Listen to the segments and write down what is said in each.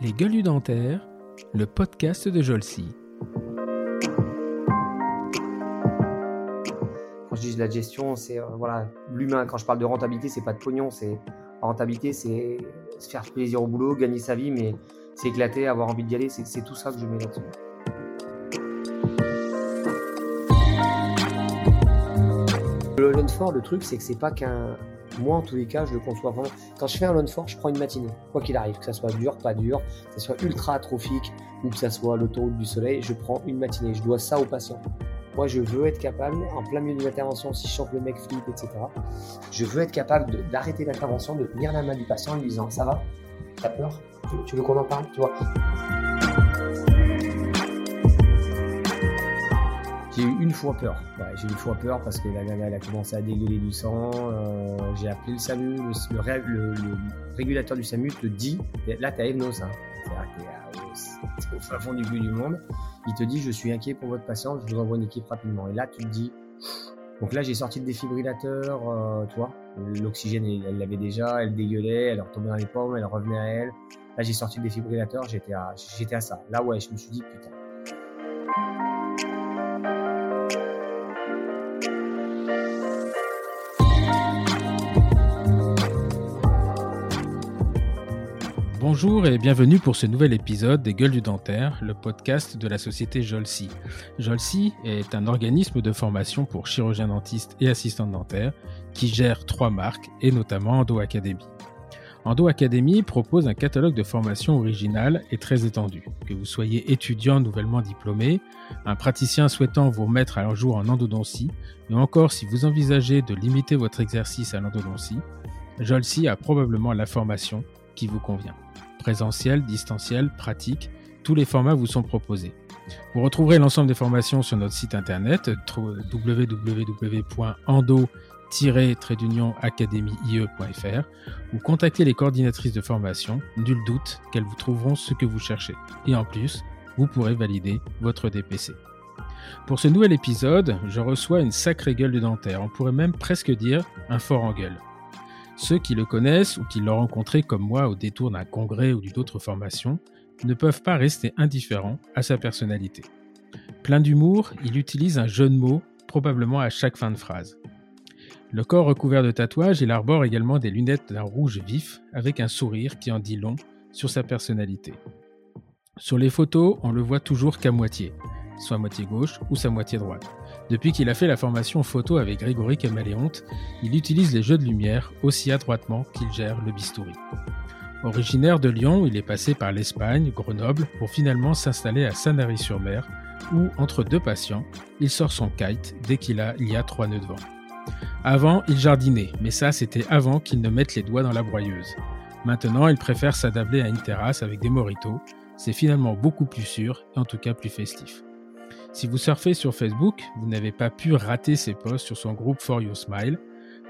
Les gueules dentaires, le podcast de Jolcy. Quand je dis la gestion, c'est euh, voilà, l'humain. Quand je parle de rentabilité, c'est pas de pognon, c'est rentabilité, c'est se faire plaisir au boulot, gagner sa vie, mais s'éclater, avoir envie d'y aller, c'est tout ça que je mets là-dessus. Le Fort, le truc, c'est que c'est pas qu'un. Moi, en tous les cas, je le conçois vraiment. Quand je fais un Lone Fort, je prends une matinée, quoi qu'il arrive, que ça soit dur, pas dur, que ça soit ultra atrophique ou que ça soit l'autoroute du soleil, je prends une matinée. Je dois ça au patient. Moi, je veux être capable, en plein milieu d'une intervention, si je sens que le mec flippe, etc., je veux être capable d'arrêter l'intervention, de tenir la main du patient en lui disant Ça va? T'as peur? Tu, veux qu'on en parle? Tu vois? Une fois peur. j'ai eu une fois peur parce que la nana elle a commencé à dégueuler du sang. Euh, j'ai appelé le SAMU. Le, régulateur du SAMU te dit là, t'as Evnos. Hein. C'est-à-dire au fond du but du monde. Il te dit Je suis inquiet pour votre patient, je vous envoie une équipe rapidement. Et là, tu te dis donc là, j'ai sorti le défibrillateur, euh, tu vois. L'oxygène, elle l'avait déjà, elle dégueulait, elle retombait dans les pommes, elle revenait à elle. Là, j'ai sorti le défibrillateur, j'étais à, j'étais à ça. Là, ouais, je me suis dit, putain. Bonjour et bienvenue pour ce nouvel épisode des Gueules du Dentaire, le podcast de la société Jolsi. Jolsi est un organisme de formation pour chirurgiens dentistes et assistants dentaires qui gère trois marques et notamment Endo Academy. Endo Academy propose un catalogue de formation original et très étendu. Que vous soyez étudiant nouvellement diplômé, un praticien souhaitant vous remettre à jour en endodontie, ou encore si vous envisagez de limiter votre exercice à l'endodontie, Jolsi a probablement la formation qui vous convient présentiel, distanciel, pratique, tous les formats vous sont proposés. Vous retrouverez l'ensemble des formations sur notre site internet www.ando-academie.fr ou contactez les coordinatrices de formation, nul doute qu'elles vous trouveront ce que vous cherchez. Et en plus, vous pourrez valider votre DPC. Pour ce nouvel épisode, je reçois une sacrée gueule de dentaire, on pourrait même presque dire un fort en gueule. Ceux qui le connaissent ou qui l'ont rencontré comme moi au détour d'un congrès ou d'une autre formation ne peuvent pas rester indifférents à sa personnalité. Plein d'humour, il utilise un jeu de mots probablement à chaque fin de phrase. Le corps recouvert de tatouages, il arbore également des lunettes d'un rouge vif avec un sourire qui en dit long sur sa personnalité. Sur les photos, on le voit toujours qu'à moitié, soit moitié gauche ou sa moitié droite. Depuis qu'il a fait la formation photo avec Grégory Caméléonte, il utilise les jeux de lumière aussi adroitement qu'il gère le bistouri. Originaire de Lyon, il est passé par l'Espagne, Grenoble, pour finalement s'installer à Sanary-sur-Mer, où, entre deux patients, il sort son kite dès qu'il a, y trois nœuds de vent. Avant, il jardinait, mais ça c'était avant qu'il ne mette les doigts dans la broyeuse. Maintenant, il préfère s'adapter à une terrasse avec des moritos. C'est finalement beaucoup plus sûr et en tout cas plus festif. Si vous surfez sur Facebook, vous n'avez pas pu rater ses posts sur son groupe For Your Smile,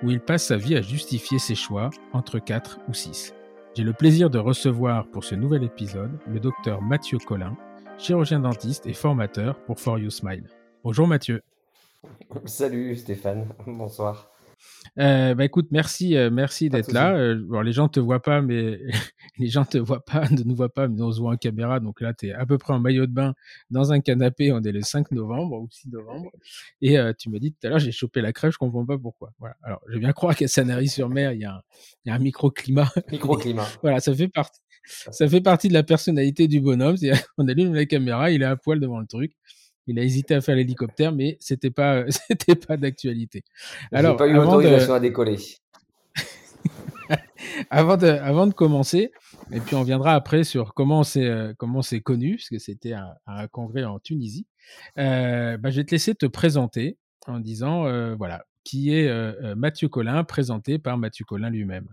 où il passe sa vie à justifier ses choix entre 4 ou 6. J'ai le plaisir de recevoir pour ce nouvel épisode le docteur Mathieu Collin, chirurgien dentiste et formateur pour For You Smile. Bonjour Mathieu. Salut Stéphane, bonsoir. Euh, bah écoute, merci, euh, merci d'être là. Euh, les gens te voient pas, mais les gens te voient pas, ne nous voient pas, mais on se voit en caméra. Donc là, tu es à peu près en maillot de bain dans un canapé. On est le 5 novembre ou 6 novembre. Et tu me dis tout à l'heure, j'ai chopé la crève, je comprends pas pourquoi. Voilà. Alors, je viens croire qu'à Sanary-sur-Mer, il y a un, il y a un microclimat. Microclimat. voilà, ça fait partie. Ça fait partie de la personnalité du bonhomme. On allume la caméra, il est à poil devant le truc. Il a hésité à faire l'hélicoptère, mais c'était pas, c'était pas d'actualité. Alors, pas eu l'autorisation de... à décoller. avant de, avant de commencer, et puis on viendra après sur comment c'est, euh, comment c'est connu, parce que c'était un, un, congrès en Tunisie. Euh, bah, je vais te laisser te présenter en disant, euh, voilà, qui est euh, Mathieu Collin, présenté par Mathieu Collin lui-même.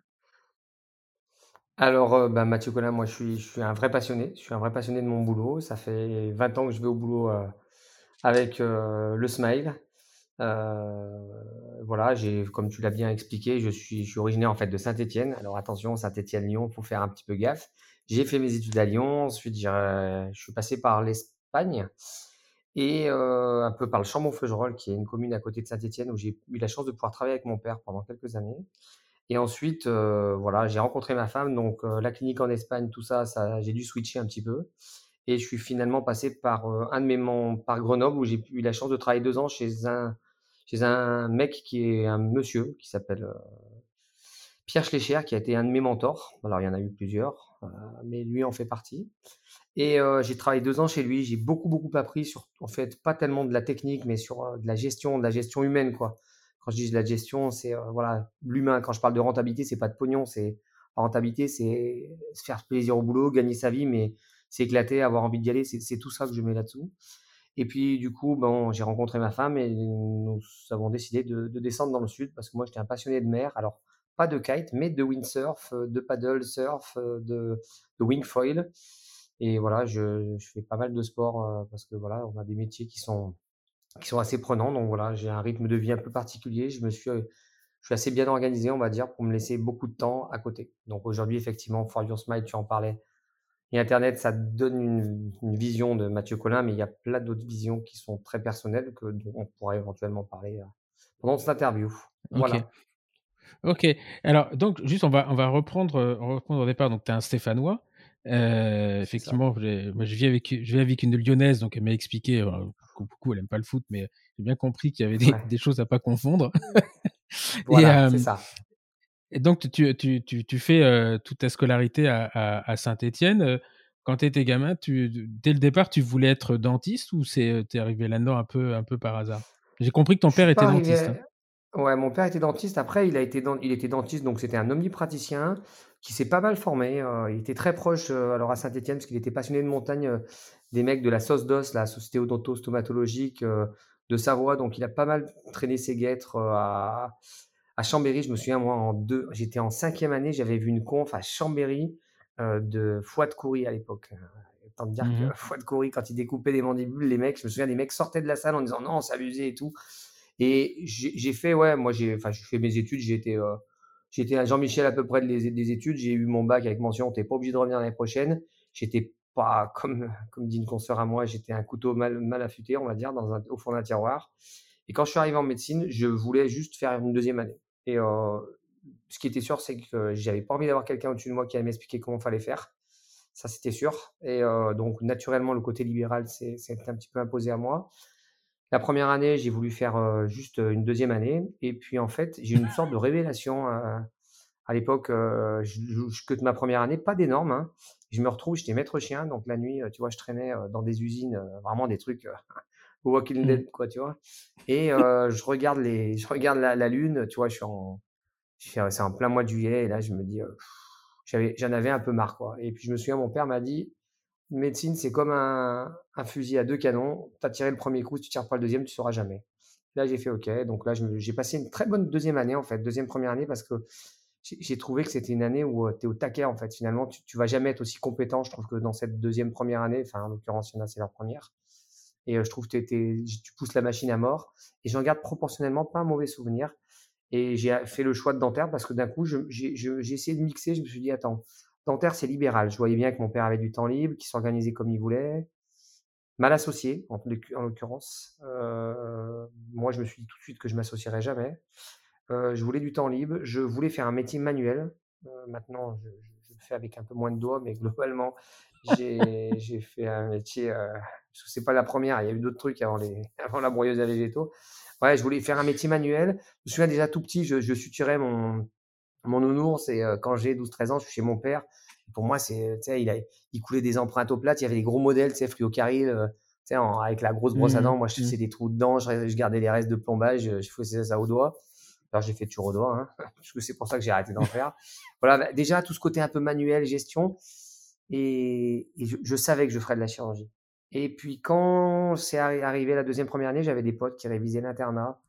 Alors, bah, Mathieu Collin, moi, je suis, je suis un vrai passionné. Je suis un vrai passionné de mon boulot. Ça fait 20 ans que je vais au boulot avec le smile. voilà, comme tu l'as bien expliqué, je suis, originaire en fait de Saint-Étienne. Alors attention, Saint-Étienne-Lyon, faut faire un petit peu gaffe. J'ai fait mes études à Lyon, ensuite je suis passé par l'Espagne et un peu par le Chambon-Feugerolles, qui est une commune à côté de Saint-Étienne où j'ai eu la chance de pouvoir travailler avec mon père pendant quelques années. Et ensuite, voilà, j'ai rencontré ma femme, donc la clinique en Espagne, tout ça, ça j'ai dû switcher un petit peu. Et je suis finalement passé par un de mes par Grenoble où j'ai eu la chance de travailler deux ans chez un chez un mec qui est un monsieur qui s'appelle Pierre Schlecher, qui a été un de mes mentors. Alors il y en a eu plusieurs, mais lui en fait partie. Et j'ai travaillé deux ans chez lui. J'ai beaucoup beaucoup appris sur, en fait, pas tellement de la technique, mais sur de la gestion, de la gestion humaine, quoi. Quand je dis de la gestion, c'est voilà l'humain. Quand je parle de rentabilité, c'est pas de pognon, c'est rentabilité, c'est se faire plaisir au boulot, gagner sa vie, mais s'éclater, avoir envie d'y aller. C'est tout ça que je mais là-dessous. Et puis, du coup, bon, j'ai rencontré ma femme et nous avons décidé de, descendre dans le sud parce que moi, j'étais un passionné de mer. Alors, pas de kite, mais de windsurf, de paddle surf, de, de wingfoil. Et voilà, je, fais pas mal de sport parce que voilà, on a des métiers qui sont qui sont assez prenants. Donc voilà, j'ai un rythme de vie un peu particulier. Je me suis, je suis assez bien organisé, on va dire, pour me laisser beaucoup de temps à côté. Donc aujourd'hui, effectivement, For Your Smile, tu en parlais. Et Internet, ça donne une, une vision de Mathieu Collin, mais il y a plein d'autres visions qui sont très personnelles que dont on pourrait éventuellement parler euh, pendant cette interview. Voilà. Ok. Alors, donc, juste, on va, on va reprendre, euh, reprendre au départ. Donc, tu es un Stéphanois. Euh, effectivement, moi, je vis avec, je vis avec une lyonnaise, donc elle m'a expliqué, euh, beaucoup, elle aime pas le foot, mais j'ai bien compris qu'il y avait des, des, choses à pas confondre. voilà, c'est ça. Et donc, tu, tu, tu, tu fais euh, toute ta scolarité à, à, à Saint-Étienne. Quand tu étais gamin, tu, dès le départ, tu voulais être dentiste ou c'est es arrivé là-dedans un peu, un peu par hasard? J'ai compris que ton père était dentiste. Hein. Ouais, mon père était dentiste. Après, il, a été il était dentiste, donc c'était un omnipraticien qui s'est pas mal formé. Euh, il était très proche euh, alors à Saint-Etienne parce qu'il était passionné de montagne, euh, des mecs de la sauce d'os, la Société odonto-stomatologique de Savoie. Donc il a pas mal traîné ses guêtres à, à Chambéry. Je me souviens, moi, en deux, j'étais en cinquième année, j'avais vu une conf à Chambéry de Fouad Coury à l'époque. Autant de dire que mmh Fouad Coury, quand il découpait des mandibules, les mecs, je me souviens, des mecs sortaient de la salle en disant non, on s'amusait et tout. Et j'ai fait, ouais, moi, j'ai fait mes études, été J'étais à Jean-Michel à peu près des études. J'ai eu mon bac avec mention. T'es pas obligé de revenir l'année prochaine. J'étais pas comme comme dit une consoeur à moi. J'étais un couteau mal mal affûté, on va dire, dans un, au fond d'un tiroir. Et quand je suis arrivé en médecine, je voulais juste faire une deuxième année. Et ce qui était sûr, c'est que j'avais pas envie d'avoir quelqu'un au-dessus de moi qui allait m'expliquer comment fallait faire. Ça, c'était sûr. Et donc, naturellement, le côté libéral s'est un petit peu imposé à moi. La première année, j'ai voulu faire juste une deuxième année. Et puis, en fait, j'ai eu une sorte de révélation. à l'époque, je, je, ma première année, pas d'énorme. Hein. Je me retrouve, j'étais maître chien. Donc, la nuit, tu vois, je traînais dans des usines, vraiment des trucs Walking mmh. Dead, quoi, tu vois? Et je regarde, les, je regarde la, lune, tu vois, je suis en. C'est en plein mois de juillet. Et là, je me dis, j'en avais un peu marre, quoi. Et puis, je me souviens, mon père m'a dit, médecine, c'est comme un, fusil à deux canons. Tu as tiré le premier coup, si tu tires pas le deuxième, tu sauras jamais. Là, j'ai fait OK. Donc là, j'ai passé une très bonne deuxième année, en fait, deuxième première année, parce que j'ai trouvé que c'était une année où tu es au taquet, en fait. Finalement, tu, tu vas jamais être aussi compétent, je trouve, que dans cette deuxième première année. Enfin, en l'occurrence, il y en a, c'est leur première. Et je trouve que tu pousses la machine à mort. Et j'en garde proportionnellement pas un mauvais souvenir. Et j'ai fait le choix de dentaire parce que d'un coup, j'ai essayé de mixer. Je me suis dit, attends, Dentaire, c'est libéral. Je voyais bien que mon père avait du temps libre, qu'il s'organisait comme il voulait. Mal associé, en, l'occurrence. Moi, je me suis dit tout de suite que je m'associerais jamais. Je voulais du temps libre. Je voulais faire un métier manuel. Maintenant, je, le fais avec un peu moins de doigts, mais globalement, j'ai fait un métier. Parce que c'est pas la première. Il y a eu d'autres trucs avant, les, avant la broyeuse à végétaux. Ouais, je voulais faire un métier manuel. Je me souviens déjà tout petit, je, je suturais mon, mon nounours, et quand j'ai 12-13 ans, je suis chez mon père. pour moi, c'est, il, a, il coulait des empreintes au plat. Il y avait des gros modèles, tu sais, fluocaril, avec la grosse brosse à mmh dents. Moi, je faisais mmh. des trous dedans, je, gardais les restes de plombage, je, faisais ça au doigt. Alors, j'ai fait toujours au doigt, hein, parce que c'est pour ça que j'ai arrêté d'en faire. voilà, bah, déjà, tout ce côté un peu manuel, gestion. Et, je, je, savais que je ferais de la chirurgie. Et puis, quand c'est arrivé la deuxième première année, j'avais des potes qui révisaient l'internat.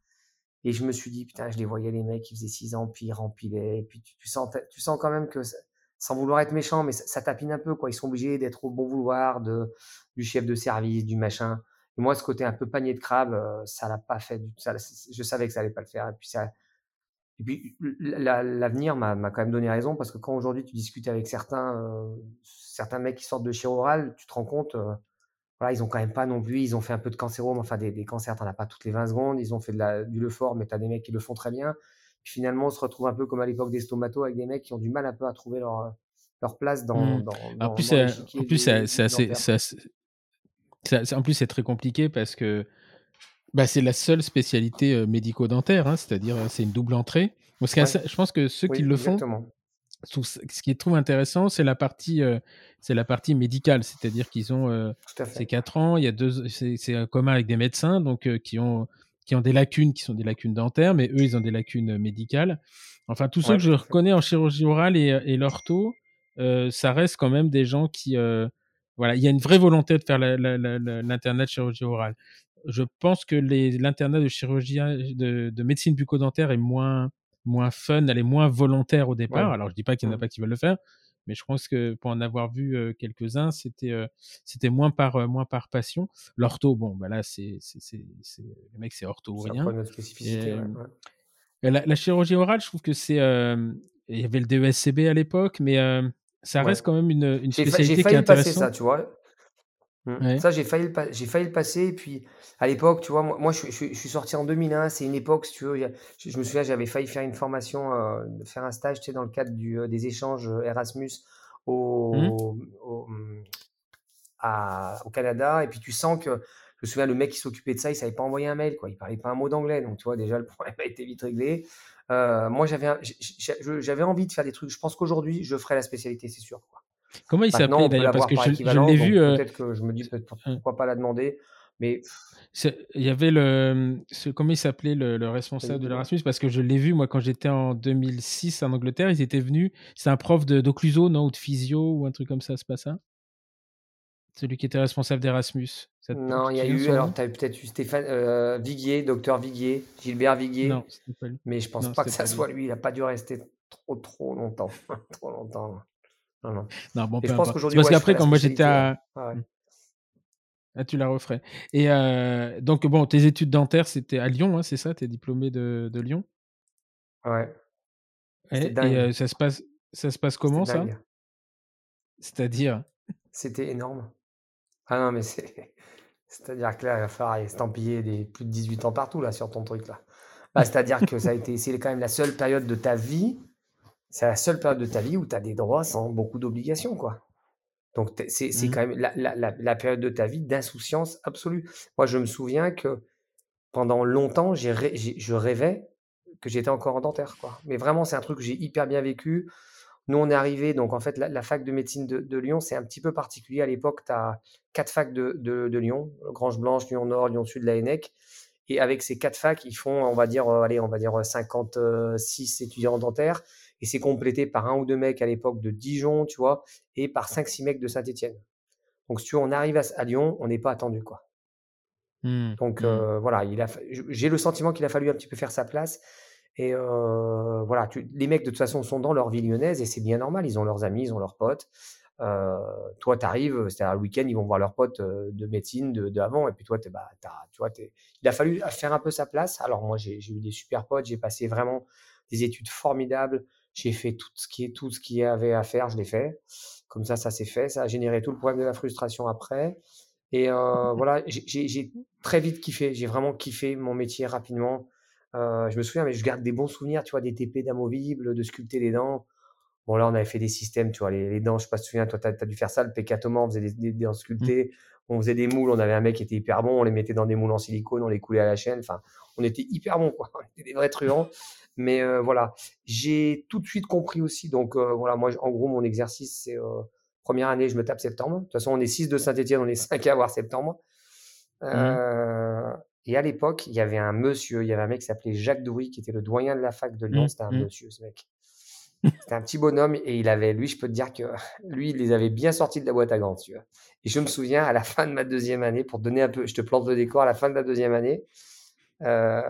Et je me suis dit, putain, je les voyais, les mecs, ils faisaient 6 ans, puis ils rempilaient. Et puis tu, sens, tu sens quand même que, sans vouloir être méchant, mais ça, tapine un peu, quoi. Ils sont obligés d'être au bon vouloir de, du chef de service, du machin. Et moi, ce côté un peu panier de crabe, euh, ça l'a pas fait. Ça, je savais que ça allait pas le faire. Et puis, ça, et puis l'avenir m'a quand même donné raison parce que quand aujourd'hui tu discutes avec certains, euh, certains mecs qui sortent de chiroral, tu te rends compte, euh, voilà, ils ont quand même pas non plus, ils ont fait un peu de cancérome, enfin des, des cancers, t'en as pas toutes les 20 secondes, ils ont fait de la, du Lefort, mais tu as des mecs qui le font très bien. finalement, on se retrouve un peu comme à l'époque des stomatos avec des mecs qui ont du mal un peu à trouver leur, leur place dans. Mmh. dans, En plus, en plus, c'est assez, en plus, c'est très compliqué parce que bah, c'est la seule spécialité euh, médico-dentaire, hein, c'est-à-dire euh, c'est une double entrée. Parce Ouais. je pense que ceux qui le font, exactement. Ce qui est trouve intéressant, c'est la partie, euh, c'est la partie médicale, c'est-à-dire qu'ils ont euh, fait. 4 ans, il y a deux, c'est un commun avec des médecins donc euh, qui ont qui ont des lacunes, qui sont des lacunes dentaires, mais eux ils ont des lacunes euh, médicales. Enfin, tous ceux Ouais, que je reconnais en chirurgie orale et, et l'ortho, ça reste quand même des gens qui, voilà, il y a une vraie volonté de faire l'internat de chirurgie orale. Je pense que l'internat de chirurgie de, de médecine bucco-dentaire est moins moins fun, elle est moins volontaire au départ. Ouais. Alors je dis pas qu'il n'y en a Mm. pas qui veulent le faire, mais je pense que pour en avoir vu euh, quelques-uns, c'était euh, c'était moins par euh, moins par passion. L'ortho, bon, bah là c'est c'est c'est c'est- le mec c'est ortho ou rien. spécificité. Et, ouais, La, la chirurgie orale, je trouve que c'est il y avait le DESCB à l'époque, mais ça Ouais. reste quand même une, une fa- spécialité j'ai qui est failli le passer, ça, intéressante. tu vois. Mm. Ouais. Ça, j'ai failli, le j'ai failli le passer. Et puis, à l'époque, tu vois, moi, moi, je, suis- je suis- je suis sorti en 2001. C'est une époque, si tu veux. Je, je me souviens, j'avais failli faire une formation, euh, faire un stage, tu sais, dans le cadre du, euh, des échanges Erasmus au, Mhm. au, à- au Canada. Et puis, tu sens que, je me souviens, le mec qui s'occupait de ça, il savait pas envoyer un mail, quoi. Il parlait pas un mot d'anglais. Donc, tu vois, déjà, le problème a été vite réglé. Euh, moi, j'avais, j'avais envie de faire des trucs. Je pense qu'aujourd'hui, je ferai la spécialité, c'est sûr. quoi. Comment il s'appelait d'ailleurs? Parce que je, l'ai vu. euh, peut-être que je me dis pourquoi pas la demander. Mais il y avait le, ce- comment il s'appelait le, responsable de l'Erasmus? Parce que je l'ai vu moi quand j'étais en 2006 en Angleterre, ils étaient venus. C'est un prof d'occluso, non, ou de physio ou un truc comme ça, c'est pas ça? Celui qui était responsable d'Erasmus. Non, il y a eu, alors tu as peut-être eu Stéphane euh, Viguier, docteur Viguier, Gilbert Viguier, Non, c'était pas lui. mais je pense Non, pas que ça pas lui. soit lui. Il n'a pas dû rester trop, trop longtemps. trop longtemps. Non, non. Non, bon, Et peu je pense qu'aujourd'hui, parce ouais, qu'après, quand moi j'étais à. Ouais. Ah, tu la referais. Et euh, donc, bon, tes études dentaires, c'était à Lyon, hein, c'est ça? Tu es diplômé de, de Lyon? Ouais, et euh, ça se passe, ça se passe comment, ça? C'est-à-dire? C'était énorme. Ah non, mais c'est. C'est-à-dire que là, il va falloir estampiller des plus de 18 ans partout, là, sur ton truc, là. Bah, c'est-à-dire que ça a été, c'est quand même la seule période de ta vie, c'est la seule période de ta vie où tu as des droits sans beaucoup d'obligations, quoi. Donc, t'es- c'est Mhm. quand même la, la- la- la période de ta vie d'insouciance absolue. Moi, je me souviens que pendant longtemps, j'ai- je rêvais que j'étais encore en dentaire, quoi. Mais vraiment, c'est un truc que j'ai hyper bien vécu. Nous, on est arrivé, donc en fait, la, la fac de médecine de, de Lyon, c'est un petit peu particulier. À l'époque, tu as quatre facs de, de- de Lyon, Grange Blanche, Lyon Nord, Lyon Sud, la ENEC. Et avec ces quatre facs, ils font, on va dire, euh, allez, on va dire euh, 56 étudiants en dentaire. Et c'est complété par un ou deux mecs à l'époque de Dijon, tu vois, et par 5-6 mecs de Saint-Etienne. Donc, si tu veux, on arrive à, à Lyon, on n'est pas attendu, quoi. Hmm, Donc hmm. euh, voilà, il a, j'ai le sentiment qu'il a fallu un petit peu faire sa place. Et euh, voilà, tu- les mecs de toute façon sont dans leur vie lyonnaise et c'est bien normal. Ils ont leurs amis, ils ont leurs potes. Euh, toi, tu arrives, c'est-à-dire le week-end, ils vont voir leurs potes de médecine de, de avant. Et puis toi, t'es, bah, t'as- tu vois, t'es- il a fallu faire un peu sa place. Alors moi, j'ai, j'ai eu des super potes. J'ai passé vraiment des études formidables. J'ai fait tout ce qui est tout ce qu'il y avait à faire, je l'ai fait. Comme ça, ça s'est fait. Ça a généré tout le problème de la frustration après. Et euh, voilà, j'ai- très vite kiffé. J'ai vraiment kiffé mon métier rapidement. Euh, je me souviens, mais je garde des bons souvenirs, tu vois, des TP d'amovibles, de sculpter les dents. Bon, là, on avait fait des systèmes, tu vois, les, les dents, je sais pas si tu te souviens, toi, tu as, dû faire ça, le Pécatoman, on faisait des, des, des dents sculptées, on faisait des moules, on avait un mec qui était hyper bon, on les mettait dans des moules en silicone, on les coulait à la chaîne, enfin, on était hyper bons, quoi. On était des vrais truands. Mais euh, voilà, j'ai tout de suite compris aussi. Donc euh, voilà, moi, en gros, mon exercice, c'est euh, première année, je me tape septembre. De toute façon, on est 6 de Saint-Etienne, on est 5 à avoir septembre. Euh, et à l'époque, il y avait un monsieur, il y avait un mec qui s'appelait Jacques Doury, qui était le doyen de la fac de Lyon. Mmh, C'était un mmh. monsieur, ce mec. C'était un petit bonhomme et il avait, lui, je peux te dire que lui, il les avait bien sortis de la boîte à gants, tu vois. Et je me souviens, à la fin de ma deuxième année, pour donner un peu, je te plante le décor, à la fin de la deuxième année, euh,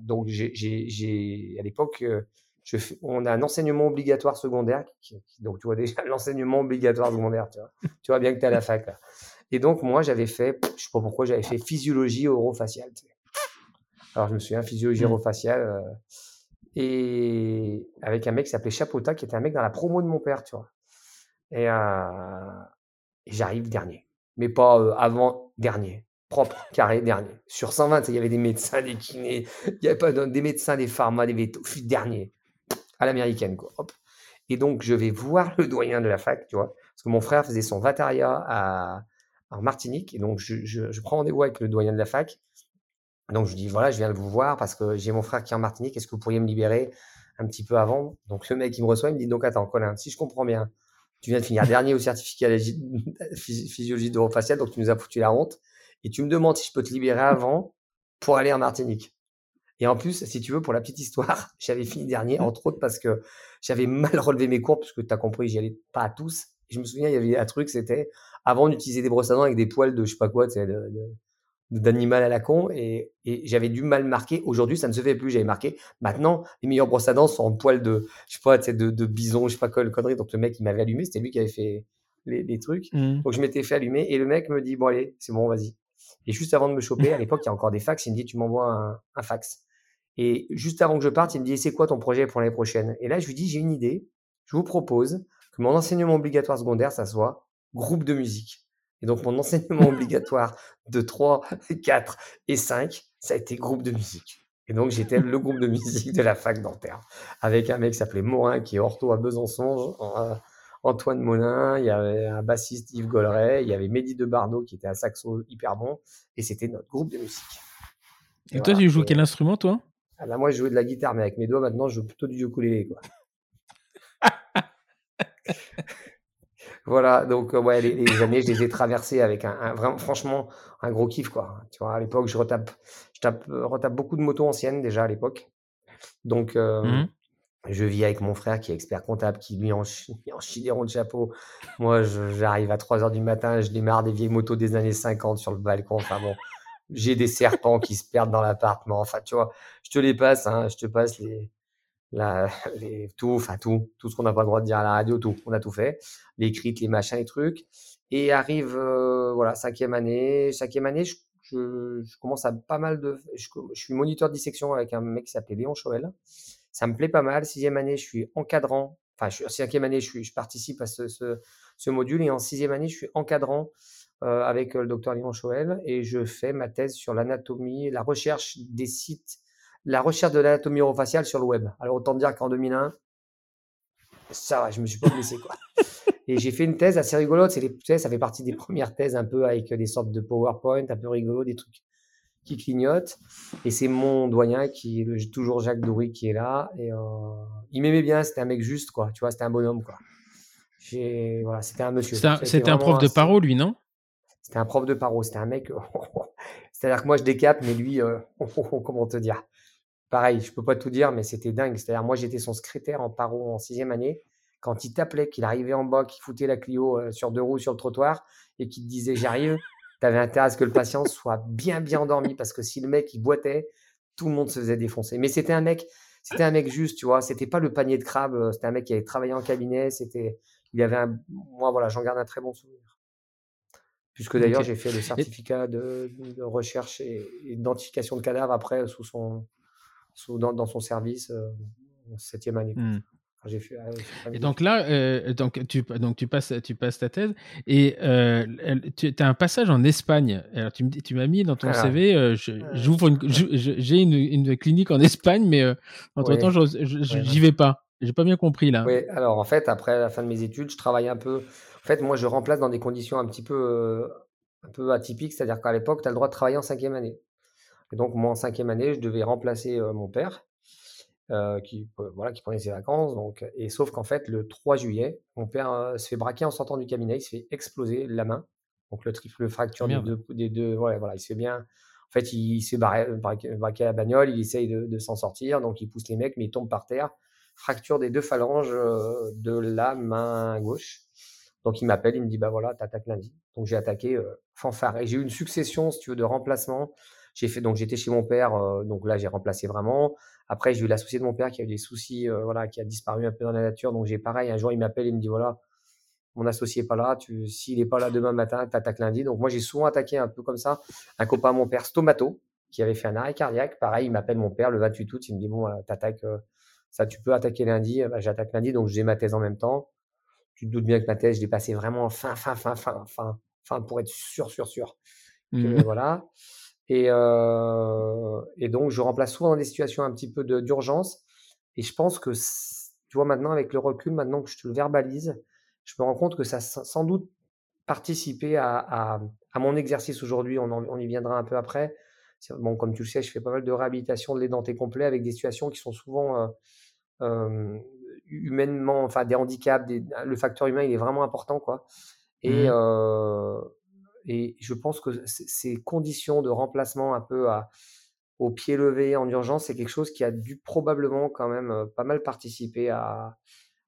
donc j'ai, à l'époque, euh, je fais- on a un enseignement obligatoire secondaire, qui- qui- donc tu vois déjà l'enseignement obligatoire secondaire, tu vois, tu vois bien que tu es à la fac là. Et donc moi j'avais fait, je sais pas pourquoi, j'avais fait physiologie orofaciale. tu sais. Alors je me souviens, physiologie Mm. orofaciale, euh, et avec un mec qui s'appelait Chapota, qui était un mec dans la promo de mon père, tu vois. Et, j'arrive dernier, mais pas avant dernier. propre, carré, dernier. Sur 120, il y avait des médecins, des kinés, il y avait pas des médecins, des pharma, des vétos, dernier, à l'américaine, quoi. Et donc, je vais voir le doyen de la fac, tu vois, parce que mon frère faisait son vataria à, en Martinique, et donc je, je, prends rendez-vous avec le doyen de la fac. Donc, je dis, voilà, je viens de vous voir parce que j'ai mon frère qui est en Martinique, est-ce que vous pourriez me libérer un petit peu avant? Donc, le mec, il me reçoit, il me dit, donc, attends, Colin, si je comprends bien, tu viens de finir dernier au certificat de physiologie faciale, donc tu nous as foutu la honte et tu me demandes si je peux te libérer avant pour aller en Martinique. Et en plus, si tu veux, pour la petite histoire, j'avais fini dernier, entre autres parce que j'avais mal relevé mes cours, parce que tu as compris, j'y allais pas à tous. Je me souviens, il y avait un truc, c'était avant d'utiliser des brosses à dents avec des poils de je sais pas quoi, d'animal à la con, et, j'avais du mal marquer. Aujourd'hui, ça ne se fait plus, j'avais marqué. Maintenant, les meilleures brosses à dents sont en poils de, je sais pas, de, de bison, je sais pas quoi, le connerie. Donc le mec, il m'avait allumé, c'était lui qui avait fait les, trucs. Mmh. Donc je m'étais fait allumer, et le mec me dit, bon allez, c'est bon, vas-y. Et juste avant de me choper, à l'époque, il y a encore des fax, il me dit, tu m'envoies un, fax. Et juste avant que je parte, il me dit, c'est quoi ton projet pour l'année prochaine? Et là, je lui dis, j'ai une idée. Je vous propose que mon enseignement obligatoire secondaire, ça soit groupe de musique. Et donc, mon enseignement obligatoire de 3, 4 et 5, ça a été groupe de musique. Et donc, j'étais le groupe de musique de la fac dentaire, avec un mec qui s'appelait Morin, qui est ortho à Besançon, Antoine Molin, il y avait un bassiste Yves Golleret, il y avait Mehdi de Barneau qui était un saxo hyper bon, et c'était notre groupe de musique. Et, toi, tu joues quel instrument, toi? Ah bah, Moi, je jouais de la guitare, mais avec mes doigts, maintenant, je joue plutôt du ukulélé. Quoi. voilà, donc euh, ouais, les, années, je les ai traversées avec un, vraiment, franchement, un gros kiff, quoi. Tu vois, à l'époque, je retape, je tape, retape beaucoup de motos anciennes déjà à l'époque. Donc, euh, mmh je vis avec mon frère qui est expert comptable, qui lui en, en chie des ronds de chapeau. Moi, j'arrive à 3 heures du matin, je démarre des vieilles motos des années 50 sur le balcon. Enfin bon, j'ai des serpents qui se perdent dans l'appartement. Enfin, tu vois, je te les passe, hein, je te passe les, la, tout, enfin tout, tout ce qu'on n'a pas le droit de dire à la radio, tout, on a tout fait, les crites, les machins, les trucs. Et arrive, euh, voilà, cinquième année. Cinquième année, je, commence à pas mal de, je, suis moniteur de dissection avec un mec qui s'appelait Léon Chauvel ça me plaît pas mal. Sixième année, je suis encadrant. Enfin, je, cinquième année, je, suis, je participe à ce, ce, module. Et en sixième année, je suis encadrant euh, avec euh, le docteur Léon Choel et je fais ma thèse sur l'anatomie, la recherche des sites, la recherche de l'anatomie orofaciale sur le web. Alors, autant dire qu'en 2001, ça va, je me suis pas blessé, quoi. Et j'ai fait une thèse assez rigolote. C'est ça fait partie des premières thèses un peu avec des sortes de PowerPoint, un peu rigolo, des trucs qui clignote. Et c'est mon doyen, qui est toujours Jacques Doury, qui est là. Et euh, il m'aimait bien, c'était un mec juste, quoi. Tu vois, c'était un bonhomme, quoi. Voilà, c'était un monsieur. C'était un, prof de paro, lui, non? C'était un prof de paro, c'était un mec. C'est-à-dire que moi, je décape, mais lui, euh, comment te dire? Pareil, je peux pas tout dire, mais c'était dingue. C'est-à-dire, moi, j'étais son secrétaire en paro en sixième année. Quand il t'appelait, qu'il arrivait en bas, qu'il foutait la Clio euh, sur deux roues sur le trottoir et qu'il te disait j'arrive, tu avais intérêt à ce que le patient soit bien, bien endormi parce que si le mec il boitait, tout le monde se faisait défoncer. Mais c'était un mec, c'était un mec juste, tu vois. C'était pas le panier de crabe. Euh, c'était un mec qui avait travaillé en cabinet. C'était, il avait un, moi voilà, j'en garde un très bon souvenir. Puisque d'ailleurs j'ai fait le certificat de, recherche et, d'identification de cadavres après sous son, sous, dans, son service euh, en septième année. Mmh. Ah et donc là, euh, donc, tu, donc tu, passes, tu passes ta thèse et euh, tu as un passage en Espagne. Alors tu, tu m'as mis dans ton CV, euh, j'ouvre j'ai une, une, clinique en Espagne, mais entre temps, je j'y vais pas. J'ai pas bien compris là. Oui, alors en fait, après la fin de mes études, je travaille un peu. En fait, moi, je remplace dans des conditions un petit peu, un peu atypiques, c'est-à-dire qu'à l'époque, tu as le droit de travailler en cinquième année. Et donc, moi, en cinquième année, je devais remplacer mon père. Euh, qui, euh, voilà, qui prenait ses vacances. Donc, et sauf qu'en fait, le 3 juillet, mon père euh, se fait braquer en sortant du cabinet, il se fait exploser la main. Donc le triple fracture des deux, des deux, ouais, voilà, il se fait bien. En fait, il, s'est braqué, à la bagnole, il essaye de, s'en sortir, donc il pousse les mecs, mais il tombe par terre. Fracture des deux phalanges de la main gauche. Donc il m'appelle, il me dit bah voilà, t'attaques lundi. Donc j'ai attaqué fanfare et j'ai eu une succession, si tu veux, de remplacements. J'ai fait donc j'étais chez mon père, donc là j'ai remplacé vraiment. Après, j'ai eu l'associé de mon père qui a eu des soucis, euh, voilà, qui a disparu un peu dans la nature. Donc, j'ai pareil, un jour, il m'appelle, il me dit voilà, mon associé n'est pas là, s'il n'est pas là demain matin, tu attaques lundi. Donc, moi, j'ai souvent attaqué un peu comme ça un copain mon père, Stomato, qui avait fait un arrêt cardiaque. Pareil, il m'appelle mon père le 28 août, il me dit bon, tu attaques, euh, ça, tu peux attaquer lundi. Bah, j'attaque lundi, donc j'ai ma thèse en même temps. Tu te doutes bien que ma thèse, je l'ai passée vraiment fin, fin, fin, fin, fin, fin, pour être sûr, sûr, sûr. Mmh. voilà. Et, et donc, je remplace souvent dans des situations un petit peu d'urgence. Et je pense que, tu vois, maintenant, avec le recul, maintenant que je te le verbalise, je me rends compte que ça a sans doute participé à, à, à mon exercice aujourd'hui. On, on, y viendra un peu après. Bon, comme tu le sais, je fais pas mal de réhabilitation de l'édenté complet avec des situations qui sont souvent euh, humainement, enfin des handicaps, le facteur humain, il est vraiment important, quoi. Et, mmh. Et je pense que ces conditions de remplacement un peu à, au pied levé en urgence, c'est quelque chose qui a dû probablement quand même pas mal participer à,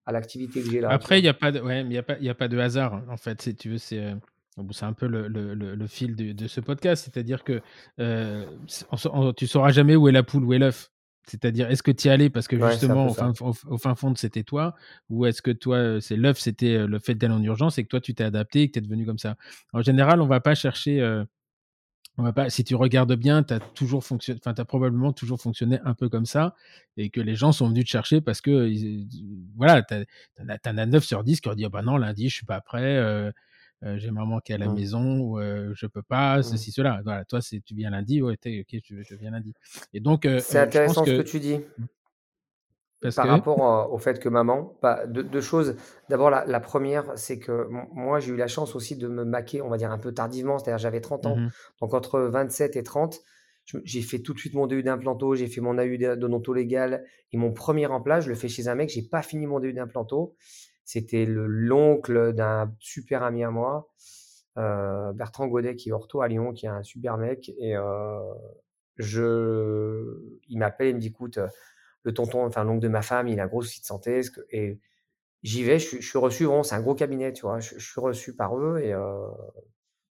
à l'activité que j'ai là. Après, il n'y a, pas de, ouais, y a, pas, y a pas de hasard, en fait, si tu veux, c'est. c'est un peu le, le, le, fil de, de, ce podcast, c'est-à-dire que euh, tu sauras jamais où est la poule, où est l'œuf. C'est-à-dire, est-ce que tu y allais parce que justement, au fin, au, fin, fond, c'était toi? Ou est-ce que toi, c'est l'œuf, c'était le fait d'aller en urgence et que toi, tu t'es adapté et que tu es devenu comme ça? En général, on va pas chercher. on va pas, si tu regardes bien, tu as toujours fonctionné, as probablement toujours fonctionné un peu comme ça et que les gens sont venus te chercher parce que, voilà, tu en as 9 sur 10 qui ont dit, «Ah bah non, lundi, je suis pas prêt. Euh, j'ai maman qui est à la mmh. maison, ou euh, je peux pas, mmh. ceci, cela. Voilà, toi, c'est tu viens lundi, ouais, ok, je, je, viens lundi. Et donc, euh, c'est intéressant ce que... tu dis. Mmh. Parce Par rapport au fait que maman, bah, deux, choses. D'abord, la, première, c'est que moi, j'ai eu la chance aussi de me maquer, on va dire un peu tardivement, c'est-à-dire j'avais 30 ans. Donc, entre 27 et 30, j'ai fait tout de suite mon DU d'implanto, j'ai fait mon AU d'odonto légal et mon premier emploi, je le fais chez un mec, j'ai pas fini mon DU d'implanto. C'était l'oncle d'un super ami à moi, euh, Bertrand Godet, qui est ortho à Lyon, qui est un super mec. Et euh, je, il m'appelle, il me dit écoute, le tonton, enfin l'oncle de ma femme, il a un gros souci de santé. Et j'y vais, je, suis reçu, vraiment, c'est un gros cabinet, tu vois. Je, suis reçu par eux et euh,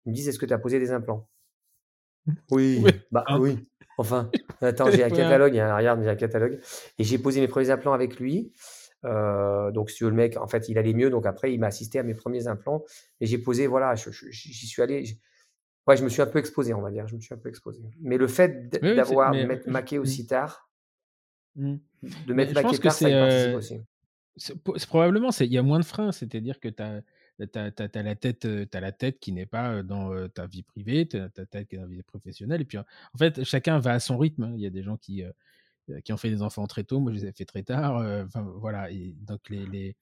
ils me disent est-ce que tu as posé des implants? Oui, bah ah. oui. Enfin, attends, j'ai un catalogue, regarde, j'ai un catalogue. Et j'ai posé mes premiers implants avec lui. Euh, donc, si le mec, en fait, il allait mieux. Donc, après, il m'a assisté à mes premiers implants. Et j'ai posé, voilà, j'y suis allé. Ouais, je me suis un peu exposé, on va dire. Je me suis un peu exposé. Mais le fait d'avoir oui, maqué aussi tard, mmh. de mettre maqué tard, ça y participe euh, aussi. C'est probablement, il y a moins de freins, c'est-à-dire que tu as, as, la tête, as la tête qui n'est pas dans ta vie privée, tu as ta tête qui est dans la vie professionnelle. Et puis, en fait, chacun va à son rythme. Hein. Il y a des gens qui, euh, qui ont fait des enfants très tôt. Moi, je les ai fait très tard. Euh, enfin, voilà. Et donc, les, les...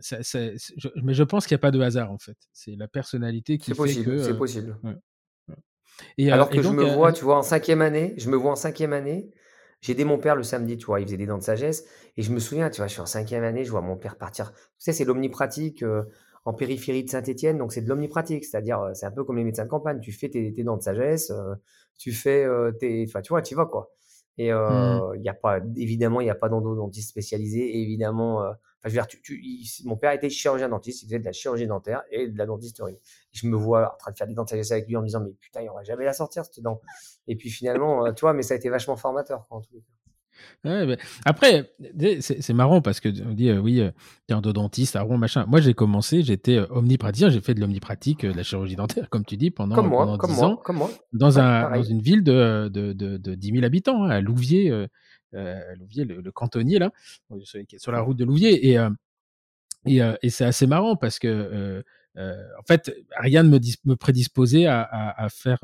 Ça, je... mais je pense qu'il n'y a pas de hasard, en fait. C'est la personnalité qui fait possible, que. C'est euh, possible. Et, Alors que je me vois, tu vois, en cinquième année, je me vois en cinquième année. J'ai aidé mon père le samedi, tu vois, il faisait des dents de sagesse. Et je me souviens, tu vois, je suis en cinquième année, je vois mon père partir. Tu sais, c'est l'omnipratique en périphérie de Saint-Etienne, donc c'est de l'omnipratique, c'est-à-dire, c'est un peu comme les médecins de campagne. Tu fais tes, tes dents de sagesse, tu fais tes. Enfin, tu vois, tu vas quoi. Et mmh. euh, il y a pas, évidemment, il n'y a pas d'endodontiste spécialisé. évidemment, euh, je veux dire, tu, tu, mon père était chirurgien dentiste, il faisait de la chirurgie dentaire et de la dentisterie. je me vois en train de faire des dents avec lui en me disant, mais putain, il va jamais la sortir cette dent. Et puis finalement, euh, tu vois, mais ça a été vachement formateur. Quoi, en tout cas. Ouais, après, c'est marrant parce que on dit euh, oui, euh, t'es endodontiste, rond machin. Moi, j'ai commencé, j'étais euh, omnipraticien, j'ai fait de l'omnipratique, de la chirurgie dentaire, comme tu dis, pendant, comme moi, comme 10 moi, ans, comme moi. Dans, un, dans une ville de, de, de, de 10 000 habitants, hein, à Louviers, euh, Louviers le, cantonnier, là, sur la route de Louviers. Et, et, et c'est assez marrant parce que, en fait, rien ne me, me prédisposait à, à, à faire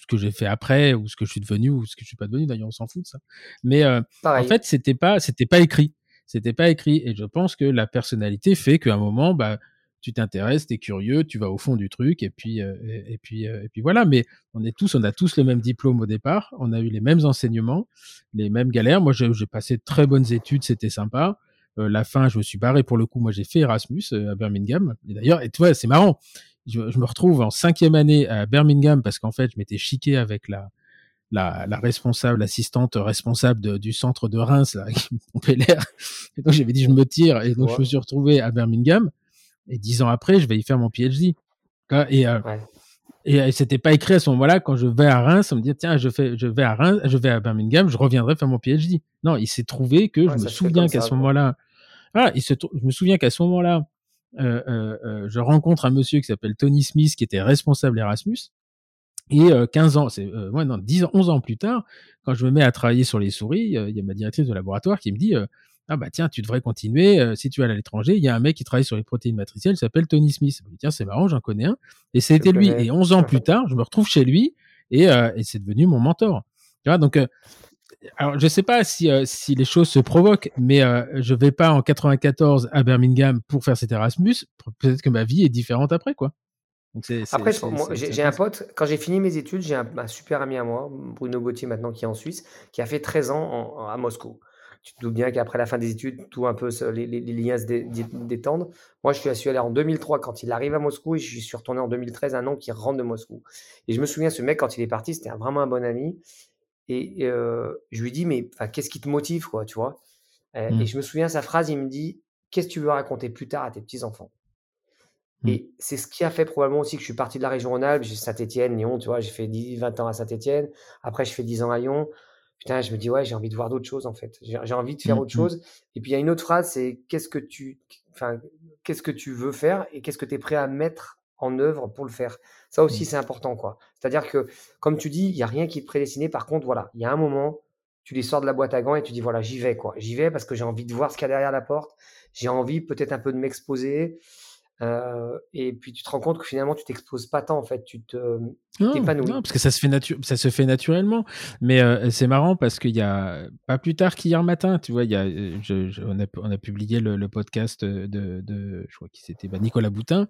ce que j'ai fait après ou ce que je suis devenu ou ce que je suis pas devenu d'ailleurs on s'en fout de ça mais euh, en fait c'était pas c'était pas écrit c'était pas écrit et je pense que la personnalité fait qu'à un moment bah tu t'intéresses, tu es curieux, tu vas au fond du truc et puis euh, et, puis euh, et puis voilà. Mais on est tous, on a tous le même diplôme au départ, on a eu les mêmes enseignements, les mêmes galères. Moi, j'ai passé de très bonnes études, c'était sympa. la fin, je me suis barré pour le coup. Moi, j'ai fait Erasmus à Birmingham. Et d'ailleurs, et toi, c'est marrant je, me retrouve en cinquième année à Birmingham parce qu'en fait, je m'étais chiqué avec la, la, la responsable, l'assistante responsable du centre de Reims, là, qui me pompait l'air. Et donc, j'avais dit, je me tire. Et donc, je me suis retrouvé à Birmingham. Et dix ans après, je vais y faire mon PhD. Et, euh, et, c'était pas écrit à ce moment-là. Quand je vais à Reims, on me dit, tiens, je, fais, je vais à Reims, je vais à Birmingham, je reviendrai faire mon PhD. Non, il s'est trouvé que je me souviens qu'à ce moment-là, ah, il se, je me souviens qu'à ce moment-là, euh, euh, euh, je rencontre un monsieur qui s'appelle Tony Smith, qui était responsable Erasmus. Et 15 ans, c'est ouais, non, 10 11 ans plus tard, quand je me mets à travailler sur les souris, il y a ma directrice de laboratoire qui me dit ah bah tiens, tu devrais continuer. euh, si tu vas à l'étranger, il y a un mec qui travaille sur les protéines matricielles, il s'appelle Tony Smith. Je me dis, tiens, c'est marrant, j'en connais un. Et c'était lui. Et 11 ans plus tard, je me retrouve chez lui et, euh, et c'est devenu mon mentor. Tu vois, donc, euh, alors je sais pas si, euh, si les choses se provoquent, mais euh, je vais pas en 94 à Birmingham pour faire cet Erasmus. Peut-être que ma vie est différente après, quoi. Donc Après, j'ai un pote, quand j'ai fini mes études, j'ai un, un super ami à moi, Bruno Gauthier maintenant, qui est en Suisse, qui a fait 13 ans en- en- à Moscou. Tu te doutes bien qu'après la fin des études, tout un peu, les, les- les liens se dé- dé- détendent. Moi, je suis allé en 2003 quand il arrive à Moscou et je suis retourné en 2013, un an qu'il rentre de Moscou. Et je me souviens, ce mec, quand il est parti, c'était vraiment un bon ami. Et euh, je lui dis, mais qu'est-ce qui te motive, quoi, tu vois? Et je me souviens, sa phrase, il me dit, qu'est-ce que tu veux raconter plus tard à tes petits-enfants Mm. Et c'est ce qui a fait probablement aussi que je suis parti de la région Rhône-Alpes, j'ai Saint-Étienne, Lyon, tu vois, j'ai fait 10, 20 ans à Saint-Étienne. Après, je fais 10 ans à Lyon. Putain, je me dis, ouais, j'ai envie de voir d'autres choses, en fait. J'ai envie de faire Mm, autre chose. Et puis, il y a une autre phrase, c'est qu'est-ce que tu, enfin, qu'est-ce que tu veux faire et qu'est-ce que tu es prêt à mettre en œuvre pour le faire. Ça aussi, Mm. c'est important, quoi. C'est-à-dire que, comme tu dis, il n'y a rien qui te prédestiné. Par contre, voilà, il y a un moment, tu les sors de la boîte à gants et tu dis, voilà, j'y vais, quoi. J'y vais parce que j'ai envie de voir ce qu'il y a derrière la porte. J'ai envie peut-être un peu de m'exposer. Euh, et puis tu te rends compte que finalement tu t'exposes pas tant en fait, tu te t'épanouis. non, parce que ça se fait, natu- ça se fait naturellement. Mais euh, c'est marrant parce qu'il y a pas plus tard qu'hier matin, tu vois, il y a, je, je- on, a, on a publié le, le podcast de, de, je crois que c'était bah, Nicolas Boutin,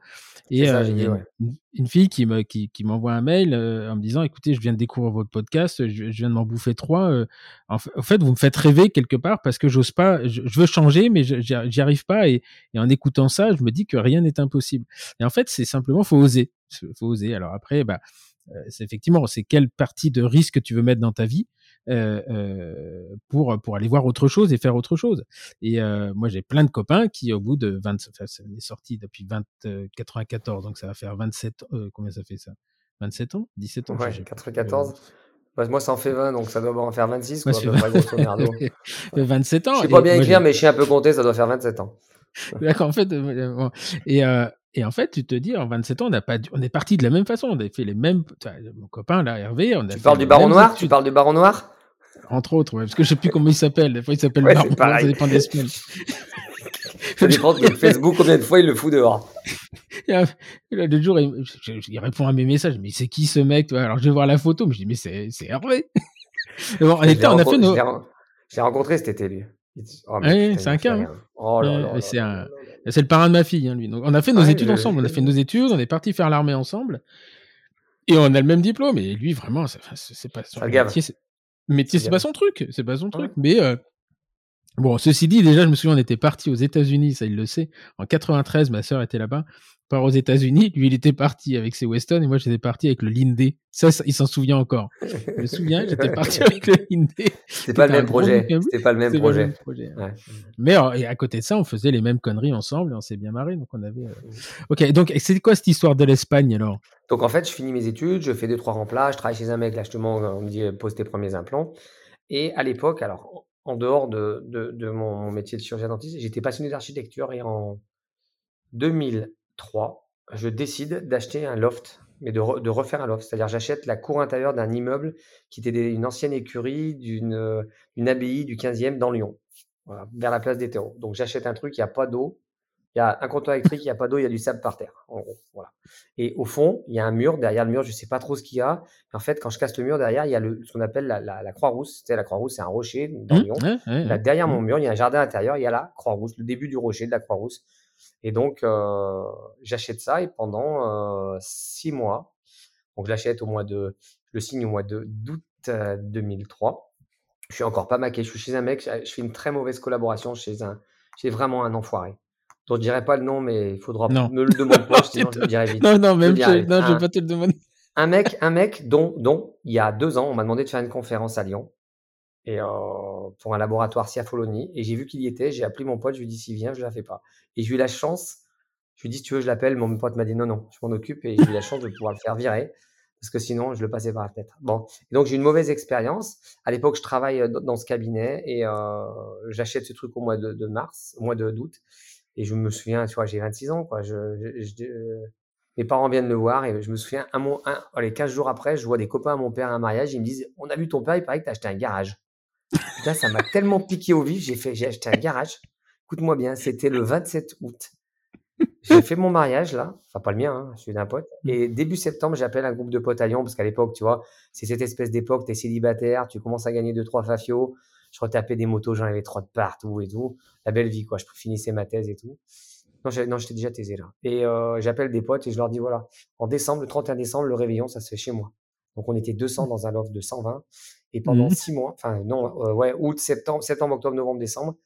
et ça, euh, il y a une, ouais. une- une fille qui me, qui, qui m'envoie un mail en me disant, écoutez, je viens de découvrir votre podcast, je, je viens de m'en bouffer trois. en, fa- en fait, vous me faites rêver quelque part parce que j'ose pas, je, veux changer, mais je- j'y arrive pas. Et, et en écoutant ça, je me dis que rien n'est impossible. Et en fait, c'est simplement, faut oser, faut oser. Alors après, bah euh, c'est effectivement, c'est quelle partie de risque tu veux mettre dans ta vie euh, euh, pour pour aller voir autre chose et faire autre chose. Et euh, moi, j'ai plein de copains qui, au bout de 20, enfin, ça est sorti depuis 20, euh, 94, donc ça va faire 27, euh, combien ça fait ça? 27 ans? 17 ans Ouais, sais plus. 94. Bah, moi ça en fait 20, donc ça doit en faire 26 Moi, quoi, à ça peu fait près, grosso merdo. 27 ans. Je sais pas bien écrire, mais je sais un peu compter, ça doit faire 27 ans. D'accord, en fait, euh, bon. et, euh, et en fait, tu te dis, en 27 ans, on, n'a pas, on est parti de la même façon, on a fait les mêmes. Mon copain, là, Hervé, on a Tu parles les du Baron Noir? Tu parles du Baron Noir? Entre autres, ouais, parce que je sais plus comment il s'appelle. Des fois, il s'appelle Ouais, Baron Noir, ça dépend des semaines. Ça dépend de Facebook combien de fois il le fout dehors. L'autre jour, il, je- je- il répond à mes messages, mais c'est qui ce mec toi Alors, je vais voir la photo, mais je dis, mais c'est Hervé. Bon, l'ai été, on a fait nos. l'ai rencontré cet été lui. Oh, Ouais, c'est un cas. Oh c'est un- le parrain de ma fille, hein, lui. Donc, on a fait nos Ouais, études je- ensemble. On a fait nos études, on est parti faire l'armée ensemble. Et on a le même diplôme. Et lui, vraiment, c'est pas son métier. Métier, c'est pas son truc. C'est pas son truc. Ouais. Mais euh, bon, ceci dit, déjà, je me souviens, on était parti aux États-Unis. Ça, il le sait. En 93, ma sœur était là-bas. Part aux États-Unis. Lui, il était parti avec ses Weston et moi, j'étais parti avec le Lindé. Ça, ça, il s'en souvient encore. Je me souviens, j'étais parti avec le Lindé. C'était pas le même projet. C'était pas le même C'est pas le projet. même projet. Ouais. Mais euh, et à côté de ça, on faisait les mêmes conneries ensemble et on s'est bien marré. Donc on avait. euh, Ok, donc c'est quoi cette histoire de l'Espagne alors? Donc en fait, je finis mes études, je fais deux trois remplats, je travaille chez un mec là justement, on me dit euh, pose tes premiers implants. Et à l'époque, alors en dehors de, de, de mon, métier de chirurgien dentiste, j'étais passionné d'architecture et en 2003, je décide d'acheter un loft, mais de, re- de refaire un loft. C'est-à-dire j'achète la cour intérieure d'un immeuble qui était des- une ancienne écurie d'une euh, une abbaye du 15e dans Lyon, voilà, vers la place des terreaux. Donc j'achète un truc, il n'y a pas d'eau, il y a un comptoir électrique, il n'y a pas d'eau, il y a du sable par terre, en gros. Voilà. Et au fond, il y a un mur. Derrière le mur, je ne sais pas trop ce qu'il y a. En fait, quand je casse le mur, derrière, il y a le, ce qu'on appelle la, la, la Croix-Rousse. Tu sais, la Croix-Rousse, c'est un rocher dans Hum, Lyon. Là, derrière mon Hum. mur, il y a un jardin intérieur, il y a la Croix-Rousse, le début du rocher de la Croix-Rousse. Et donc, euh, j'achète ça et pendant euh, six mois, donc je l'achète au mois de, je le signe au mois d'août euh, 2003. Je suis encore pas maqué, je suis chez un mec, je fais une très mauvaise collaboration chez un, chez vraiment un enfoiré. dont je dirais pas le nom, mais il faudra Non. me le demander pas, sinon je le dirai vite. Non, non, Je même je, vite. non, je Un- vais pas te le demander. un mec, un mec dont, dont il y a deux ans, on m'a demandé de faire une conférence à Lyon et euh, pour un laboratoire Ciaffoloni et j'ai vu qu'il y était. J'ai appelé mon pote, je lui ai dit s'il vient, je la fais pas. Et j'ai eu la chance. Je lui ai dit si tu veux, je l'appelle. Mon pote m'a dit non, non, je m'en occupe et j'ai eu la chance de pouvoir le faire virer parce que sinon je le passais par la fenêtre. Bon, et donc j'ai une mauvaise expérience. À l'époque, je travaille euh, dans ce cabinet et euh, j'achète ce truc au mois de, mars, au mois d'août. Et je me souviens, tu vois, j'ai 26 ans, quoi. Mes parents viennent me voir et je me souviens, un, un, allez, 15 jours après, je vois des copains à mon père à un mariage. Ils me disent On a vu ton père, il paraît que tu as acheté un garage. Putain, ça m'a tellement piqué au vif, j'ai fait, j'ai acheté un garage. Écoute-moi bien, c'était le 27 août. J'ai fait mon mariage là, enfin pas le mien, hein, celui d'un pote. Mmh. Et début septembre, j'appelle un groupe de potes à Lyon parce qu'à l'époque, tu vois, c'est cette espèce d'époque, t'es célibataire, tu commences à gagner deux trois fafios. Je retapais des motos, j'en avais trois de partout et tout. La belle vie quoi. Je finissais ma thèse et tout. Non, j'étais déjà taisé là. Et euh, j'appelle des potes et je leur dis voilà, en décembre, le 31 décembre, le réveillon, ça se fait chez moi. Donc on était 200 dans un loft de 120 et pendant Mhm. six mois, enfin non, euh, ouais, août, septembre, septembre, octobre, novembre, décembre,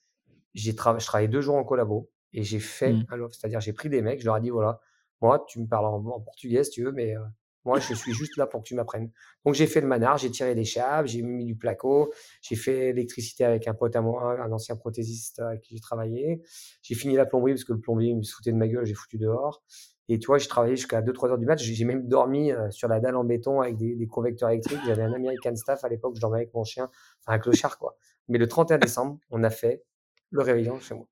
j'ai tra- je travaillais deux jours en collabo et j'ai fait Mhm. un loft. C'est-à-dire, j'ai pris des mecs, je leur ai dit voilà, moi, tu me parles en, en portugais si tu veux, mais euh, moi, je suis juste là pour que tu m'apprennes. Donc, j'ai fait le manard, j'ai tiré des chaves, j'ai mis du placo, j'ai fait l'électricité avec un pote à moi, un ancien prothésiste avec qui j'ai travaillé. J'ai fini la plomberie parce que le plombier me se foutait de ma gueule, j'ai foutu dehors. Et tu vois, j'ai travaillé jusqu'à 2-3 heures du match. J'ai même dormi euh, sur la dalle en béton avec des, des convecteurs électriques. J'avais un American Staff à l'époque, je dormais avec mon chien, enfin un clochard quoi. Mais le 31 décembre, on a fait le réveillon chez moi.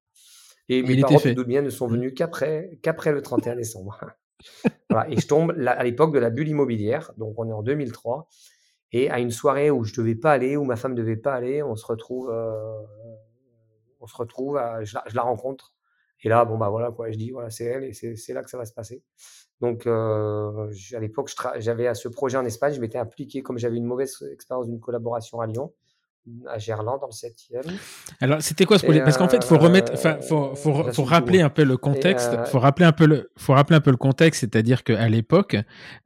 Et mes Il parents, tu fait. te doutes bien, ne sont Mm. venus qu'après qu'après le 31 décembre. Voilà, et je tombe là, à l'époque de la bulle immobilière, donc on est en 2003, et à une soirée où je devais pas aller, où ma femme devait pas aller, on se retrouve, euh, on se retrouve, à- je, la, je la rencontre, et là, bon bah voilà quoi, je dis voilà c'est elle et c'est là que ça va se passer. Donc euh, à l'époque, j'avais à ce projet en Espagne, je m'étais impliqué comme j'avais une mauvaise expérience d'une collaboration à Lyon, à Gerland dans le 7e. Alors, c'était quoi ce Et projet? Parce qu'en fait, faut remettre, enfin, faut, faut, euh, faut tout, rappeler un peu le contexte. euh, faut rappeler un peu le, faut rappeler un peu le contexte, c'est-à-dire qu'à l'époque,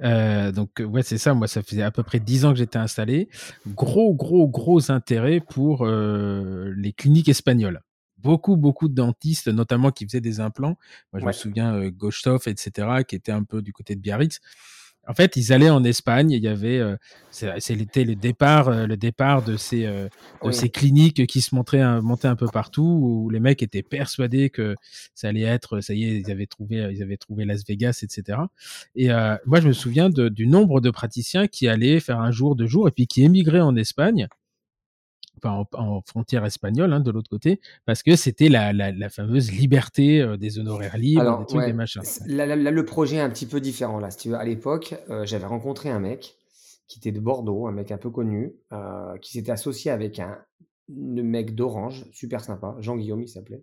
euh, donc ouais, c'est ça. Moi, ça faisait à peu près dix ans que j'étais installé. Gros, gros, gros intérêt pour euh, les cliniques espagnoles. Beaucoup, beaucoup de dentistes, notamment qui faisaient des implants. Moi, je me souviens euh, Gostov, etc., qui était un peu du côté de Biarritz. En fait, ils allaient en Espagne. Il y avait, euh, c'était le départ, euh, le départ de ces, euh, de Oui. ces cliniques qui se montraient, un- montaient un peu partout, où les mecs étaient persuadés que ça allait être, ça y est, ils avaient trouvé, ils avaient trouvé Las Vegas, etc. Et euh, moi, je me souviens de- du nombre de praticiens qui allaient faire un jour, deux jours, et puis qui émigraient en Espagne, en, en frontière espagnole, hein, de l'autre côté, parce que c'était la, la, la fameuse liberté euh, des honoraires libres, des trucs, des machins. c'est- là, là- là, le projet est un petit peu différent. Là, si tu veux. À l'époque, euh, j'avais rencontré un mec qui était de Bordeaux, un mec un peu connu, euh, qui s'était associé avec un, un mec d'Orange, super sympa, Jean-Guillaume, il s'appelait.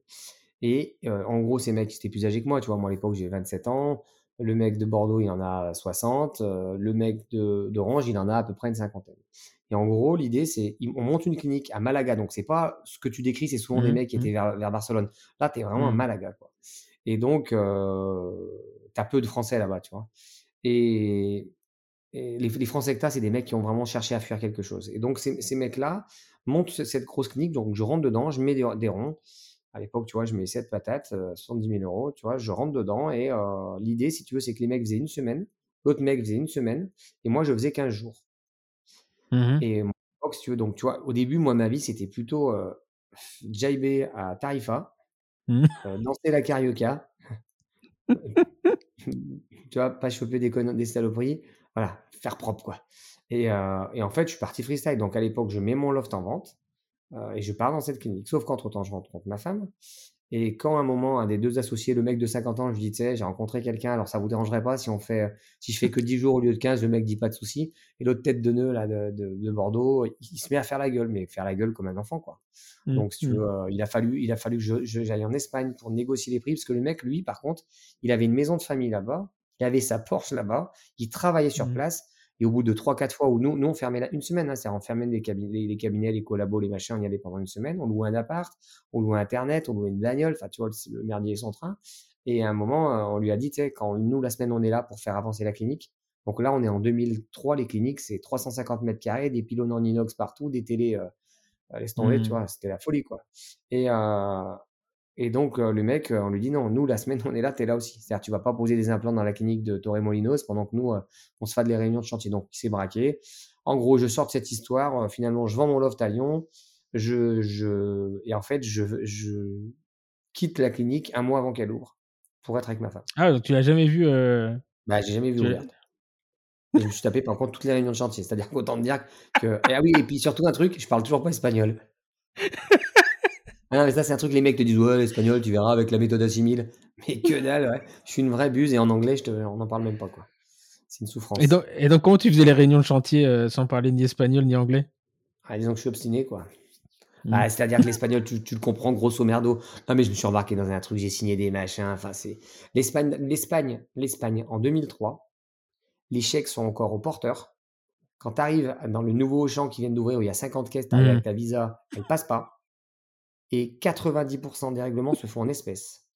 Et en gros, ces mecs, étaient plus âgés que moi. Tu vois, moi, à l'époque, j'ai 27 ans. Le mec de Bordeaux, il en a 60. euh, le mec d'Orange, il en a à peu près une cinquantaine. Et en gros, l'idée, c'est on monte une clinique à Malaga. Donc, c'est pas ce que tu décris, c'est souvent des Mhm, mecs qui étaient vers, vers Barcelone. Là, tu es vraiment à Mhm. Malaga. Quoi. Et donc, euh, tu as peu de Français là-bas, tu vois. Et, et les, les Français que tu c'est des mecs qui ont vraiment cherché à fuir quelque chose. Et donc, ces, ces mecs-là montent ce- cette grosse clinique. Donc, je rentre dedans, je mets des, des ronds. À l'époque, tu vois, je mets 7 patates, euh, 70 000 euros, tu vois, je rentre dedans. Et euh, l'idée, si tu veux, c'est que les mecs faisaient une semaine, l'autre mec faisait une semaine, et moi, je faisais 15 jours. Mhm. Et si tu veux, donc, tu vois, au début, moi, ma vie, c'était plutôt euh, jaibé à Tarifa, euh, danser la carioca, tu vois, pas choper des, saloperies, voilà, faire propre, quoi. Et, euh, et en fait, je suis parti freestyle. Donc, à l'époque, je mets mon loft en vente et je pars dans cette clinique. Sauf qu'entre-temps, je rencontre ma femme. Et quand à un moment, un des deux associés, le mec de 50 ans, je lui dis, tu sais, j'ai rencontré quelqu'un, alors ça vous dérangerait pas si on fait, si je fais que 10 jours au lieu de 15, le mec dit pas de souci. Et l'autre tête de nœud, là, de, de, de Bordeaux, il, se met à faire la gueule, mais faire la gueule comme un enfant, quoi. Mhm. Donc, si tu veux, euh, il a fallu, il a fallu que je- je- j'aille en Espagne pour négocier les prix, parce que le mec, lui, par contre, il avait une maison de famille là-bas, il avait sa Porsche là-bas, il travaillait sur Mhm. place, et au bout de 3-4 fois où nous, nous on fermait là une semaine, hein, c'est-à-dire on fermait les, cabinets, les, les cabinets, les collabos, les machins, on y allait pendant une semaine, on louait un appart, on louait Internet, on louait une bagnole, enfin, tu vois, le, le merdier est son train. Et à un moment, euh, on lui a dit, tu sais, quand nous, la semaine, on est là pour faire avancer la clinique, donc là, on est en 2003, les cliniques, c'est 350 mètres carrés, des pylônes en inox partout, des télés, euh, laisse tomber, tu Mhm. vois, c'était la folie, quoi. Et, euh, et donc, euh, le mec, euh, on lui dit non, nous, la semaine, on est là, tu es là aussi. C'est-à-dire, tu vas pas poser des implants dans la clinique de Torremolinos pendant que nous, euh, on se fait des réunions de chantier. Donc, il s'est braqué. En gros, je sors de cette histoire. finalement, je vends mon loft à Lyon. Je, je, et en fait, je, je quitte la clinique un mois avant qu'elle ouvre pour être avec ma femme. Ah, donc tu l'as jamais vu Bah, j'ai jamais vu ouverte. Je me suis tapé par contre toutes les réunions de chantier. C'est-à-dire qu'autant te dire que. Et ah oui, et puis surtout un truc, je parle toujours pas espagnol. Ah non, mais ça, c'est un truc, les mecs te disent, ouais, l'espagnol, tu verras avec la méthode assimile. Mais que dalle, ouais. Je suis une vraie buse et en anglais, je te... on n'en parle même pas, quoi. C'est une souffrance. Et donc, et donc, comment tu faisais les réunions de chantier euh, sans parler ni espagnol ni anglais? Ah, disons que je suis obstiné, quoi. Bah, c'est-à-dire que l'espagnol, tu, le comprends grosso merdo. Non, mais je me suis embarqué dans un truc, j'ai signé des machins. Enfin, c'est l'Espagne, l'Espagne, l'Espagne en 2003. Les chèques sont encore au porteur. Quand tu arrives dans le nouveau champ qui vient d'ouvrir où il y a 50 caisses, tu arrives mm. avec ta visa, elle passe pas. Et 90% des règlements se font en espèces.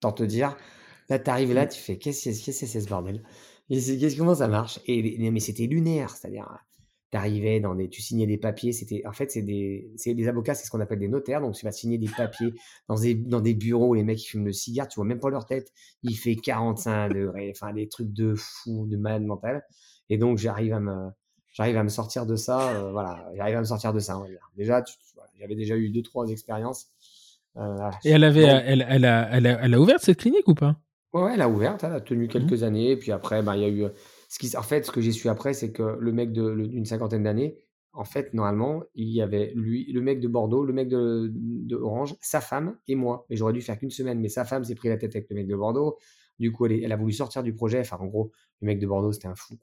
Tant te dire, là, tu arrives là, mm. tu fais qu'est-ce que c'est ce bordel? Qu'est-ce comment ça marche? Et mais c'était lunaire, c'est-à-dire tu dans des, tu signais des papiers. C'était, en fait, c'est des, des avocats, c'est ce qu'on appelle des notaires. Donc, tu vas signer des papiers dans des, dans des bureaux où les mecs ils fument le cigare, tu vois même pas leur tête. Il fait 45 degrés, enfin, des trucs de fou, de malade mental. Et donc, j'arrive à me, j'arrive à me sortir de ça. Euh, voilà, j'arrive à me sortir de ça. Déjà, j'avais déjà eu deux, trois expériences. Euh, et elle avait, elle, elle, a, elle, a, elle a ouvert cette clinique ou pas? Ouais, elle a ouvert, elle a tenu mmh quelques années. Et puis après, bah, il y a eu ce qui, en fait, ce que j'ai su après, c'est que le mec d'une cinquantaine d'années, en fait, normalement, il y avait lui, le mec de Bordeaux, le mec de, de Orange, sa femme et moi. Et j'aurais dû faire qu'une semaine, mais sa femme s'est pris la tête avec le mec de Bordeaux. Du coup, elle, a voulu sortir du projet. Enfin, en gros, le mec de Bordeaux, c'était un fou,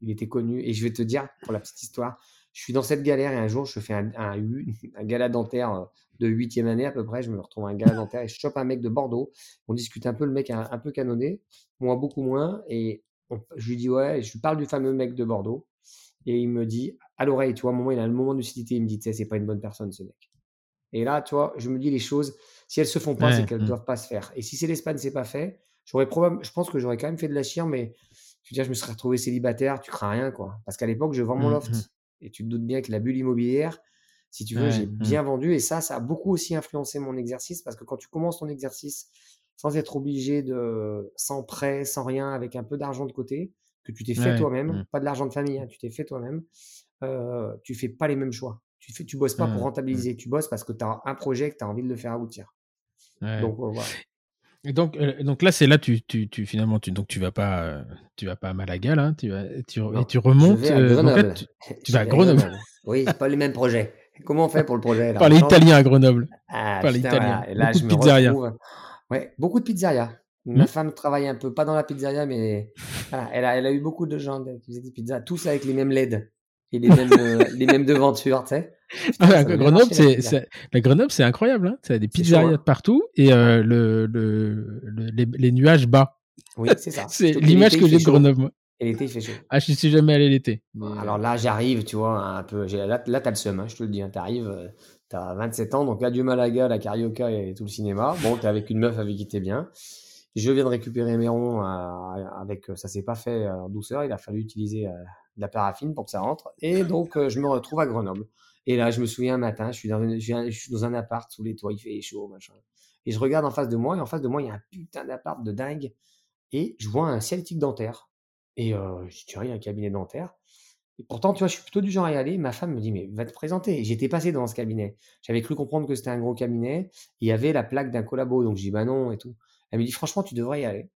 il était connu. Et je vais te dire, pour la petite histoire, je suis dans cette galère et un jour, je fais un, un, gala dentaire euh, de huitième année à peu près. Je me retrouve à un gala dentaire et je chope un mec de Bordeaux. On discute un peu, le mec un, un peu canonné, moi beaucoup moins. Et je lui dis ouais, je lui parle du fameux mec de Bordeaux et il me dit à l'oreille, tu vois, moment, il a le moment de lucidité, il me dit, tu sais, c'est pas une bonne personne ce mec. Et là, tu vois, je me dis les choses, si elles se font pas, c'est qu'elles ne mmh. doivent pas se faire. Et si c'est l'Espagne, c'est pas fait, j'aurais probablement, je pense que j'aurais quand même fait de la chire, mais je veux dire, je me serais retrouvé célibataire, tu crains rien, quoi. Parce qu'à l'époque, je vends mon mmh, loft. Mmh. Et tu te doutes bien que la bulle immobilière, si tu veux, j'ai bien vendu. Et ça, ça a beaucoup aussi influencé mon exercice parce que quand tu commences ton exercice sans être obligé de, sans prêt, sans rien, avec un peu d'argent de côté, que tu t'es fait toi-même, mmh. pas de l'argent de famille, hein, tu t'es fait toi-même, euh, tu fais pas les mêmes choix. Tu fais, tu bosses pas pour mmh, rentabiliser, mmh. tu bosses parce que tu as un projet que tu as envie de le faire aboutir. Donc voilà. Et donc, euh, donc là, c'est là, tu, tu, tu, finalement, tu, donc tu vas pas, euh, tu vas pas à Malaga, là, tu vas, tu, et tu remontes. Euh, tu, vas à Grenoble. oui, c'est pas les mêmes projets. Comment on fait pour le projet là? Par les Italiens à Grenoble. Ah, Par les Italiens. là, je me retrouve, Ouais, beaucoup de pizzerias. Ma mmh. femme travaille un peu, pas dans la pizzeria, mais elle, a, elle a eu beaucoup de gens qui faisaient des pizzas, tous avec les mêmes LED et les mêmes, euh, les mêmes devantures, tu sais. Ah, Grenoble, c'est, la Grenoble, c'est incroyable. Hein c'est des pizzerias de hein. partout et euh, le, le, les, nuages bas. Oui, c'est ça. c'est l'image que j'ai de Grenoble. Et l'été, il fait chaud. Ah, je ne suis jamais allé l'été. Alors là, j'arrive, tu vois, un peu. Là, là tu as le seum, hein, je te le dis. Hein, tu arrives, euh, tu as 27 ans, donc adieu Malaga, la carioca et tout le cinéma. Bon, tu es avec une meuf avec qui tu bien. Je viens de récupérer mes ronds euh, avec. Ça s'est pas fait en douceur. Il a fallu utiliser de la paraffine pour que ça rentre. Et donc, je me retrouve à Grenoble. Et là, je me souviens un matin, je suis dans, un appart sous les toits, il fait chaud, machin. Et je regarde en face de moi, et en face de moi, il y a un putain d'appart de dingue. Et je vois un celtique dentaire. Et euh, je dis, il y a un cabinet dentaire. Et pourtant, tu vois, je suis plutôt du genre à y aller. Ma femme me dit, mais va te présenter. J'étais passé dans ce cabinet. J'avais cru comprendre que c'était un gros cabinet. Il y avait la plaque d'un collabo. Donc, je dis, bah non, et tout. Elle me dit, franchement, tu devrais y aller.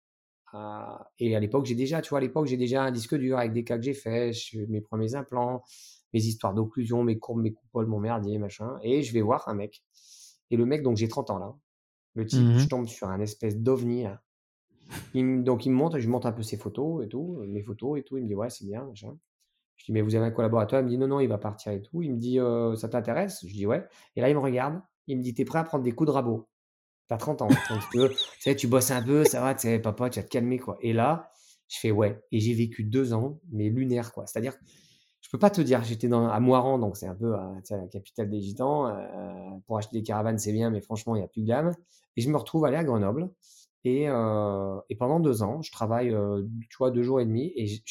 Ah, et à l'époque, j'ai déjà, tu vois, à l'époque, j'ai déjà un disque dur avec des cas que j'ai fait, mes premiers implants, mes histoires d'occlusion, mes courbes, mes coupoles, mon merdier, machin. Et je vais voir un mec. Et le mec, donc j'ai 30 ans là. Le type, mmh je tombe sur un espèce d'ovni là. donc il me montre, je montre un peu ses photos et tout, mes photos et tout. Il me dit ouais, c'est bien, machin. Je dis mais vous avez un collaborateur? Il me dit non, non, il va partir et tout. Il me dit «Euh, ça t'intéresse? Je dis ouais. Et là, il me regarde. Il me dit t'es prêt à prendre des coups de rabot? T'as 30 ans. Donc, tu, sais, tu bosses un peu, ça va, tu sais, papa, tu vas te calmer quoi. Et là, je fais ouais. Et j'ai vécu deux ans, mais lunaire quoi. C'est-à-dire je peux pas te dire, j'étais à Moiran, donc c'est un peu euh, la capitale des Gitans. Euh, pour acheter des caravanes, c'est bien, mais franchement, il n'y a plus de gamme. Et je me retrouve aller à Grenoble. Et, euh, et pendant deux ans, je travaille, tu vois, deux jours et demi. Et je,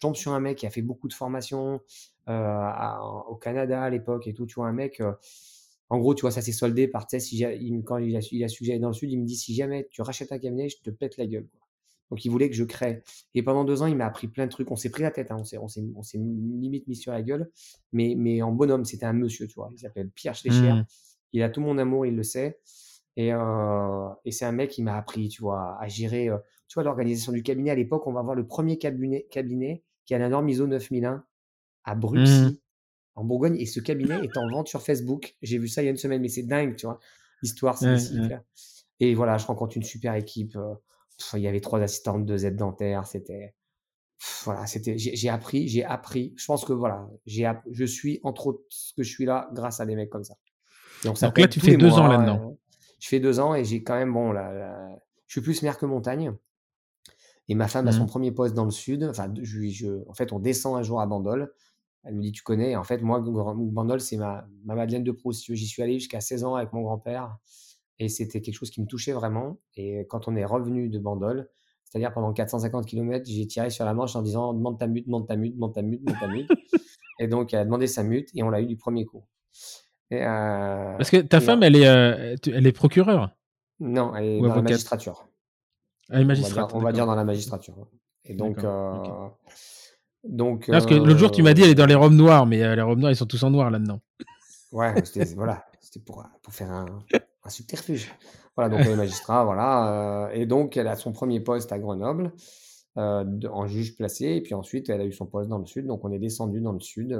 tombe sur un mec qui a fait beaucoup de formations au Canada à l'époque et tout. Tu vois, un mec, en gros, tu vois, ça s'est soldé par, tu sais, quand il a, il a su dans le sud, il me dit si jamais tu rachètes un cabinet, je te pète la gueule. Donc, il voulait que je crée. Et pendant deux ans, il m'a appris plein de trucs. On s'est pris la tête, hein. on s'est limite mis sur la gueule. Mais, mais en bonhomme, c'était un monsieur, tu vois. Il s'appelle Pierre Schlecher. Mmh. Il a tout mon amour, il le sait. Et, euh, et c'est un mec qui m'a appris, tu vois, à gérer, euh, tu vois, l'organisation du cabinet. À l'époque, on va voir le premier cabinet, cabinet qui a la norme ISO 9001 à Bruxelles, mmh. en Bourgogne. Et ce cabinet est en vente sur Facebook. J'ai vu ça il y a une semaine, mais c'est dingue, tu vois. L'histoire, c'est mmh, Et voilà, je rencontre une super équipe. Euh, il y avait trois assistantes, deux aides dentaires, c'était voilà, c'était, j'ai appris, j'ai appris. Je pense que voilà, j'ai, je suis entre autres ce que je suis là grâce à des mecs comme ça. Donc, ça Donc là, tu fais deux ans là-dedans. Euh, je fais deux ans et j'ai quand même bon là, je suis plus mer que montagne. Et ma femme a son mmh. premier poste dans le sud. Enfin, je, en fait, on descend un jour à Bandol. Elle me dit, tu connais. En fait, moi, Bandol, c'est ma, ma Madeleine de Proust. J'y suis allé jusqu'à 16 ans avec mon grand-père. Et c'était quelque chose qui me touchait vraiment. Et quand on est revenu de Bandol, c'est-à-dire pendant 450 km, j'ai tiré sur la manche en disant demande ta mute, demande ta mute, demande ta mute, demande ta mute. et donc, elle a demandé sa mute et on l'a eu du premier coup. Euh, Parce que ta femme, elle est, euh, elle est procureure Non, elle est dans la magistrature. Ah, on, va dire, on va dire, dans la magistrature. Et donc, euh, donc Parce que l'autre jour, tu m'as dit elle est dans les robes noires, mais les robes noires, ils sont tous en noir là-dedans. Ouais, c'était voilà, pour, pour faire un, un subterfuge. Voilà, donc elle est magistrat, voilà. et donc, elle a son premier poste à Grenoble. en juge placé, et puis ensuite elle a eu son poste dans le sud, donc on est descendu dans le sud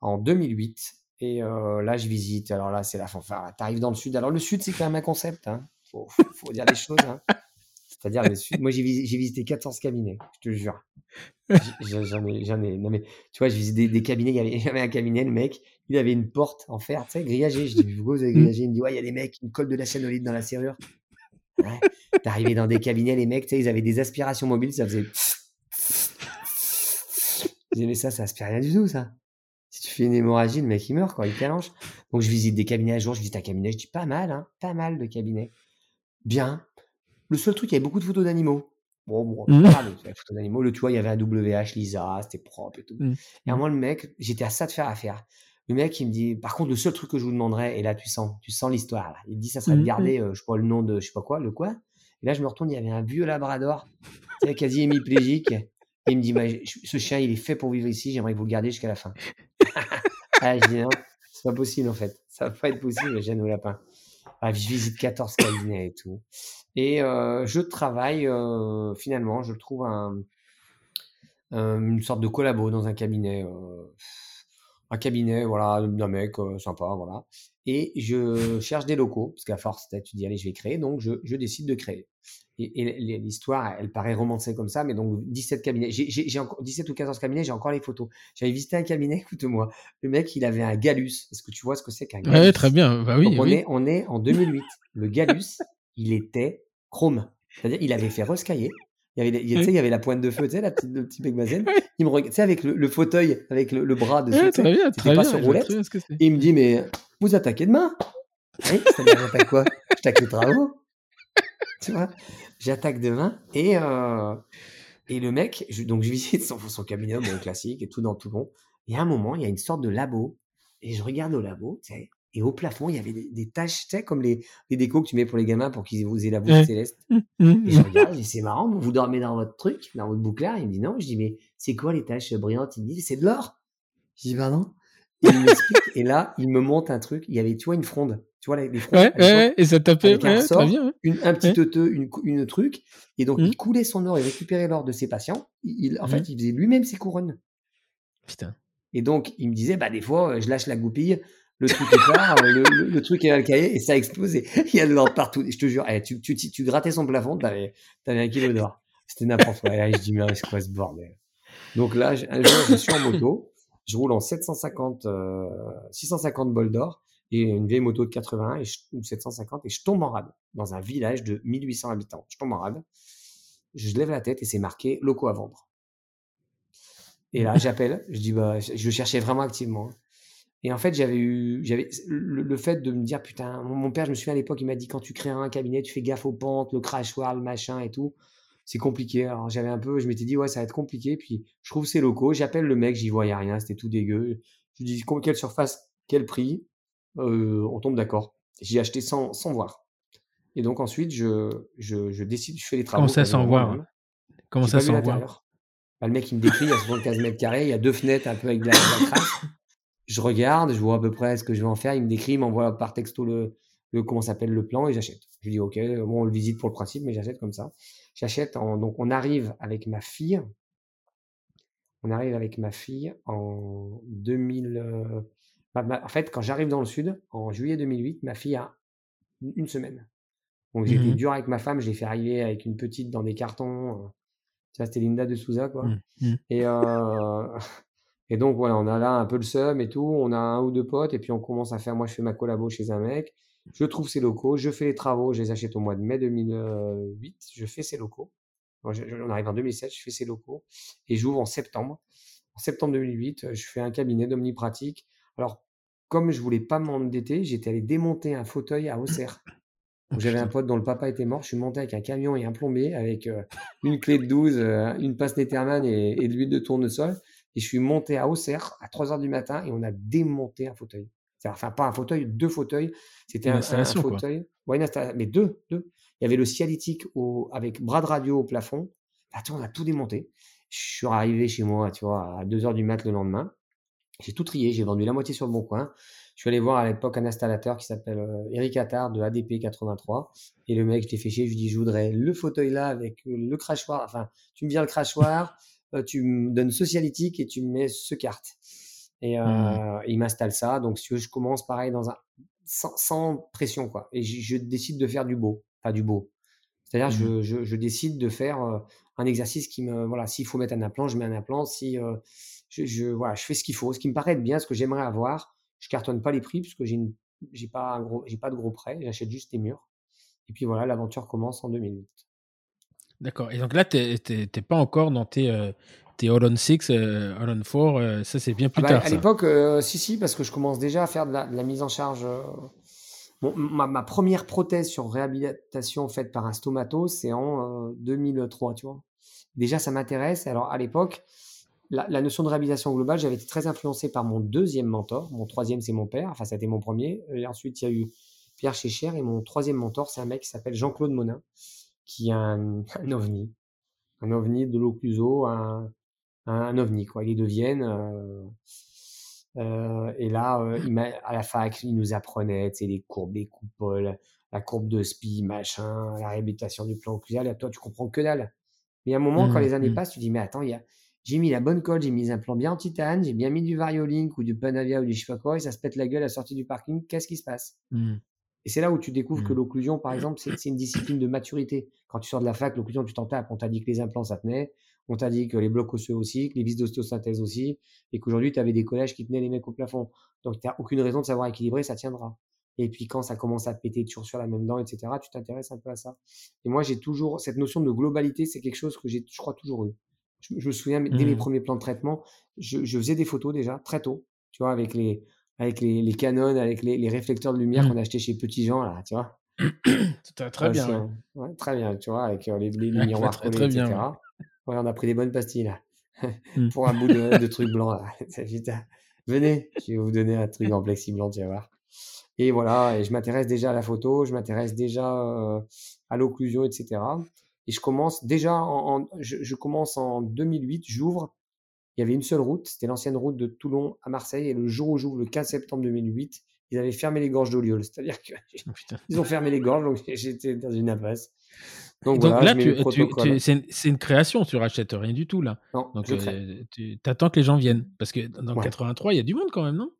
en 2008. Et là, je visite. Alors là, c'est la fanfare. Tu arrives dans le sud. Alors le sud, c'est quand même un concept. Hein. Faut, faut, dire les choses. Hein. C'est-à-dire. Moi, j'ai visité, 14 cabinets, je te jure. J'en ai, j'en ai. Non mais, tu vois, j'ai visité des, cabinets. Il y avait, jamais un cabinet. Le mec, il avait une porte en fer, tu sais, grillagée. Je dis, vous avez mmh. grillagé? Il me dit, ouais, il y a des mecs qui me collent de la chaîne dans la serrure. Ouais. T'es arrivé dans des cabinets, les mecs, tu sais, ils avaient des aspirations mobiles, ça faisait. J'ai mais ça, ça aspire rien du tout, ça si tu fais une hémorragie, le mec il meurt, quoi, il calanche. Donc je visite des cabinets à jour, je visite un cabinet, je dis pas mal, hein, pas mal de cabinets. Bien. Le seul truc, il y avait beaucoup de photos d'animaux. Bon, bon, mmh. pas de photos d'animaux. Le, tu vois, il y avait un WH Lisa, c'était propre et tout. Mmh. Et à moi, le mec, j'étais à ça de faire affaire. Le mec, il me dit, par contre, le seul truc que je vous demanderais, et là, tu sens, tu sens l'histoire, là. Il me dit, ça serait de mmh, garder, euh, je sais pas, le nom de, je sais pas quoi, le quoi. Et là, je me retourne, il y avait un vieux labrador, quasi hémiplégique. Et il me dit, ce chien, il est fait pour vivre ici, j'aimerais que vous le gardiez jusqu'à la fin. ah, je dis, non, c'est pas possible en fait. Ça va pas être possible, Jeanne au lapin. Ah, je visite 14 cabinets et tout. Et euh, je travaille, euh, finalement, je trouve un, une sorte de collabo dans un cabinet. Euh, un cabinet, voilà, d'un mec sympa, voilà. Et je cherche des locaux, parce qu'à force, tu dis, allez, je vais créer, donc je, je décide de créer. Et, l'histoire, elle paraît romancée comme ça, mais donc 17 cabinets. J'ai encore 17 ou 14 cabinets, j'ai encore les photos. J'avais visité un cabinet, écoute-moi. Le mec, il avait un Galus. Est-ce que tu vois ce que c'est qu'un Galus Oui, très bien. Bah oui, on, Est, on est en 2008. Le Galus, il était chrome. C'est-à-dire, il avait fait rescailler. Il y avait, il, il y avait la pointe de feu, tu sais, la petite, le petit bec Il me regarde, tu sais, avec le, fauteuil, avec le, bras dessus. très bien, très pas sur roulette. Et il me dit, mais vous attaquez demain Oui, c'est-à-dire, quoi? Je t'attaque les travaux. Tu vois J'attaque demain et, euh, et le mec, donc je visite son, son cabinet, bon, classique et tout dans tout bon. Et à un moment, il y a une sorte de labo et je regarde au labo, tu sais, et au plafond, il y avait des, des taches, tu sais, comme les, les, décos que tu mets pour les gamins pour qu'ils aient la bouche céleste. Mmh, mmh, et je mmh. regarde, c'est marrant, vous dormez dans votre truc, dans votre bouclard. Il me dit non. Je dis, mais c'est quoi les taches brillantes? Il me dit, c'est de l'or. Je dis, bah non. Et il m'explique, et là, il me montre un truc. Il y avait, tu vois, une fronde. Tu vois, les frondes. Ouais, ouais, et ça tapait. Un, très bien, une, un petit teuteux, une, une truc. Et donc, il coulait son or et récupérait l'or de ses patients. Il, en fait, il faisait lui-même ses couronnes. Putain. Et donc, il me disait, bah, des fois, je lâche la goupille le truc est part, le, le, truc est dans le cahier et ça a explosé. Il y a de l'or partout. Je te jure, eh, tu, tu, tu, grattais son plafond, t'avais, avais un kilo d'or. C'était n'importe quoi. Et là, je dis, mais c'est quoi ce bordel? Donc là, un jour, je suis en moto, je roule en 750, euh, 650 bols d'or une vieille moto de 80 et ou 750 et je tombe en rade dans un village de 1800 habitants. Je tombe en rade, je lève la tête et c'est marqué locaux à vendre. Et là, j'appelle, je dis, bah, je cherchais vraiment activement. Et en fait, j'avais eu, j'avais le, fait de me dire, putain, mon, père, je me souviens à l'époque, il m'a dit, quand tu crées un cabinet, tu fais gaffe aux pentes, le crachoir, le machin et tout. C'est compliqué. Alors j'avais un peu, je m'étais dit, ouais, ça va être compliqué. Puis je trouve ces locaux, j'appelle le mec, j'y voyais rien, c'était tout dégueu. Je lui dis, quelle surface, quel prix? Euh, On tombe d'accord. J'ai acheté sans, sans voir. Et donc ensuite, je, je, je, décide, je fais les travaux. Comment ça sans voir? Comment ça sans voir? bah, Le mec, il me décrit, il y a 75 mètres carrés, il y a deux fenêtres un peu avec de la, de la crasse je regarde, je vois à peu près ce que je vais en faire. Il me décrit, il m'envoie par texto le, le comment s'appelle le plan et j'achète. Je lui dis ok, bon on le visite pour le principe, mais j'achète comme ça. J'achète. Donc on arrive avec ma fille. On arrive avec ma fille en 2000. Euh, bah, en fait, quand j'arrive dans le sud, en juillet 2008, ma fille a une semaine. Donc j'ai été mmh dur avec ma femme, je l'ai fait arriver avec une petite dans des cartons. c'était Linda de Souza, quoi. Mmh, mmh. Et, euh, et donc, voilà, on a là un peu le seum et tout. On a un ou deux potes, et puis on commence à faire. Moi, je fais ma collabo chez un mec. Je trouve ses locaux, je fais les travaux, je les achète au mois de mai 2008. Je fais ses locaux. On arrive en 2007, je fais ses locaux et j'ouvre en septembre. En septembre 2008, je fais un cabinet d'omnipratique. Alors, comme je voulais pas m'endetter, j'étais allé démonter un fauteuil à Auxerre. J'avais un pote dont le papa était mort. Je suis monté avec un camion et un plombier, avec euh, une clé de 12, euh, une passe Netterman et, de l'huile de tournesol. Et je suis monté à Auxerre à 3 heures du matin et on a démonté un fauteuil. Enfin, pas un fauteuil, deux fauteuils. C'était un, fauteuil. Ouais, mais deux, deux. Il y avait le cialytique au, avec bras de radio au plafond. Attends, on a tout démonté. Je suis arrivé chez moi, tu vois, à 2 heures du mat le lendemain. J'ai tout trié, j'ai vendu la moitié sur le bon coin. Je suis allé voir à l'époque un installateur qui s'appelle euh, Eric Attard de ADP 83. Et le mec, je l'ai fait chier, je lui dis, je voudrais le fauteuil là avec le crachoir. Enfin, tu me viens le crachoir, euh, tu me donnes ce et tu me mets ce carte. Et, euh, mmh. il m'installe ça. Donc, si je commence pareil dans un, sans, pression, quoi. Et je, décide de faire du beau, pas du beau. C'est-à-dire, je, mmh. je, décide de faire un exercice qui me, voilà, s'il faut mettre un implant, je mets un implant. Si, je, voilà, je fais ce qu'il faut, ce qui me paraît être bien, ce que j'aimerais avoir. Je cartonne pas les prix puisque j'ai j'ai pas j'ai pas de gros prêts, j'achète juste des murs. Et puis voilà, l'aventure commence en 2008. D'accord. Et donc là, tu n'es pas encore dans tes, euh, tes All on 6, euh, All on 4, euh, ça c'est bien plus ah bah, tard. À l'époque, si, si, parce que je commence déjà à faire de la, mise en charge. ma, ma, première prothèse sur réhabilitation faite par un stomato, c'est en 2003, tu vois. Déjà, ça m'intéresse. Alors à l'époque, la, notion de réhabilitation globale, j'avais été très influencé par mon deuxième mentor. Mon troisième, c'est mon père. Enfin, c'était mon premier. Et ensuite, il y a eu Pierre Chécher. Et mon troisième mentor, c'est un mec qui s'appelle Jean-Claude Monin, qui est un, ovni. Un ovni de l'Occluso, un, un, ovni, quoi. Il est de Vienne. Euh, euh, et là, euh, il à la fac, il nous apprenait, tu les courbes, les coupoles, la courbe de SPI, machin, la réhabilitation du plan occlusal. Et toi, tu comprends que dalle. Mais à un moment, quand mmh, les années mmh. passent, tu dis, mais attends, il y a, j'ai mis la bonne colle, j'ai mis un plan bien en titane, j'ai bien mis du Variolink ou du Panavia ou du je sais pas quoi, et ça se pète la gueule à la sortie du parking. Qu'est-ce qui se passe? Mmh. Et c'est là où tu découvres que mmh. l'occlusion, par exemple, c'est une discipline de maturité. Quand tu sors de la fac, l'occlusion, tu t'en tapes. On t'a dit que les implants, ça tenait. On t'a dit que les blocs osseux aussi, que les vis d'ostéosynthèse aussi, et qu'aujourd'hui, tu avais des collages qui tenaient les mecs au plafond. Donc, tu n'as aucune raison de savoir équilibrer, ça tiendra. Et puis, quand ça commence à péter toujours sur la même dent, etc., tu t'intéresses un peu à ça. Et moi, j'ai toujours, cette notion de globalité, c'est quelque chose que j'ai, je crois, toujours eu je, me souviens, dès mes mmh. premiers plans de traitement, je, faisais des photos déjà très tôt, tu vois, avec les, avec les, les canons, avec les, réflecteurs de lumière mmh. qu'on achetait chez Petit Jean, là, tu vois. Très bien. très bien, tu vois, avec euh, les, les, miroirs collés, très etc. Bien, on a pris des bonnes pastilles, là, mmh. pour un bout de, de truc blanc, là. Venez, je vais vous donner un truc en plexi blanc, tu vas voir. Et voilà, et je m'intéresse déjà à la photo, je m'intéresse déjà euh, à l'occlusion, etc. Et je commence déjà, en, je, commence en 2008, j'ouvre. Il y avait une seule route, c'était l'ancienne route de Toulon à Marseille. Et le jour où j'ouvre, le 15 septembre 2008, ils avaient fermé les gorges d'Oliol. C'est-à-dire qu'ils oh, ont fermé les gorges, donc j'étais dans une impasse. Donc, là, c'est une, création, tu rachètes rien du tout là. Non, donc euh, tu attends que les gens viennent. Parce que dans 83, il y a du monde quand même, non?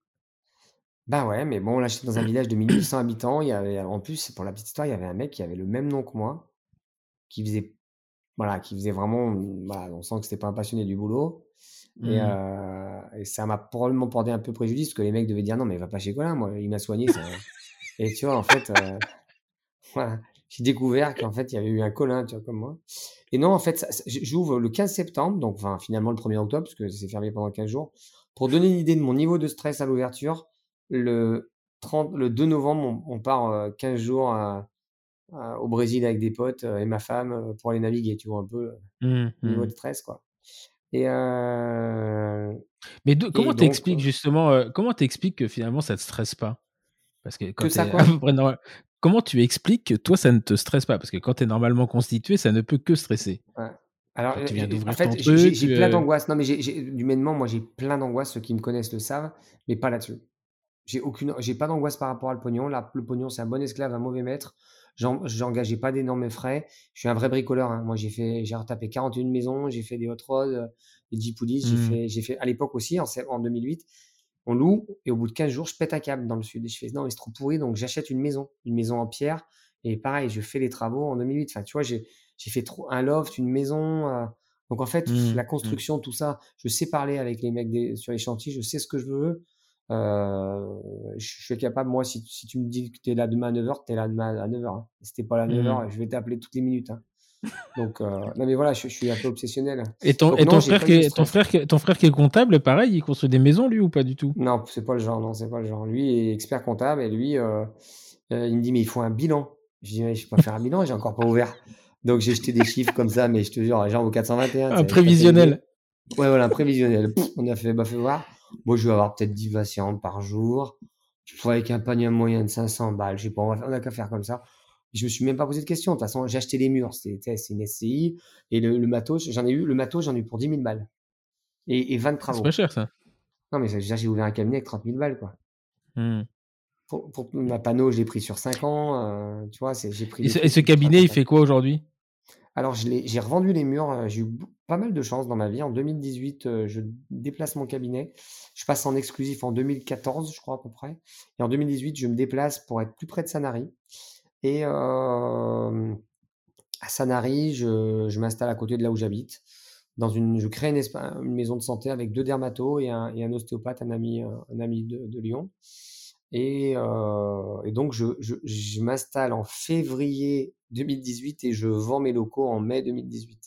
Ben ouais, mais bon, là, j'étais dans un village de 1800 habitants. Il y avait, en plus, pour la petite histoire, il y avait un mec qui avait le même nom que moi qui faisait, voilà, qui faisait vraiment, on sent que c'était pas un passionné du boulot. Et, mmh. euh, et, ça m'a probablement porté un peu préjudice parce que les mecs devaient dire non, mais va pas chez Colin, moi, il m'a soigné. et tu vois, en fait, euh, voilà, j'ai découvert qu'en fait, il y avait eu un Colin, tu vois, comme moi. Et non, en fait, j'ouvre le 15 septembre, donc enfin, finalement le 1er octobre, parce que c'est fermé pendant 15 jours. Pour donner une idée de mon niveau de stress à l'ouverture, le, 30, le 2 novembre, on, part 15 euh, jours à, au Brésil avec des potes et ma femme pour aller naviguer, tu vois, un peu mmh, au niveau mmh. de stress, quoi. Et Mais comment t'expliques justement, comment t'expliques que finalement ça te stresse pas? Parce que, quand ça, comment tu expliques que toi ça ne te stresse pas? Parce que quand tu es normalement constitué, ça ne peut que stresser. Alors, en fait, j'ai plein d'angoisse. Non, mais humainement, moi, j'ai plein d'angoisse. Ceux qui me connaissent le savent, mais pas là-dessus. J'ai aucune, j'ai pas d'angoisse par rapport à le pognon. Là, le pognon, c'est un bon esclave, un mauvais maître j'engageais pas d'énormes frais. Je suis un vrai bricoleur. Hein. Moi, j'ai fait, j'ai retapé 41 maisons, j'ai fait des hot rods, euh, des jeep j'ai mmh. fait, j'ai fait à l'époque aussi en, en 2008. On loue et au bout de 15 jours, je pète un câble dans le sud. Et je fais non, mais c'est trop pourri, donc j'achète une maison, une maison en pierre. Et pareil, je fais les travaux en 2008. Enfin, tu vois, j'ai, j'ai fait trop, un loft, une maison, euh, Donc en fait, Mmh, la mmh. construction, tout ça, je sais parler avec les mecs des, sur les chantiers, je sais ce que je veux. Euh, je suis capable, moi, si, si tu me dis que tu es là demain à 9h, tu es là demain à 9h. Hein. Si t'es pas là à 9h, Mmh. je vais t'appeler toutes les minutes. Hein. Donc, euh, non mais voilà, je, je suis un peu obsessionnel. Et ton, Donc et non, ton j'ai frère qui ton frère qui, ton frère qui est comptable, pareil, il construit des maisons lui ou pas du tout? Non, c'est pas le genre, non, c'est pas le genre. Lui est expert comptable et lui, euh, euh, il me dit, mais il faut un bilan. Je dis, mais je peux pas faire un bilan, j'ai encore pas ouvert. Donc j'ai jeté des chiffres comme ça, mais je te jure, genre au 421. Un prévisionnel. Ouais, voilà, un prévisionnel. Pff, on a fait, bah, fait voir. Moi, je vais avoir peut-être 10 patients par jour. Je pourrais avec un panier moyen de 500 balles. Je sais pas, on va- on a qu'à faire comme ça. Je me suis même pas posé de questions. De toute façon, j'ai acheté les murs. C'était, c'est une SCI. Et le, le matos, j'en ai eu, le matos, j'en ai eu pour 10 000 balles. Et, et 20 C'est travaux. pas cher ça. Non, mais déjà, j'ai ouvert un cabinet avec 30 000 balles, quoi. Mmh. Pour, pour ma panneau, je l'ai pris sur 5 ans. euh, tu vois, c'est, j'ai pris. Et ce, et cabinet, il fait quoi aujourd'hui? Alors, j'ai revendu les murs. euh, J'ai eu pas mal de chance dans ma vie. En 2018, euh, je déplace mon cabinet. Je passe en exclusif en 2014, je crois à peu près. Et en 2018, je me déplace pour être plus près de Sanary. Et euh, à Sanary, je, m'installe à côté de là où j'habite. Dans une, je crée une, maison de santé avec deux dermatos et un, ostéopathe, un ami, un ami de Lyon. Et, euh, et donc, je, je, je m'installe en février 2018 et je vends mes locaux en mai 2018.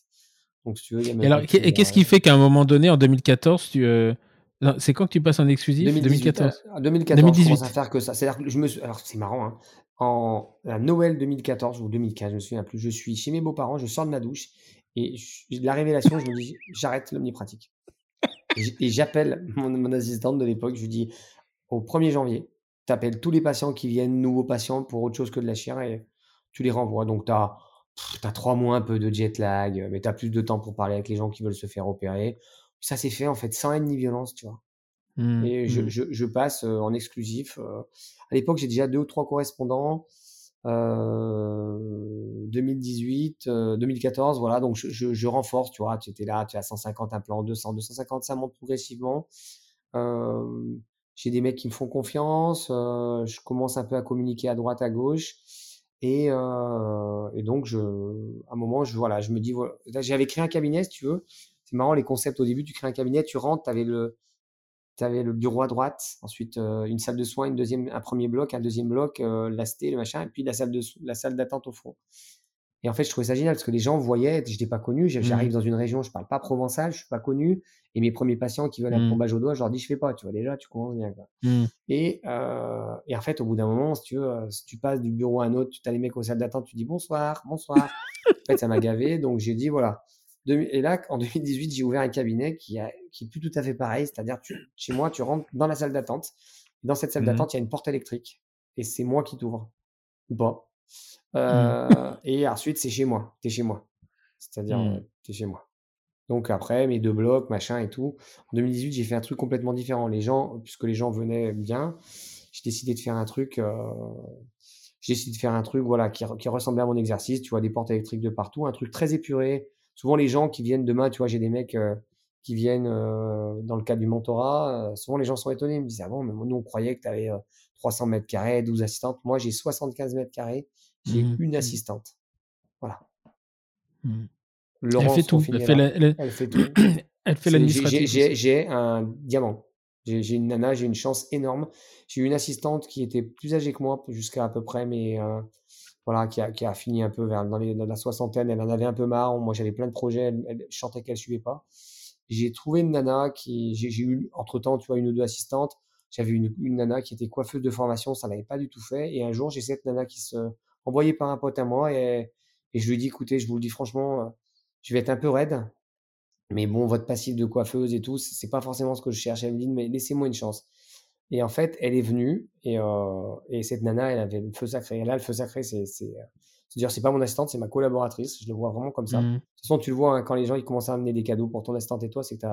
Donc, si tu veux, il y a Et même alors, et qu'est-ce euh, qui fait qu'à un moment donné, en 2014, tu. euh, C'est quand que tu passes en exclusif? 2018, 2014. euh, 2014, je commence 2018. à faire que ça. Que je me suis, alors c'est marrant, hein. En à Noël 2014 ou 2015, je me souviens plus, je suis chez mes beaux-parents, je sors de ma douche et je- la révélation, je me dis, j'arrête l'omnipratique. Et j'appelle mon, mon assistante de l'époque, je lui dis, au 1er janvier, tu appelles tous les patients qui viennent, nouveaux patients, pour autre chose que de la chire et tu les renvoies. Donc, tu as, trois mois un peu de jet lag, mais tu as plus de temps pour parler avec les gens qui veulent se faire opérer. Ça s'est fait en fait sans haine ni violence, tu vois. Mmh, Et je, mmh. je, je passe euh, en exclusif. euh, à l'époque, j'ai déjà deux ou trois correspondants. Euh, 2018, euh, 2014, voilà. Donc, je, je, je renforce, tu vois. Tu étais là, tu as 150 implants, 200, 250, ça monte progressivement. Euh, j'ai des mecs qui me font confiance. euh, je commence un peu à communiquer à droite, à gauche. Et, euh, et donc, je, à un moment, je, voilà, je me dis, voilà, là, j'avais créé un cabinet, si tu veux. C'est marrant, les concepts au début, tu crées un cabinet, tu rentres, tu avais le, le bureau à droite, ensuite euh, une salle de soins, une deuxième, un premier bloc, un deuxième bloc, euh, la sté, le machin, et puis la salle de la salle d'attente au fond. Et en fait, je trouvais ça génial parce que les gens voyaient, je n'étais pas connu, j'arrive Mmh. dans une région, je parle pas provençal, je suis pas connu, et mes premiers patients qui veulent un Mmh. plombage au doigt, je leur dis je fais pas, tu vois déjà, tu commences bien. Quoi. Mmh. Et, euh, et en fait, au bout d'un moment, si tu veux, euh, si tu passes du bureau à un autre, tu as les mecs aux salles d'attente, tu dis bonsoir, bonsoir. en fait, ça m'a gavé, donc j'ai dit voilà. Et là, en 2018, j'ai ouvert un cabinet qui, a, qui est plus tout à fait pareil, c'est-à-dire chez moi, tu rentres dans la salle d'attente. Dans cette salle d'attente, il y a une porte électrique et c'est moi qui t'ouvre ou pas. Mmh. Euh, Et ensuite, c'est chez moi. Tu es chez moi. C'est-à-dire, Mhm. euh, tu es chez moi. Donc après, mes deux blocs, machin et tout. En 2018, j'ai fait un truc complètement différent. Les gens, puisque les gens venaient bien, j'ai décidé de faire un truc. euh, j'ai décidé de faire un truc, voilà, qui, qui ressemblait à mon exercice. Tu vois, des portes électriques de partout, un truc très épuré. Souvent, les gens qui viennent demain, tu vois, j'ai des mecs euh, qui viennent euh, dans le cadre du mentorat. euh, souvent, les gens sont étonnés. Ils me disent, ah bon, mais nous, on croyait que tu avais 300 mètres carrés, 12 assistantes. Moi, j'ai 75 mètres carrés. J'ai Mhm. une assistante. Voilà. Mmh. Elle fait tout. Elle fait la- elle- elle fait tout. elle fait j'ai- l'administratif. un diamant. J'ai une nana, j'ai une chance énorme. J'ai eu une assistante qui était plus âgée que moi, jusqu'à à peu près, mais euh, voilà, qui a, qui a fini un peu vers, dans, les- dans la soixantaine. Elle en avait un peu marre. Moi, j'avais plein de projets. Elle, elle- sentais qu'elle suivait pas. J'ai trouvé une nana qui, j'ai j'ai eu entre temps, tu vois, une ou deux assistantes. J'avais une, une nana qui était coiffeuse de formation, ça l'avait pas du tout fait. Et un jour, j'ai cette nana qui se envoyée par un pote à moi et, et je lui dit, écoutez, je vous le dis franchement, euh, je vais être un peu raide. Mais bon, votre passif de coiffeuse et tout, c'est pas forcément ce que je cherche. Elle me dit, mais laissez-moi une chance. Et en fait, elle est venue et, euh, et cette nana, elle avait le feu sacré. Et là, le feu sacré, c'est, euh, c'est-à-dire, c'est pas mon assistante, c'est ma collaboratrice. Je le vois vraiment comme ça. De Mmh. toute façon, tu le vois hein, quand les gens ils commencent à amener des cadeaux pour ton assistante et toi, c'est que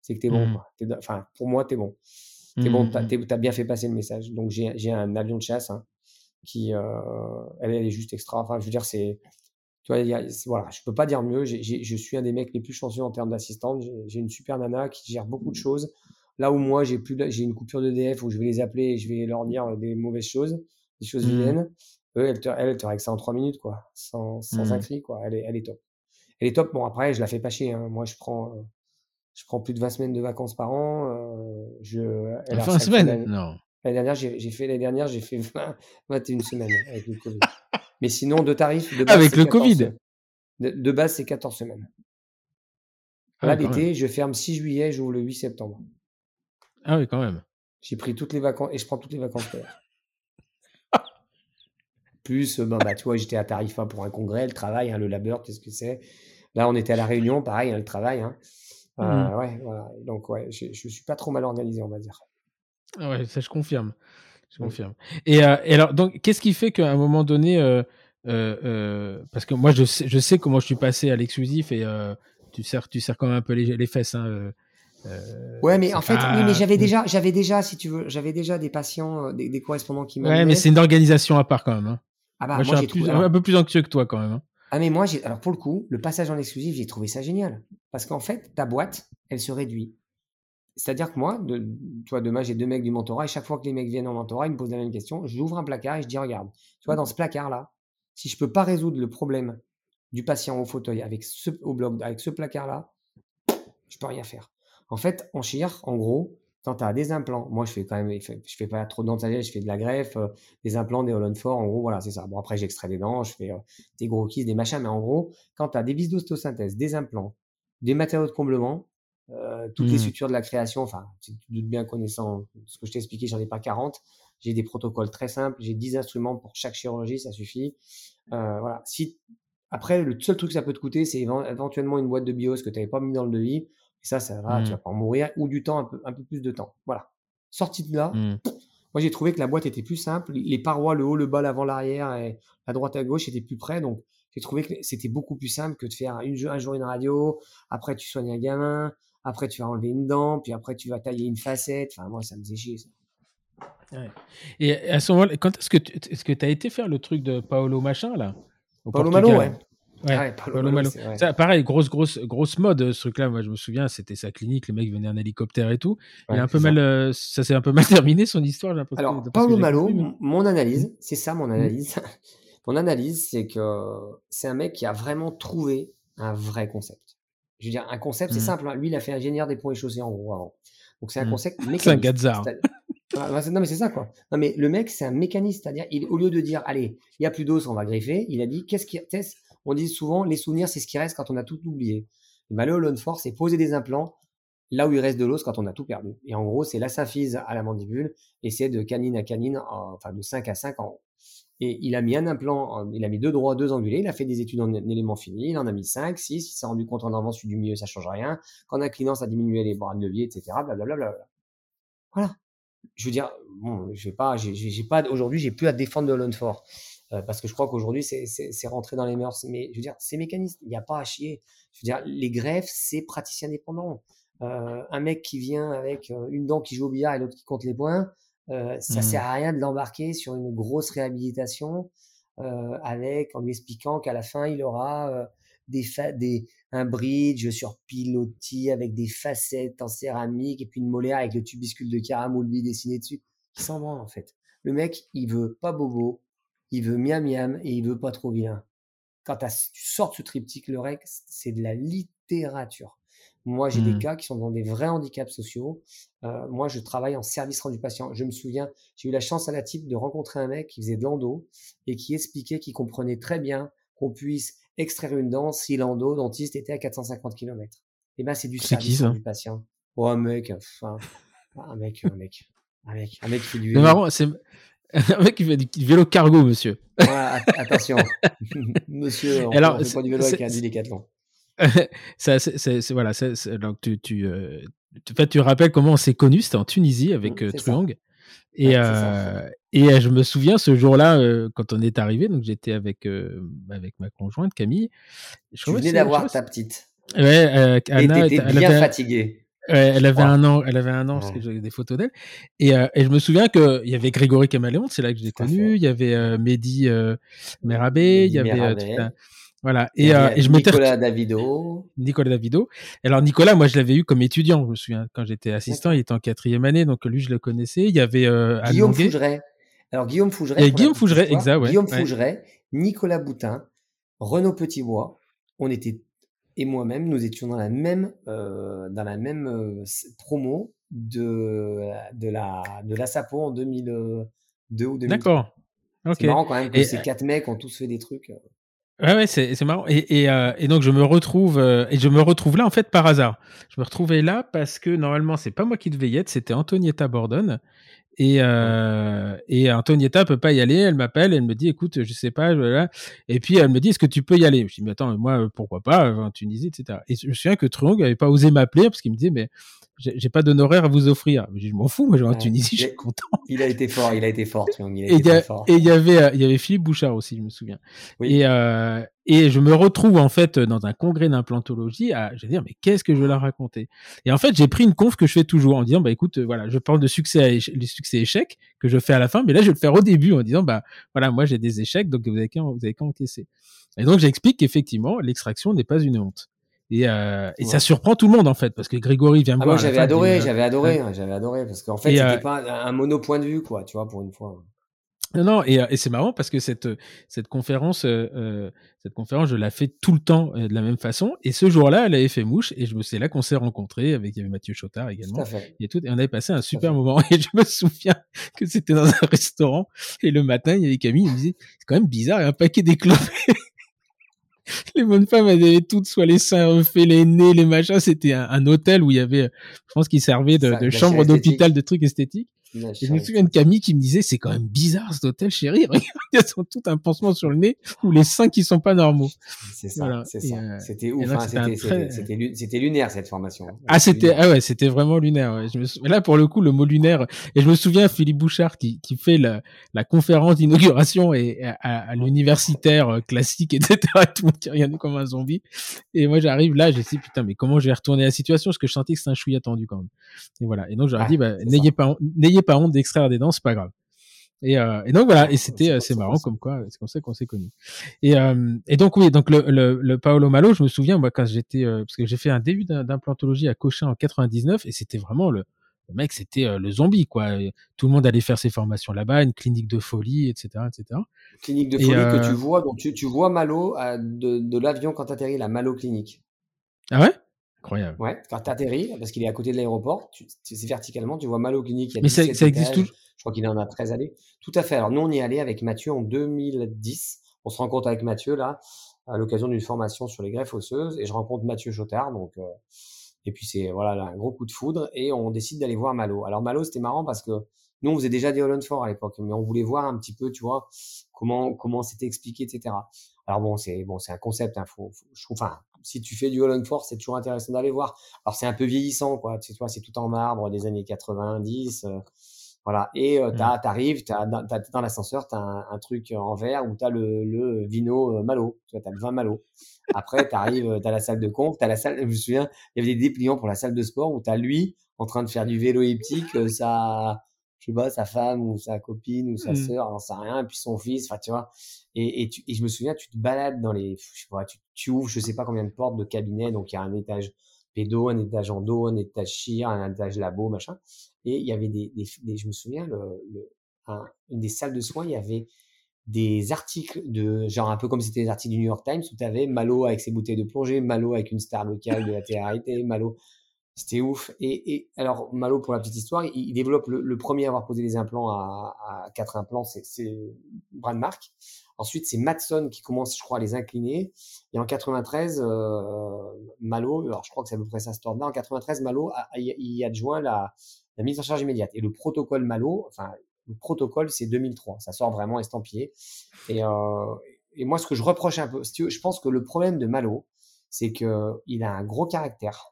c'est que t'es bon. Mmh. Enfin, pour moi, t'es bon. T'es bon, t'as, Mmh. t'as bien fait passer le message. Donc, j'ai, un avion de chasse hein, qui, euh, elle, elle est juste extra. Enfin, je veux dire, c'est, tu vois, y a- voilà, je peux pas dire mieux. J'ai- je suis un des mecs les plus chanceux en termes d'assistante. J'ai une super nana qui gère beaucoup de choses. Là où moi, j'ai plus, j'ai une coupure d'EDF où je vais les appeler et je vais leur dire des mauvaises choses, des choses Mmh. vilaines. Eux, elle te, elle, te règle ça en trois minutes, quoi, sans, sans un Mmh. cri, quoi. Elle est, elle est top. elle est top. Bon, après, je la fais pas chier. Hein. Moi, je prends, je prends plus de 20 semaines de vacances par an. je, elle 20 semaines? Non. L'année dernière, j'ai fait l'année dernière, j'ai fait 20, 21 semaines avec le Covid. Mais sinon, de tarifs. De base, avec le Covid? De, base, c'est 14 semaines. Ah Là, l'été, je ferme 6 juillet, j'ouvre le 8 septembre. Ah oui, quand même. J'ai pris toutes les vacances et je prends toutes les vacances Plus, euh, bah, tu vois, j'étais à Tarifa pour un congrès, le travail, hein, le labeur, qu'est-ce que c'est? Là, on était à La Réunion, pareil, hein, le travail. Hein. Mmh. ouais, voilà. Donc, ouais, je, je suis pas trop mal organisé, on va dire. Ah ouais, ça, je confirme. Je mmh. confirme. Et, et, alors, donc, qu'est-ce qui fait qu'à un moment donné, parce que moi, je sais, je sais comment je suis passé à l'exclusif et tu sers, tu sers quand même un peu les, les fesses. Hein, euh, ouais, mais en fait, oui, mais j'avais déjà, j'avais déjà, si tu veux, j'avais déjà des patients, euh, des, correspondants qui m'avaient. Ouais, mais c'est une organisation à part quand même. Hein. Ah bah, moi, moi j'ai un, peu plus anxieux que toi quand même. Hein. Ah mais moi, j'ai, alors pour le coup, le passage en exclusif, j'ai trouvé ça génial, parce qu'en fait, ta boîte, elle se réduit. C'est-à-dire que moi, de, tu vois, demain j'ai deux mecs du mentorat et chaque fois que les mecs viennent en mentorat, ils me posent la même question. J'ouvre un placard et je dis regarde, tu vois, dans ce placard-là, si je peux pas résoudre le problème du patient au fauteuil avec ce, au bloc, avec ce placard-là, je peux rien faire. En fait, en chir, en gros, quand tu as des implants, moi je fais quand même, je fais pas trop de je fais de la greffe, euh, des implants, des holland en gros, voilà, c'est ça. Bon, après j'extrais des dents, je fais euh, des gros kisses, des machins, mais en gros, quand tu as des vis d'ostosynthèse, des implants, des matériaux de comblement, euh, toutes les mmh. sutures de la création, enfin, tu te doutes bien connaissant ce que je t'ai expliqué, j'en ai pas 40. J'ai des protocoles très simples, j'ai 10 instruments pour chaque chirurgie, ça suffit. voilà. Si, après, le seul truc que ça peut te coûter, c'est éventuellement une boîte de bios que tu n'avais pas mis dans le devis. Et ça, ça va, tu mmh. vas pas en mourir, ou du temps, un peu, un peu plus de temps. Voilà. Sortie de là, mmh. moi j'ai trouvé que la boîte était plus simple. Les parois, le haut, le bas, l'avant, l'arrière, et la droite à gauche étaient plus près. Donc j'ai trouvé que c'était beaucoup plus simple que de faire une, un jour une radio, après tu soignes un gamin, après tu vas enlever une dent, puis après tu vas tailler une facette. Enfin, moi, ça me faisait chier. Ça. Et à ce moment-là, quand est-ce que tu est-ce que as été faire le truc de Paolo Machin là? Paolo Malo, ouais. Ouais, ça, pareil, grosse, grosse, grosse mode ce truc-là. Moi, je me souviens, c'était sa clinique, les mecs venaient en hélicoptère et tout. il a un peu mal, euh, ça s'est un peu mal terminé son histoire. Alors, Paolo Malo, mon analyse, c'est ça mon mmh. analyse. mon analyse, c'est que c'est un mec qui a vraiment trouvé un vrai concept. Je veux dire, un concept, c'est mmh. simple. Hein. Lui, il a fait ingénieur des ponts et chaussées en gros avant. Donc, c'est un mmh. concept C'est un gazard. non, mais c'est ça, quoi. Non, mais le mec, c'est un mécaniste. C'est-à-dire, au lieu de dire, allez, il y a plus d'os, on va greffer, il a dit, qu'est-ce qui, on dit souvent, les souvenirs, c'est ce qui reste quand on a tout oublié. Et le Force, c'est poser des implants là où il reste de l'os quand on a tout perdu. Et en gros, c'est la symphyse à la mandibule et c'est de canine à canine, enfin de 5 à 5 en haut. Et il a mis un implant, il a mis deux droits, deux angulés, il a fait des études en éléments finis, il en a mis 5, 6, il s'est rendu compte en avance du milieu, ça change rien. Qu'en inclinant, ça diminuait les bras de levier, etc. Blablabla. Voilà. Je veux dire, bon, je vais pas, j'ai pas, aujourd'hui, j'ai plus à défendre de l'Unfort. Euh, parce que je crois qu'aujourd'hui, c'est rentré dans les mœurs. Mais je veux dire, c'est mécaniste, il n'y a pas à chier. Je veux dire, les greffes, c'est praticien dépendant. Euh, un mec qui vient avec euh, une dent qui joue au billard et l'autre qui compte les points, ça ne sert mmh. à rien de l'embarquer sur une grosse réhabilitation avec en lui expliquant qu'à la fin, il aura des, des un bridge sur pilotis avec des facettes en céramique et puis une molaire avec le tubiscule de caramel dessiné dessus. Qui s'en en fait. Le mec, il veut pas bobo, il veut miam miam et il veut pas trop bien. Quand tu sors ce triptyque, le REC, c'est de la littérature. Moi, j'ai des mmh. cas qui sont dans des vrais handicaps sociaux. Euh, moi, je travaille en service rendu patient. Je me souviens, j'ai eu la chance à la type de rencontrer un mec qui faisait de l'endo et qui expliquait qu'il comprenait très bien qu'on puisse extraire une dent si l'endo dentiste était à 450 km. Et ben, c'est du service rendu patient. Oh, un mec, enfin, un mec, un mec, un mec, un mec qui fait du. C'est marrant, c'est un mec qui fait du vélo cargo, monsieur. attention. monsieur, on, Alors, fait pas du vélo avec un décathlon. ça, c'est, voilà, donc tu, tu, euh, tu, tu rappelles comment on s'est connus, c'était en Tunisie avec mmh, euh, Truong. Et, euh, et je me souviens ce jour-là, quand on est arrivé, donc j'étais avec, avec ma conjointe Camille. Je tu venais d'avoir ta petite. Ouais, Anna, et t'étais bien fatiguée elle avait un an, elle avait un an parce que j'avais des photos d'elle. Et, euh, et, je me souviens qu'il y avait Grégory Caméléon, c'est là que je l'ai connu. Il y avait euh, Mehdi euh, Merabé, il y avait euh, voilà. Et, euh, et je Nicolas Davido. Nicolas Davido. Alors Nicolas, moi je l'avais eu comme étudiant. Je me souviens quand j'étais assistant, il était en quatrième année, donc lui je le connaissais. Il y avait Guillaume Fougeret. Alors Guillaume Fougeret. Et Guillaume Fougeret, exact. Ouais. Guillaume Fougeret, Nicolas Boutin, Renaud Petitbois. On était et moi-même, nous étions dans la même, euh, dans la même euh, promo de, de la de la Sapo en 2002 ou 2003. D'accord. C'est marrant quand même que ces quatre mecs ont tous fait des trucs. Ouais, ouais, c'est, c'est marrant. Et, et, euh, et, donc je me retrouve euh, et je me retrouve là en fait par hasard. Je me retrouvais là parce que normalement c'est pas moi qui devais y être, c'était Antonietta Bordon. Et, euh, et Antonietta peut pas y aller. Elle m'appelle, elle me dit écoute, je sais pas, voilà. Et puis elle me dit est-ce que tu peux y aller? Je dis mais attends, moi pourquoi pas en Tunisie, etc. Et je me souviens que Trung avait pas osé m'appeler parce qu'il me disait mais j'ai pas d'honoraire à vous offrir. Je, m'en fous, moi je vais en Tunisie, je suis content. Il a été fort, il a été fort, Il a et il y, avait, euh, il y avait Philippe Bouchard aussi, je me souviens. Oui. Et, euh, et je me retrouve en fait dans un congrès d'implantologie à, je vais dire, mais qu'est-ce que je vais leur raconter Et en fait, j'ai pris une conf que je fais toujours en disant, bah écoute, voilà, je parle de succès, les succès échecs que je fais à la fin, mais là je vais le faire au début en disant, bah voilà, moi j'ai des échecs, donc vous avez qu'à, vous avez qu'à encaisser. Et donc j'explique qu'effectivement, l'extraction n'est pas une honte. Et, euh, et ça surprend tout le monde en fait, parce que Grégory vient me ah, voir. Moi j'avais adoré, j'avais adoré, j'avais adoré, parce qu'en fait c'était euh, pas un mono point de vue quoi, tu vois, pour une fois. Non, non, et, et c'est marrant parce que cette cette conférence, euh, cette conférence, je la fais tout le temps euh, de la même façon. Et ce jour-là, elle avait fait mouche, et je me c'est là qu'on s'est rencontrés avec il y avait Mathieu Chotard également, et tout, et on avait passé un super moment. Et je me souviens que c'était dans un restaurant, et le matin, il y avait Camille, il me disait, c'est quand même bizarre, il y a un paquet d'éclopés les bonnes femmes, elles avaient toutes soit les seins refaits, les nez, les machins. C'était un, hôtel où il y avait, je pense qu'il servait de, de chambre d'hôpital, de trucs esthétiques. Et je me souviens de Camille qui me disait, c'est quand même bizarre cet hôtel, chérie. Regarde, ils ont tout un pansement sur le nez ou les seins qui sont pas normaux. C'est ça, ça. Euh, c'était ouf. Hein, c'était lunaire cette formation. Ah, c'était, ah ouais, c'était vraiment lunaire. Ouais. Je me Là, pour le coup, le mot lunaire. Et je me souviens Philippe Bouchard qui, qui fait la, la conférence d'inauguration et à, l'universitaire euh, classique, etc. Tout le monde qui regardait comme un zombie. Et moi, j'arrive là, j'ai dit, putain, mais comment je vais retourner la situation? Parce que je sentais que c'est un chouïa attendu quand même. Et voilà. Et donc, j'aurais ah, dit, bah, n'ayez pas, n'ayez pas honte d'extraire des dents, c'est pas grave. Et, euh, et, donc voilà, et c'était euh, c'est marrant comme quoi, c'est comme ça qu'on s'est connus. Et, euh, et donc oui, donc le, le, le, Paolo Malo, je me souviens moi quand j'étais euh, parce que j'ai fait un début d'implantologie à Cochin en 99 et c'était vraiment le, le mec, c'était euh, le zombie quoi. tout le monde allait faire ses formations là-bas, une clinique de folie, etc., etc. Clinique de folie que tu vois, donc tu, tu vois Malo de, de l'avion quand t'atterris, la Malo clinique. Ah ouais? Incroyable. Ouais, quand tu atterris, parce qu'il est à côté de l'aéroport, c'est verticalement, tu vois Malo Clinique. Mais ça, existe toujours Je crois qu'il en a 13 allées. Tout à fait. Alors, nous, on y est allé avec Mathieu en 2010. On se rencontre avec Mathieu, là, à l'occasion d'une formation sur les greffes osseuses. Et je rencontre Mathieu Chotard. Donc, euh, et puis, c'est voilà, un gros coup de foudre. Et on décide d'aller voir Malo. Alors, Malo, c'était marrant parce que nous, on faisait déjà des Holland Fort à l'époque. Mais on voulait voir un petit peu, tu vois, comment, comment c'était expliqué, etc. Alors, bon, c'est bon, c'est un concept. Hein, faut, je trouve, enfin, si tu fais du Holland Force, c'est toujours intéressant d'aller voir. Alors c'est un peu vieillissant, quoi. Tu vois, c'est tout en marbre des années 90. Euh, voilà. Et euh, mmh. t'arrives, t'as, dans l'ascenseur, t'as un, un truc en verre où t'as le, le vino euh, malo. Tu vois, t'as le vin malo. Après, t'arrives, t'as la salle de conf, t'as la salle. Je me souviens, il y avait des dépliants pour la salle de sport où t'as lui en train de faire du vélo elliptique, ça je sais pas, sa femme ou sa copine ou sa mmh. sœur, on sait rien, et puis son fils, enfin, tu vois. Et, et, tu, et, je me souviens, tu te balades dans les, je sais pas, tu, tu, ouvres, je sais pas combien de portes de cabinet, donc il y a un étage pédo, un étage endo, un étage chir, un étage labo, machin. Et il y avait des, des, je me souviens, le, le un, une des salles de soins, il y avait des articles de genre un peu comme c'était les articles du New York Times où tu avais Malo avec ses bouteilles de plongée, Malo avec une star locale de la télé Malo c'était ouf. Et, alors, Malo, pour la petite histoire, il, développe le, premier à avoir posé les implants à, quatre implants, c'est Brandmark. Ensuite, c'est Matson qui commence, je crois, à les incliner. Et en 93, euh, Malo, alors je crois que c'est à peu près ça ce là en 93, Malo y adjoint la, la mise en charge immédiate. Et le protocole Malo, enfin, le protocole, c'est 2003. Ça sort vraiment estampillé. Euh, et moi, ce que je reproche un peu, je pense que le problème de Malo, c'est qu'il a un gros caractère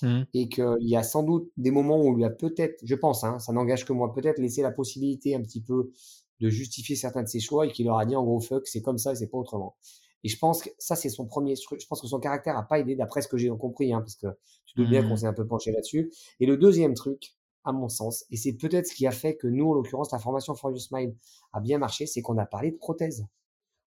Mmh. Et qu'il y a sans doute des moments où il a peut-être, je pense, hein, ça n'engage que moi, peut-être laissé la possibilité un petit peu de justifier certains de ses choix et qu'il leur a dit en gros fuck, c'est comme ça, c'est pas autrement. Et je pense que ça, c'est son premier truc. Je pense que son caractère a pas aidé, d'après ce que j'ai compris, hein, parce que tu doutes bien qu'on mmh. s'est un peu penché là-dessus. Et le deuxième truc, à mon sens, et c'est peut-être ce qui a fait que nous, en l'occurrence, la formation For You Smile a bien marché, c'est qu'on a parlé de prothèses.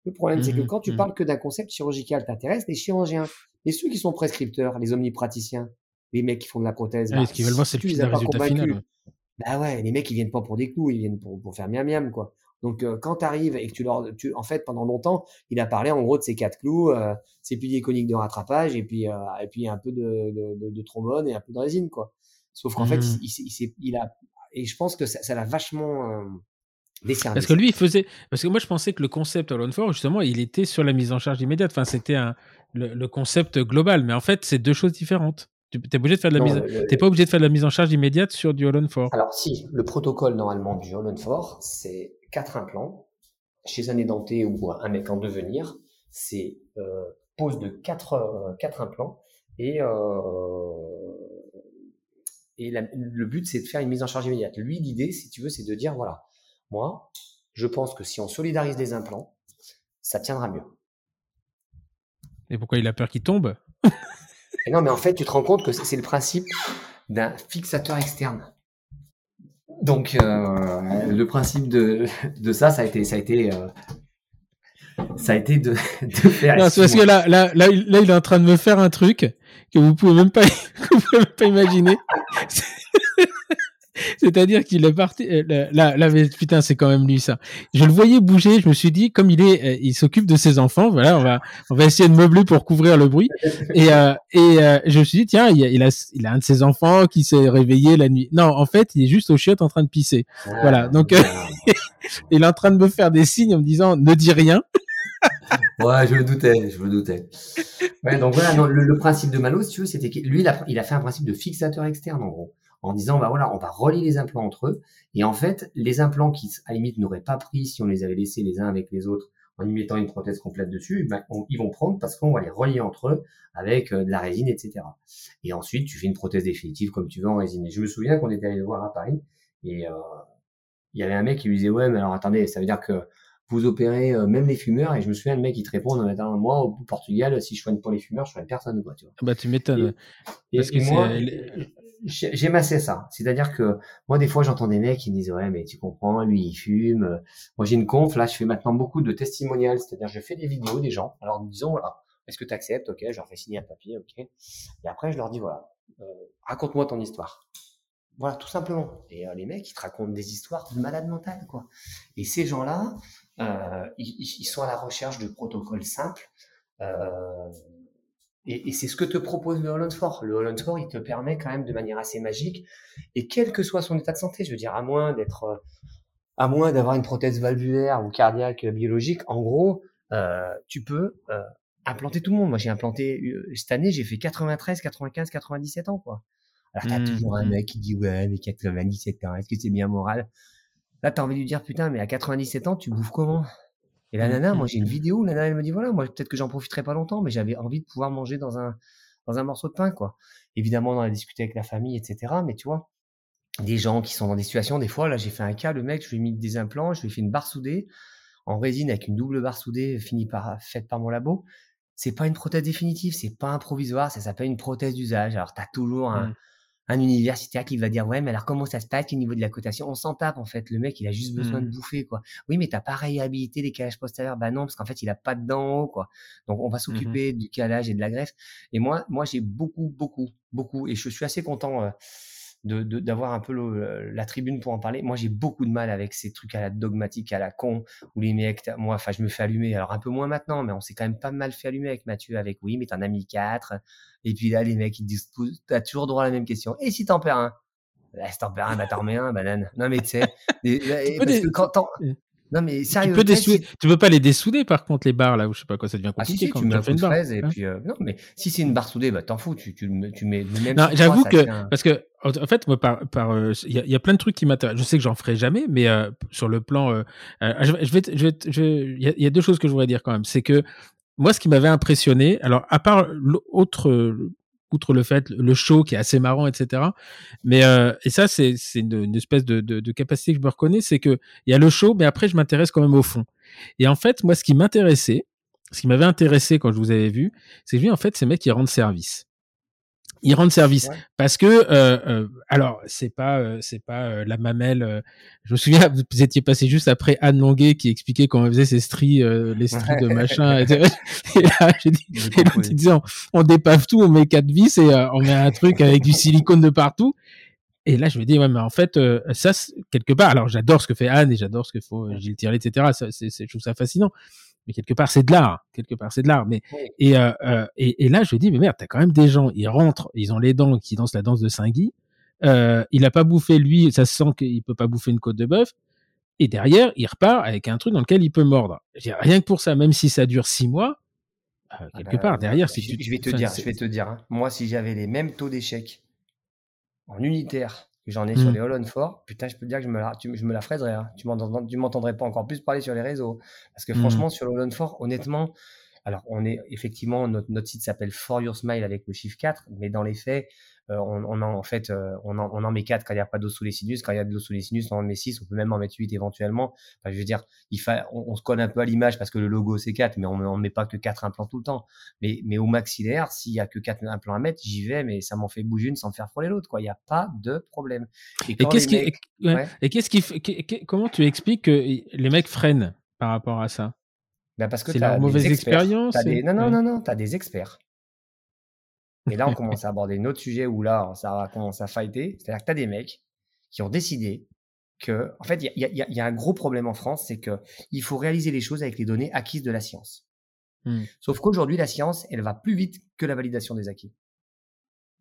Le problème, c'est que mmh quand tu parles que d'un concept chirurgical, t'intéresse les chirurgiens. Et ceux qui sont prescripteurs, les omnipraticiens, les mecs qui font de la prothèse. Ah, ce qu'ils veulent voir, c'est le résultat final. Bah ouais, les mecs, ils viennent pas pour des clous, ils viennent pour, pour faire miam miam, quoi. Donc, euh, quand tu arrives et que tu leur. Tu, en fait, pendant longtemps, il a parlé en gros de ses quatre clous, euh, ses piliers coniques de rattrapage et puis, euh, et puis un peu de, de, de, trombone et un peu de résine, quoi. Sauf qu'en fait, mmh. il, il, il, a. Et je pense que ça l'a vachement. Euh. Parce que lui, il faisait. Parce que moi, je pensais que le concept Alone for, justement, il était sur la mise en charge immédiate. Enfin, c'était un, le, concept global. Mais en fait, c'est deux choses différentes. Tu es obligé de faire de la mise. T'es pas obligé de faire de la mise en charge immédiate sur du All for. Alors si, le protocole normalement du All for, c'est quatre implants chez un édenté ou un mec en devenir, c'est euh, pose de quatre, euh, quatre implants et, euh, et le but c'est de faire une mise en charge immédiate. Lui, l'idée, si tu veux, c'est de dire voilà, moi, je pense que si on solidarise des implants, ça tiendra mieux. Et pourquoi il a peur qu'il tombe? Non, mais en fait, tu te rends compte que c'est le principe d'un fixateur externe. Donc, euh, le principe de, de, ça, ça a été, ça a été, euh, ça a été de, de faire. Non, c'est parce que là, là, là, là, il est en train de me faire un truc que vous pouvez même pas, que vous pouvez même pas imaginer. C'est-à-dire qu'il est parti. Euh, là, là, putain, c'est quand même lui ça. Je le voyais bouger. Je me suis dit, comme il est, euh, il s'occupe de ses enfants. Voilà, on va, on va essayer de meubler pour couvrir le bruit. Et, euh, et je me suis dit, tiens, il a, il a, un de ses enfants qui s'est réveillé la nuit. Non, en fait, il est juste au chiottes en train de pisser. Ah, voilà. Donc, il est en train de me faire des signes en me disant, ne dis rien. ouais, je le doutais, je le doutais. Ouais, donc voilà, non, le, principe de Malo, si tu veux, c'était que lui, il a, il a fait un principe de fixateur externe, en gros en disant bah voilà, on va relier les implants entre eux. Et en fait, les implants qui à la limite n'auraient pas pris si on les avait laissés les uns avec les autres en y mettant une prothèse complète dessus, ben, ils vont prendre parce qu'on va les relier entre eux avec euh, de la résine, etc. Et ensuite, tu fais une prothèse définitive comme tu veux en résine. Et je me souviens qu'on était allé le voir à Paris et euh, il y avait un mec qui lui disait ouais, mais alors attendez, ça veut dire que vous opérez euh, même les fumeurs? Et je me souviens le mec qui te répond attends, moi au Portugal si je soigne pour les fumeurs je soigne personne quoi tu vois bah tu m'étonnes parce que moi j'ai massé ça. C'est-à-dire que moi, des fois, j'entends des mecs qui me disent ouais, mais tu comprends, lui, il fume. Moi, j'ai une conf. Là, je fais maintenant beaucoup de testimonials, c'est-à-dire je fais des vidéos des gens. Alors, disons voilà, est-ce que tu acceptes? Ok, je leur fais signer un papier. Ok. Et après, je leur dis voilà, euh, raconte-moi ton histoire. Voilà, tout simplement. Et euh, les mecs, ils te racontent des histoires de malade mental, quoi. Et ces gens-là, euh, ils, ils, sont à la recherche de protocoles simples. Euh, et, et c'est ce que te propose le Holland Sport. Le Holland Sport, il te permet quand même de manière assez magique, et quel que soit son état de santé, je veux dire, à moins d'être, euh, à moins d'avoir une prothèse valvulaire ou cardiaque biologique, en gros, euh, tu peux euh, implanter tout le monde. Moi, j'ai implanté euh, cette année, j'ai fait 93, 95, 97 ans, quoi. Alors, t'as mmh, toujours un mmh. mec qui dit ouais, mais 97 ans, est-ce que c'est bien moral? Là, t'as envie de lui dire putain, mais à 97 ans, tu bouffes comment? Et la mmh, nana, moi mmh, j'ai une mmh. vidéo, la nana elle me dit voilà, moi peut-être que j'en profiterai pas longtemps, mais j'avais envie de pouvoir manger dans un dans un morceau de pain quoi. Évidemment, on a discuté avec la famille, etc. Mais tu vois, des gens qui sont dans des situations, des fois là j'ai fait un cas, le mec, je lui ai mis des implants, je lui ai fait une barre soudée en résine avec une double barre soudée finie par faite par mon labo. C'est pas une prothèse définitive, c'est pas un provisoire, ça s'appelle une prothèse d'usage. Alors tu as toujours un, un universitaire qui va dire ouais mais alors comment ça se passe au niveau de la cotation? On s'en tape en fait. Le mec il a juste besoin de mmh. bouffer quoi. Oui mais t'as pas réhabilité les calages postérieurs. Bah non parce qu'en fait il a pas de dents en haut quoi. Donc on va mmh s'occuper du calage et de la greffe et moi moi j'ai beaucoup beaucoup beaucoup et je suis assez content euh, d'avoir un peu la tribune pour en parler. Moi, j'ai beaucoup de mal avec ces trucs à la dogmatique, à la con, où les mecs, moi, enfin, je me fais allumer. Alors, un peu moins maintenant, mais on s'est quand même pas mal fait allumer avec Mathieu, avec oui, mais t'en as mis quatre. Et puis là, les mecs, ils disent, t'as toujours droit à la même question. Et si t'en perds un? Là, si t'en perds un, bah, t'en remets un, banane. Non, mais tu sais, parce que quand non, mais sérieux. Tu peux, tu peux pas les dessouder, par contre, les barres, là, où je sais pas quoi, ça devient compliqué. Ah, si, quand tu mets un peu de fraise, et hein. puis, euh, non, mais si c'est une barre soudée, bah, t'en fous, tu, tu, tu mets même Non, j'avoue que, parce que, en fait, moi, par, par, euh, il y, y, a plein de trucs qui m'intéressent. Je sais que j'en ferai jamais, mais euh, sur le plan, euh, je, je vais, je vais, je, il y, y, a deux choses que je voudrais dire quand même. C'est que moi, ce qui m'avait impressionné, alors à part l'autre outre le fait, le show qui est assez marrant, etc. Mais, euh, et ça, c'est une, espèce de, de, de, capacité que je me reconnais, c'est que il y a le show, mais après, je m'intéresse quand même au fond. Et en fait, moi, ce qui m'intéressait, ce qui m'avait intéressé quand je vous avais vu, c'est que en fait, ces mecs qui rendent service ils rendent service. Parce que euh, euh, alors c'est pas euh, c'est pas la mamelle je me souviens vous étiez passé juste après Anne Longuet qui expliquait comment on faisait ses stries les stries de machin et, là j'ai dit et on, on, dépave tout on met quatre vis et on met un truc avec du silicone de partout. Et là, je me dis, ouais, mais en fait, ça, quelque part, alors j'adore ce que fait Anne et j'adore ce que fait Gilles Thierry, etc. Ça, c'est, je trouve ça fascinant. Mais quelque part, c'est de l'art. Quelque part, c'est de l'art. Mais et, euh, euh, et, et là, je me dis, mais merde, t'as quand même des gens, ils rentrent, ils ont les dents, qui dansent la danse de Saint-Guy. Euh, il a pas bouffé lui, ça se sent qu'il peut pas bouffer une côte de bœuf. Et derrière, il repart avec un truc dans lequel il peut mordre. Rien que pour ça, même si ça dure six mois, euh, Ah quelque bah, part, derrière, je, si tu, je vais te enfin, dire, je vais te dire, hein. moi si j'avais les mêmes taux d'échec en unitaire que j'en ai sur Mm. les on Four, putain, je peux te dire que je me la, tu- je me la fraiserais. hein. Tu m'entendrais pas encore plus parler sur les réseaux. Parce que Mm. franchement, sur le Four, honnêtement, alors on est effectivement, notre, notre site s'appelle For Your Smile avec le chiffre 4, mais dans les faits, euh, on, on en, en fait, euh, on, en, on en met 4 quand il n'y a pas d'eau sous les sinus. Quand il y a de l'eau sous les sinus, on en met 6, on peut même en mettre 8 éventuellement. Enfin, je veux dire, il fa... on, on se colle un peu à l'image parce que le logo c'est 4, mais on ne met pas que 4 implants tout le temps. Mais, mais au maxillaire, s'il y a que 4 implants à mettre, j'y vais, mais ça m'en fait bouger une sans me faire frôler l'autre. quoi. Il n'y a pas de problème. Et, qu'est-ce qui, mecs- et- ouais. ouais. Et qu'est-ce qui, comment tu expliques que les mecs freinent par rapport à ça? Ben parce que C'est des mauvaise expérience, des... Non, non, non, non, t'as des experts. Et là, on commence à aborder un autre sujet où là, ça va commencer à fighter. C'est-à-dire que t'as des mecs qui ont décidé que, en fait, il y a, y y un gros problème en France, c'est que il faut réaliser les choses avec les données acquises de la science. Hmm. Sauf qu'aujourd'hui, la science, elle va plus vite que la validation des acquis.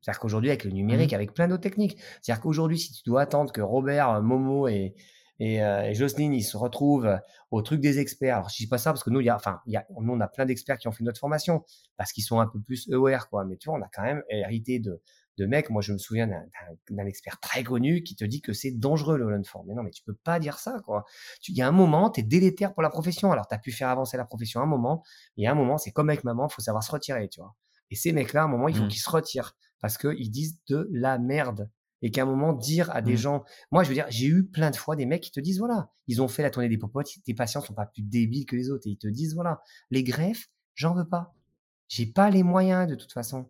C'est-à-dire qu'aujourd'hui, avec le numérique, avec plein d'autres techniques, c'est-à-dire qu'aujourd'hui, si tu dois attendre que Robert, euh, Momo et, et, euh, et Jocelyne, ils se retrouvent au truc des experts. Alors, je dis pas ça parce que nous, il y a, enfin, il y a, nous, on a plein d'experts qui ont fait notre formation parce qu'ils sont un peu plus aware, quoi. Mais tu vois, on a quand même hérité de, de mecs. Moi, je me souviens d'un, expert très connu qui te dit que c'est dangereux le learn form. Mais non, mais tu peux pas dire ça, quoi. Tu- Il y a un moment, tu es délétère pour la profession. Alors, tu as pu faire avancer la profession un moment, mais il y a un moment, c'est comme avec maman, faut savoir se retirer, tu vois. Et ces mecs-là, à un moment, il faut Mm. qu'ils se retirent parce qu'ils disent de la merde. Et qu'à un moment, dire à des Mm. gens, moi, je veux dire, j'ai eu plein de fois des mecs qui te disent, voilà, ils ont fait la tournée des popotes, tes patients sont pas plus débiles que les autres. Et ils te disent, voilà, les greffes, j'en veux pas. J'ai pas les moyens de toute façon.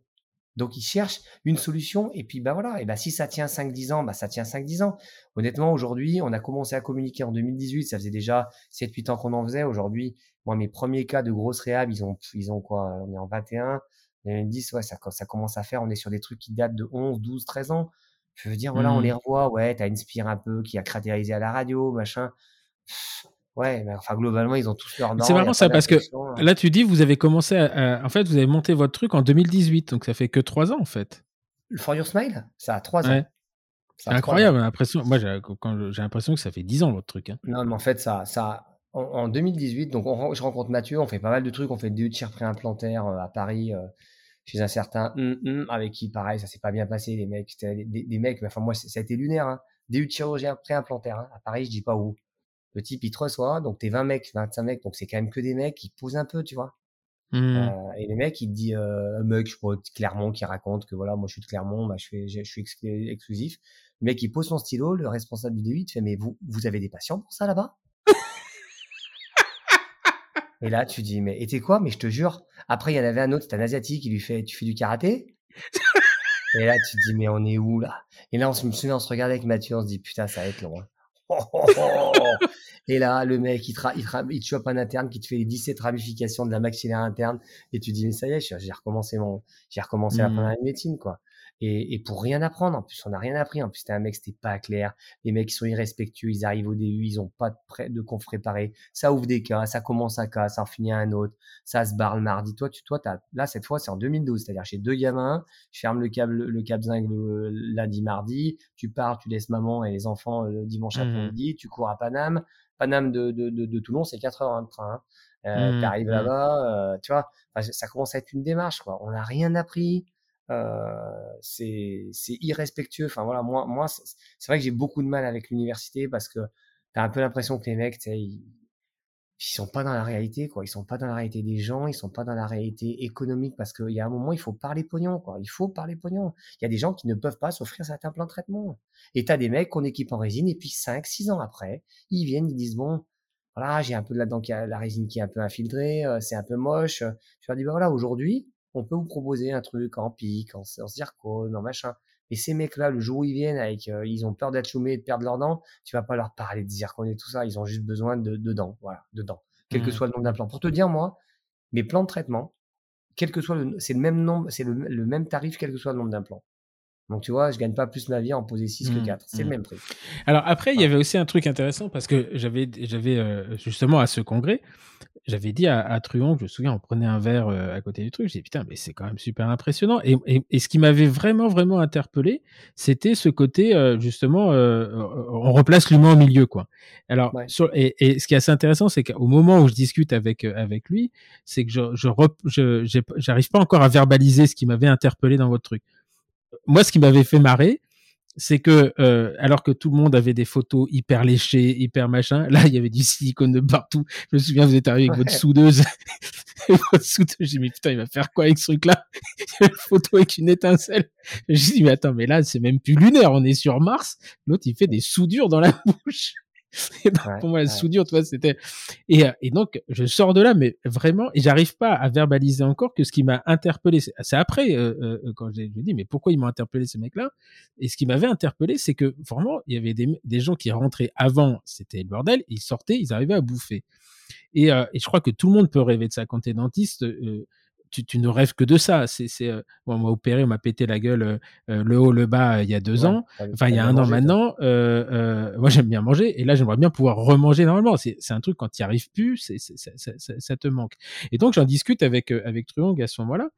Donc, ils cherchent une solution. Et puis, bah voilà. Et bah, si ça tient 5-10 ans, bah, ça tient 5-10 ans. Honnêtement, aujourd'hui, on a commencé à communiquer en 2018. Ça faisait déjà 7-8 ans qu'on en faisait. Aujourd'hui, moi, mes premiers cas de grosse réhab, ils ont, ils ont quoi? On est en 21. 2010, ouais, ça, ça commence à faire. On est sur des trucs qui datent de 11, 12, 13 ans. Je veux dire, voilà, on les revoit. Ouais, t'as Inspire un peu qui a cratérisé à la radio, machin. Pff, Ouais, mais enfin, globalement, ils ont tous leurs dents. C'est marrant ça parce que hein. là tu dis vous avez commencé à, à- en fait vous avez monté votre truc en 2018 donc ça fait que trois ans en fait. Le For Your Smile, ça a 3 ans. Ouais. C'est trois incroyable j'ai l'impression moi j'ai l'impression que ça fait 10 ans votre truc. hein. Non, mais en fait, ça, ça, en, en 2018, donc on je rencontre Mathieu, on fait pas mal de trucs, on fait des chir préimplantaires euh, à Paris, euh, chez un certain avec qui, pareil, ça s'est pas bien passé, les mecs, des, des- mecs, mais enfin moi, ça a été lunaire, hein, des chirurgiens préimplantaires, hein, à Paris, je dis pas où. Le type, il te reçoit, donc t'es 20 mecs, 25 mecs, donc c'est quand même que des mecs qui posent un peu, tu vois. Mm. Euh, et les mecs, il te dit, euh, un mec, je de Clermont, qui raconte que voilà, moi je suis de Clermont, bah, je, fais, je, je suis ex- exclusif. Le mec, il pose son stylo, le responsable du D8 il te fait, mais vous, vous avez des patients pour ça là-bas? Et là, tu dis, mais et t'es quoi? Mais je te jure. Après, il y en avait un autre, c'était un asiatique, qui lui fait, tu fais du karaté? Et là, tu te dis, mais on est où là? Et là, on se, on se regardait avec Mathieu, on se dit, putain, ça va être long. hein. Et là, le mec, il te, il te, il te chope un interne qui te fait les 17 ramifications de la maxillaire interne. Et tu dis, mais ça y est, j'ai recommencé mon, j'ai recommencé la Mhm. première médecine, quoi. Et, et pour rien apprendre, en plus, on n'a rien appris. En plus, c'était un mec, c'était pas clair. Les mecs, sont irrespectueux, ils arrivent au DU, ils ont pas de, pré- de conf préparé. Ça ouvre des cas, ça commence un cas, ça en finit un autre, ça se barre le mardi. Toi, tu, toi, t'as, là, cette fois, c'est en 2012. C'est-à-dire, j'ai deux gamins, je ferme le câble, le cap zinc le lundi, mardi, tu pars, tu laisses maman et les enfants euh, le dimanche Mhm. après-midi, tu cours à Paname. Paname de, de, de, de Toulon, c'est 4 heures hein, de train. hein. Euh, Mhm, T'arrives mhm. là-bas, euh, tu vois, ça commence à être une démarche, quoi. On n'a rien appris. Euh, c'est irrespectueux. Enfin voilà, moi, moi c'est vrai que j'ai beaucoup de mal avec l'université parce que t'as un peu l'impression que les mecs, ils, ils sont pas dans la réalité, quoi. Ils sont pas dans la réalité des gens, ils sont pas dans la réalité économique parce qu'il y a un moment, il faut parler pognon, quoi. Il faut parler pognon. Il y a des gens qui ne peuvent pas s'offrir certains plans de traitement. Et t'as des mecs qu'on équipe en résine et puis 5, 6 ans après, ils viennent, ils disent bon, voilà, j'ai un peu de la résine qui est un peu infiltrée, euh, c'est un peu moche. Je leur dis bah voilà, aujourd'hui, on peut vous proposer un truc en pique, en, en zircone, en machin. Et ces mecs-là, le jour où ils viennent, avec, euh, ils ont peur d'être choumés et de perdre leurs dents, tu vas pas leur parler de zircone et tout ça. Ils ont juste besoin de, de dents, voilà, de dents, quel que Mhm. soit le nombre d'implants. Pour te dire, moi, mes plans de traitement, quel que soit le, c'est le même nombre, c'est le, le même tarif, quel que soit le nombre d'implants. Donc tu vois, je gagne pas plus ma vie en poser 6 que 4. Mmh, c'est le mmh. même prix. Alors après, il y avait aussi un truc intéressant parce que j'avais, j'avais euh, justement à ce congrès, j'avais dit à, à, Truon, je me souviens, on prenait un verre euh, à côté du truc, je dit putain, mais c'est quand même super impressionnant. Et, et, ce qui m'avait vraiment, vraiment interpellé, c'était ce côté euh, justement, on replace l'humain au milieu, quoi. Alors, et, et, ce qui est assez intéressant, c'est qu'au moment où je discute avec avec lui, c'est que je, je, j'arrive pas encore à verbaliser ce qui m'avait interpellé dans votre truc moi, ce qui m'avait fait marrer, c'est que euh, alors que tout le monde avait des photos hyper léchées, hyper machin, là il y avait du silicone de partout. Je me souviens, vous êtes arrivé avec votre soudeuse, votre soudeuse. J'ai dit mais putain, il va faire quoi avec ce truc-là? Une photo avec une étincelle. J'ai dit mais attends, mais là c'est même plus lunaire, on est sur Mars. L'autre il fait des soudures dans la bouche. Et pour moi, la soudure, tu vois, c'était. Et, euh, et donc, je sors de là, mais vraiment, et j'arrive pas à verbaliser encore que ce qui m'a interpellé, c'est après euh, euh, quand j'ai dit, mais pourquoi ils m'ont interpellé ces mecs-là? Et ce qui m'avait interpellé, c'est que vraiment, il y avait des, des gens qui rentraient avant, c'était le bordel, ils sortaient, ils arrivaient à bouffer. Et, et je crois que tout le monde peut rêver de ça quand t'es dentiste tu, ne rêves que de ça. C'est, euh, on m'a opéré, on m'a pété la gueule euh, euh, le haut, le bas il y a deux ans, enfin il y a un an maintenant. moi j'aime bien manger et là j'aimerais bien pouvoir remanger normalement. C'est, un truc quand tu n'y arrives plus, c'est, ça, te manque. Et donc j'en discute avec avec Truong à ce moment-là.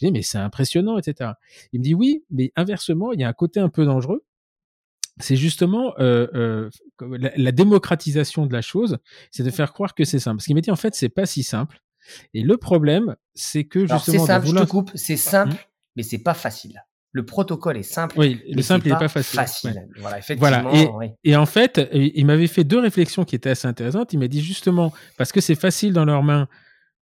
Je dis mais c'est impressionnant, etc. Il me dit oui, mais inversement il y a un côté un peu dangereux c'est justement euh, la, la, démocratisation de la chose, c'est de faire croire que c'est simple. Parce qu'il m'a dit en fait c'est pas si simple. Et le problème, c'est que justement. C'est simple, je te coupe, c'est simple, mmh. mais c'est pas facile. Le protocole est simple. Oui, le simple n'est pas, facile. facile. Voilà, effectivement. Voilà. Et, et, en fait, il m'avait fait deux réflexions qui étaient assez intéressantes. Il m'a dit justement, parce que c'est facile dans leurs mains,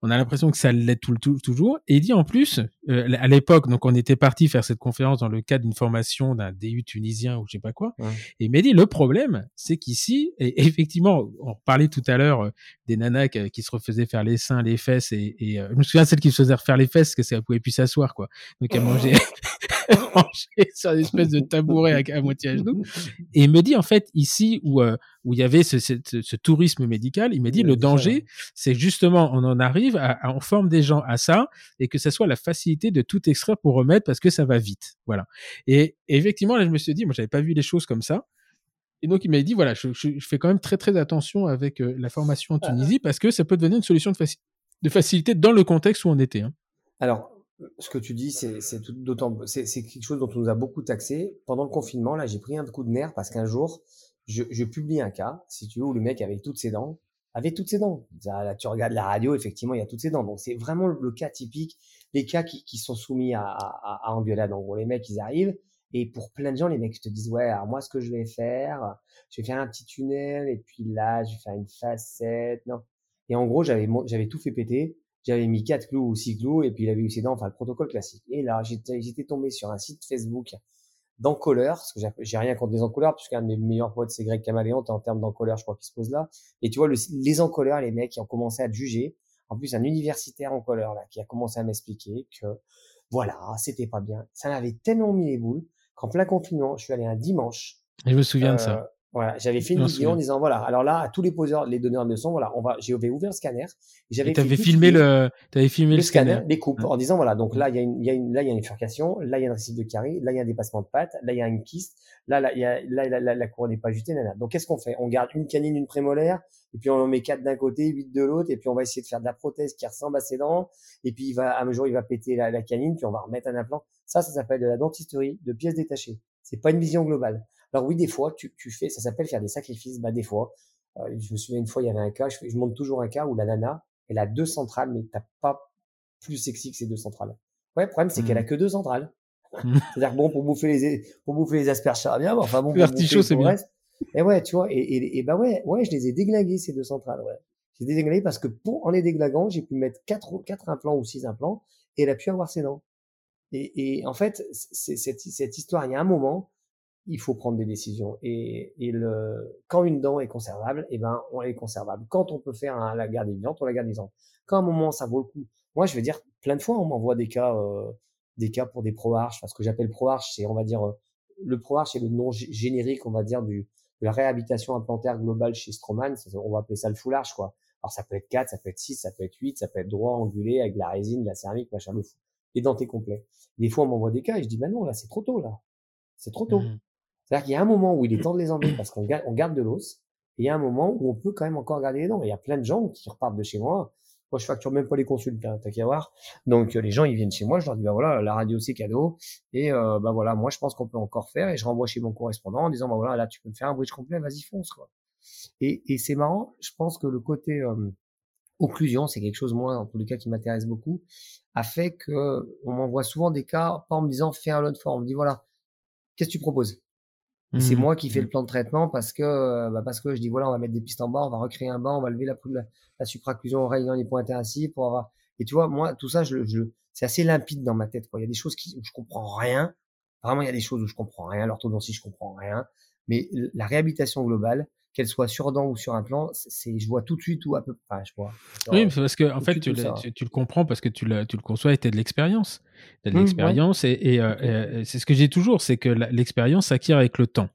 on a l'impression que ça l'est tout, tout, toujours. Et il dit en plus, euh, à l'époque, donc on était parti faire cette conférence dans le cadre d'une formation d'un DU tunisien ou je sais pas quoi. Et il m'a dit le problème, c'est qu'ici, et effectivement, on parlait tout à l'heure euh, des nanas qui, se refaisaient faire les seins, les fesses, et, et euh, je me souviens celle qui se faisait refaire les fesses parce que ça pouvait plus s'asseoir quoi. Donc elle mangeait, sur une espèce de tabouret à, à, moitié à genoux. Et il me dit en fait ici où où il y avait ce, ce, ce tourisme médical, il m'a dit le danger, c'est justement on en arrive à, à, on forme des gens à ça et que ça soit la facilité de tout extraire pour remettre parce que ça va vite, voilà. Et, effectivement là je me suis dit, moi j'avais pas vu les choses comme ça. Et donc il m'a dit voilà, je, je, fais quand même très très attention avec euh, la formation en ah, ah. Tunisie parce que ça peut devenir une solution de, de facilité dans le contexte où on était. Hein. Alors ce que tu dis, c'est d'autant, c'est quelque chose dont on nous a beaucoup taxé. Pendant le confinement, là, j'ai pris un coup de nerf parce qu'un jour, je, je, publie un cas, si tu veux, où le mec avait toutes ses dents, avait toutes ses dents. Là, tu regardes la radio, effectivement, il y a toutes ses dents. Donc, c'est vraiment le cas typique des cas qui, sont soumis à, à, à engueulade. En gros, les mecs, ils arrivent. Et pour plein de gens, les mecs te disent, ouais, moi, ce que je vais faire, je vais faire un petit tunnel, et puis là, je vais faire une facette. Non. Et en gros, j'avais, j'avais tout fait péter. J'avais mis quatre clous ou six clous, et puis il avait eu ses dents, enfin, le protocole classique. Et là, j'étais, j'étais tombé sur un site Facebook d'encolleurs, parce que j'ai rien contre les encolleurs, puisqu'un de mes meilleurs potes, c'est Greg Caméléon, en termes d'encolleurs, je crois qu'il se pose là. Et tu vois, le, les encolleurs, les mecs, qui ont commencé à te juger. En plus, un universitaire encolleur, là, qui a commencé à m'expliquer que, voilà, c'était pas bien. Ça m'avait tellement mis les boules qu'en plein confinement, je suis allé un dimanche. je me souviens de ça. Voilà, j'avais fait une vidéo en disant voilà, alors là, à tous les poseurs, les donneurs de leçons, voilà, on va, j'ai ouvert le scanner. J'avais filmé le, t'avais filmé le, scanner, les coupes, en disant voilà, donc là, il y a une, il y a une, là, il y a une bifurcation, là, il y a un récif de carré, là, il y a un dépassement de pâte, là, il y a une kyste, là, là, il y a, là, la, la, couronne n'est pas jutée, nana. Donc, qu'est-ce qu'on fait? On garde une canine, une prémolaire, et puis on en met quatre d'un côté, huit de l'autre, et puis on va essayer de faire de la prothèse qui ressemble à ses dents, et puis il va, à un jour, il va péter la, la canine, puis on va remettre un implant. Ça, ça s'appelle de la dentisterie de pièces détachées. C'est pas une vision globale. Alors oui, des fois, tu, tu fais, ça s'appelle faire des sacrifices. Bah des fois, euh, je me souviens une fois, il y avait un cas, je, je monte toujours un cas où la nana, elle a deux centrales, mais t'as pas plus sexy que ces deux centrales. Ouais, le problème c'est qu'elle a mmh. que deux centrales. Mmh. C'est-à-dire bon pour bouffer les pour bouffer les asperges ça va bien, enfin bon. L'artichaut c'est bien. Et ouais, tu vois, et, et, et, bah ouais, ouais, je les ai déglingués ces deux centrales. Ouais, j'ai déglingué parce que pour en les déglinguant, j'ai pu mettre quatre quatre implants ou six implants et elle a pu avoir ses dents. Et, et en fait, c'est cette, cette histoire, il y a un moment, il faut prendre des décisions. Et, et le, quand une dent est conservable, eh ben, on est conservable. Quand on peut faire un, la garde vivante, on la garde vivante. Quand à un moment ça vaut le coup. Moi, je veux dire, plein de fois, on m'envoie des cas, euh, des cas pour des pro-arches. Parce que j'appelle pro-arche, c'est, on va dire, euh, le pro-arche, c'est le nom générique, on va dire, du, de la réhabilitation implantaire globale chez Stroman. On va appeler ça le full arch, quoi. Alors, ça peut être 4, ça peut être 6, ça peut être 8, ça peut être droit, angulé, avec de la résine, de la céramique, machin, le fou. Et denté complet. Des fois, on m'envoie des cas et je dis, ben non, là, c'est trop tôt, là C'est trop tôt. Mmh. C'est-à-dire qu'il y a un moment où il est temps de les enlever parce qu'on garde, on garde de l'os. Et il y a un moment où on peut quand même encore garder les dents. il y a plein de gens qui repartent de chez moi. Moi, je facture même pas les consultes, hein, t'as qu'à voir. Donc, euh, les gens, ils viennent chez moi, je leur dis, bah voilà, la radio, c'est cadeau. Et, euh, bah voilà, moi, je pense qu'on peut encore faire. Et je renvoie chez mon correspondant en disant, bah voilà, là, tu peux me faire un bridge complet, vas-y, fonce, quoi. Et, et c'est marrant, je pense que le côté euh, occlusion, c'est quelque chose, moi, en tous les cas, qui m'intéresse beaucoup, a fait que on m'envoie souvent des cas, pas en me disant, fais un lot de forme. On me dit, voilà, qu'est-ce que tu proposes? C'est mmh moi qui fais le plan de traitement parce que euh, bah parce que je dis voilà on va mettre des pistes en bas, on va recréer un banc, on va lever la, la, la supraclusion oreille dans les pointes ainsi pour avoir et tu vois moi tout ça je, je c'est assez limpide dans ma tête quoi. Il y a des choses qui où je comprends rien. Vraiment il y a des choses où je comprends rien. L'orthodontie je comprends rien. Mais la réhabilitation globale, qu'elle soit sur dent ou sur un plan, c'est je vois tout de suite où à peu près. je vois. Oui, parce que en fait tu, tu, le comprends parce que tu le, tu le conçois et tu as de l'expérience. De mmh, l'expérience et, euh, et, c'est ce que j'ai toujours, c'est que l'expérience s'acquiert avec le temps.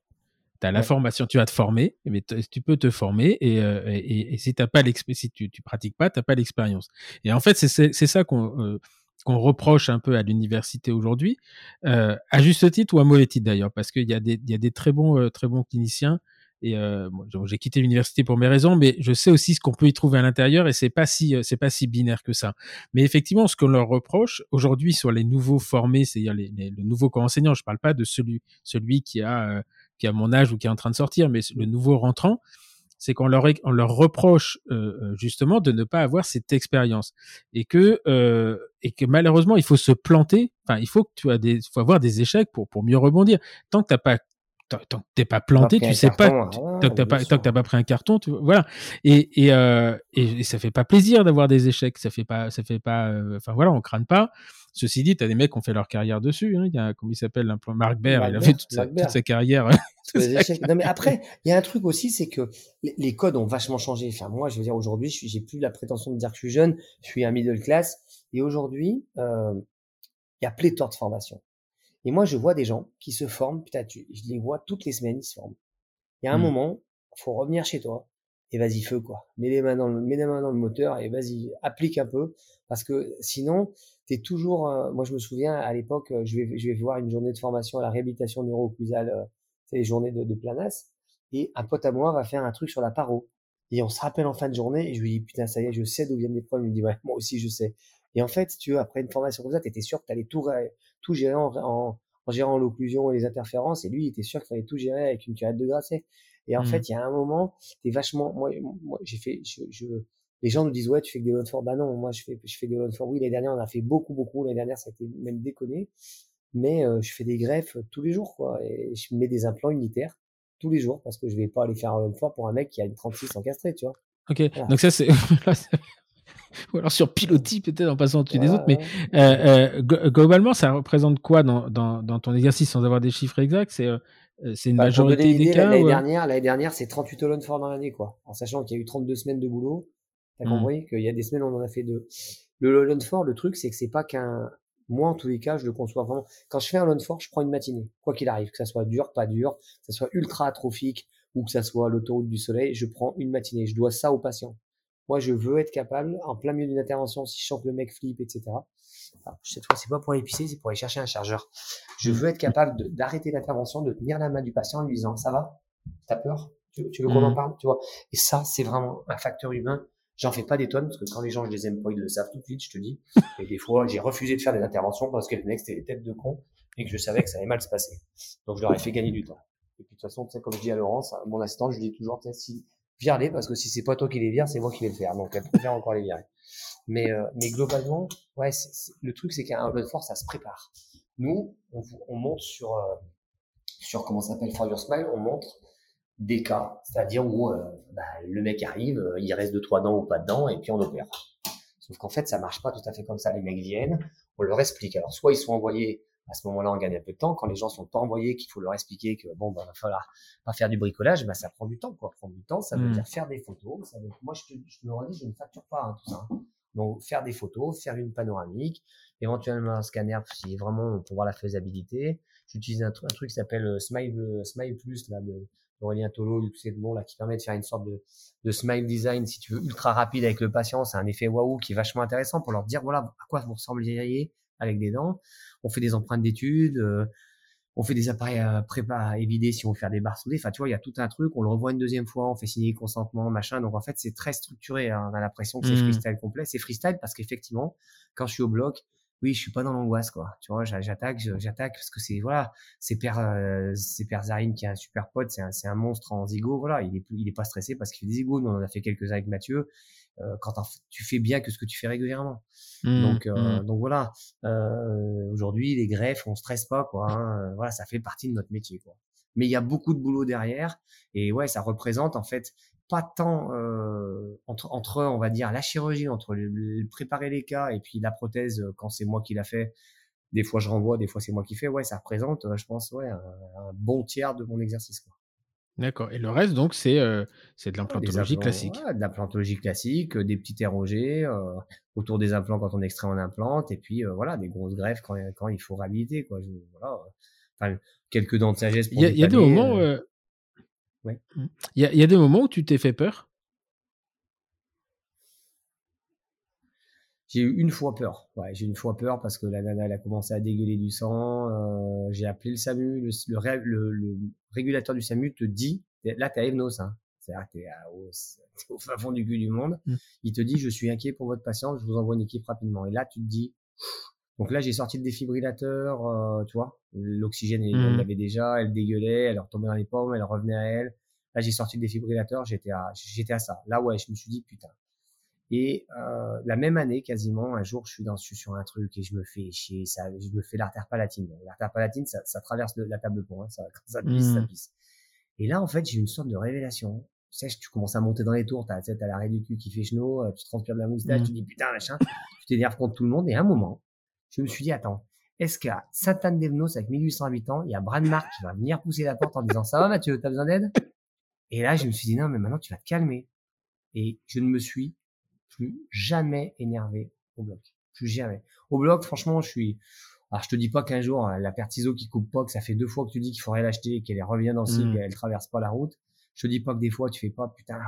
Tu as la formation, tu vas te former, mais tu peux te former et, euh, et, si, as pas si tu, tu pratiques pas, tu n'as pas l'expérience. Et en fait, c'est ça qu'on euh, qu'on reproche un peu à l'université aujourd'hui, à juste titre ou à mauvais titre d'ailleurs, parce qu'il y, a des, y a des très bons, très bons cliniciens. Et euh, j'ai quitté l'université pour mes raisons, mais je sais aussi ce qu'on peut y trouver à l'intérieur et c'est pas si c'est pas si binaire que ça. Mais effectivement, ce qu'on leur reproche aujourd'hui sur les nouveaux formés, c'est-à-dire le nouveau corps enseignant, je parle pas de celui celui qui a qui a mon âge ou qui est en train de sortir, mais le nouveau rentrant, c'est qu'on leur, on leur reproche euh, euh, justement de ne pas avoir cette expérience et que euh, et que malheureusement il faut se planter. Enfin, il faut que tu as des, faut avoir des échecs pour pour mieux rebondir. Tant que t'as pas tant que t'es pas planté, tu sais pas, tant que t'as pas, tant que t'as pas pris un carton, tu, voilà. Et et, euh, et, et ça fait pas plaisir d'avoir des échecs, ça fait pas, ça fait pas, enfin voilà, on crâne pas. Ceci dit, tu as des mecs qui ont fait leur carrière dessus. Hein. Il y a, comment il s'appelle, Marc Baird, il a fait toute sa, carrière. non, mais après, il y a un truc aussi, c'est que les, codes ont vachement changé. Enfin, moi, je veux dire, aujourd'hui, j'ai plus la prétention de dire que je suis jeune, je suis un middle class. Et aujourd'hui, euh, il y a pléthore de formations. Et moi, je vois des gens qui se forment, putain, je les vois toutes les semaines, ils se forment. Il y a un mmh. moment, faut revenir chez toi, et vas-y feu quoi. Mets les mains dans le, mets les mains dans le moteur et vas-y applique un peu parce que sinon t'es toujours. Euh, moi je me souviens à l'époque, euh, je vais je vais voir une journée de formation à la réhabilitation neuro-occlusale, euh, c'est les journées de, de Planas et un pote à moi va faire un truc sur la paro et on se rappelle en fin de journée et je lui dis putain ça y est je sais d'où viennent les problèmes. Il me dit ouais moi aussi je sais. Et en fait tu veux après une formation comme ça t'étais sûr que t'allais tout tout gérer en, en, en gérant l'occlusion et les interférences et lui il était sûr qu'il fallait tout gérer avec une curette de grasset. Et en mmh. fait, il y a un moment, t'es vachement, moi, moi j'ai fait, je, je, les gens nous disent, ouais, tu fais que des loan for. Bah non, moi, je fais, je fais des loan for. Oui, l'année dernière, on a fait beaucoup, beaucoup. L'année dernière, ça a été même déconné. Mais euh, je fais des greffes tous les jours, quoi. Et je mets des implants unitaires tous les jours parce que je vais pas aller faire un loan for pour un mec qui a une 36 encastrée, tu vois. Ok. Donc ça, c'est. ou alors sur pilotis peut-être en passant au-dessus des autres, mais euh, euh, globalement, ça représente quoi dans, dans, dans, ton exercice sans avoir des chiffres exacts? C'est euh, euh, c'est une bah, majorité des cas L'année dernière, l'année dernière, c'est 38 Holland Ford dans l'année, quoi. En sachant qu'il y a eu 32 semaines de boulot. T'as mmh. compris qu'il y a des semaines où on en a fait deux. Le Holland Ford, le truc, c'est que c'est pas qu'un, moi, en tous les cas, je le conçois vraiment. Quand je fais un Holland Ford, je prends une matinée. Quoi qu'il arrive, que ça soit dur, pas dur, que ça soit ultra atrophique ou que ça soit l'autoroute du soleil, je prends une matinée. Je dois ça au patient. Moi, je veux être capable, en plein milieu d'une intervention, si je sens que le mec flippe, etc. Alors, cette fois, c'est pas pour l'épicer, c'est pour aller chercher un chargeur. Je veux être capable d'arrêter l'intervention, de tenir la main du patient en lui disant, ça va? T'as peur? Tu, tu veux qu'on en mmh. parle? Tu vois? Et ça, c'est vraiment un facteur humain. J'en fais pas des tonnes, parce que quand les gens, je les aime pas, ils le savent tout de suite, je te dis. Et des fois, j'ai refusé de faire des interventions parce que le mec, c'était des têtes de con et que je savais que ça allait mal se passer. Donc, je leur ai fait gagner du temps. Et puis, de toute façon, tu sais, comme je dis à Laurence, mon assistant, je lui dis toujours, si, vire-les, parce que si c'est pas toi qui les vire, c'est moi qui vais le faire. Donc, elle préfère encore les virer. Mais, euh, mais globalement, ouais, le truc, c'est qu'un de force, ça se prépare. Nous, on, on monte sur, euh, sur comment s'appelle For Your Smile, on montre des cas, c'est-à-dire où euh, bah, le mec arrive, il reste deux trois dents ou pas de dents, et puis on opère. Sauf qu'en fait, ça marche pas tout à fait comme ça. Les mecs viennent, on leur explique. Alors, soit ils sont envoyés à ce moment-là, on gagne un peu de temps. Quand les gens sont pas envoyés, qu'il faut leur expliquer que bon, ben, va falloir pas faire du bricolage, ben, ça prend du temps, quoi. Prendre du temps, ça veut mmh. dire faire des photos. Ça veut... Moi, je te, je te le redis, je ne facture pas hein, tout ça. Hein. Donc, faire des photos, faire une panoramique, éventuellement un scanner si vraiment pour voir la faisabilité. J'utilise un, truc qui s'appelle euh, Smile, euh, Smile Plus, là, de Aurélien Tolo, c'est bon, là, qui permet de faire une sorte de, de smile design, si tu veux, ultra rapide avec le patient. C'est un effet waouh qui est vachement intéressant pour leur dire, voilà, à quoi vous ressembleriez avec des dents. On fait des empreintes d'études. Euh, on fait des appareils à prépa évidés si on veut faire des barres soudées. Enfin, tu vois, il y a tout un truc. On le revoit une deuxième fois, on fait signer consentement, machin. Donc en fait, c'est très structuré. Hein. On a l'impression que c'est Mmh. freestyle complet. C'est freestyle parce qu'effectivement, quand je suis au bloc, oui, je suis pas dans l'angoisse, quoi. Tu vois, j'a- j'attaque, j'attaque parce que c'est voilà, c'est Père, euh, c'est Père Zarine qui est un super pote, c'est un, un monstre en zigo. Voilà, il est, il est pas stressé parce qu'il fait des zigos. Nous, on en a fait quelques-uns avec Mathieu. Euh, quand tu fais bien que ce que tu fais régulièrement. Mmh, Donc, euh, mmh. donc voilà. Euh, Aujourd'hui, les greffes, on stresse pas, quoi. hein. Voilà, ça fait partie de notre métier, quoi. Mais il y a beaucoup de boulot derrière, et ouais, ça représente en fait pas tant euh, entre, entre, on va dire, la chirurgie, entre le, le- préparer les cas et puis la prothèse quand c'est moi qui l'a fait. Des fois, je renvoie, des fois, c'est moi qui fais. Ouais, ça représente, je pense, ouais, un, un bon tiers de mon exercice, quoi. D'accord. Et le reste, donc, c'est euh, de l'implantologie classique. ouais, de l'implantologie classique, des petits ROG euh, autour des implants quand on extrait on implante, et puis euh, voilà, des grosses greffes quand, quand il faut réhabiliter. Quoi. Je- voilà, enfin, quelques dents de sagesse Il y a, il y a des dépanner, moments. ouais. Il y a, il y a des moments où tu t'es fait peur? J'ai eu une fois peur. Ouais, j'ai eu une fois peur parce que la nana elle a commencé à dégueuler du sang. euh, j'ai appelé le SAMU. Le, le, ré- le- le régulateur du SAMU te dit, là t'as Evnos, hein. c'est-à-dire t'es à- au, t'es au fin fond du cul du monde. Mm. Il te dit, je suis inquiet pour votre patient, je vous envoie une équipe rapidement. Et là tu te dis, donc là j'ai sorti le défibrillateur, euh, tu vois, l'oxygène elle Mm. l'avait déjà, elle dégueulait, elle retombait dans les pommes, elle revenait à elle. Là j'ai sorti le défibrillateur, j'étais à, j'étais à ça. Là ouais, je me suis dit putain. Et euh, la même année, quasiment, un jour, je suis, dans, je suis sur un truc et je me fais chier. Ça, je me fais l'artère palatine. L'artère palatine, ça, ça traverse le- la table de pont. Hein, ça, ça pisse, ça Mmh. pisse. Et là, en fait, j'ai une sorte de révélation. Tu sais, tu commences à monter dans les tours. T'as, t'as l'arrêt du cul qui fait chenot. euh, Tu transpires de la moustache. Mmh. Tu dis putain, machin. tu t'énerves contre tout le monde. Et à un moment, je me suis dit, attends, est-ce qu'à Sainte-Anne-d'Evenos, avec 1800 habitants, il y a Brad Mark qui va venir pousser la porte en disant, ça va, Mathieu, t'as besoin d'aide? Et là, je me suis dit, non, mais maintenant, tu vas te calmer. Et je ne me suis plus jamais énervé au bloc. Plus jamais. Au bloc, franchement, je suis. Alors, je te dis pas qu'un jour, hein, la ciseaux qui coupe pas, que ça fait deux fois que tu dis qu'il faudrait l'acheter et qu'elle revient dans le cycle Mm. et elle traverse pas la route. Je te dis pas que des fois, tu fais pas, putain,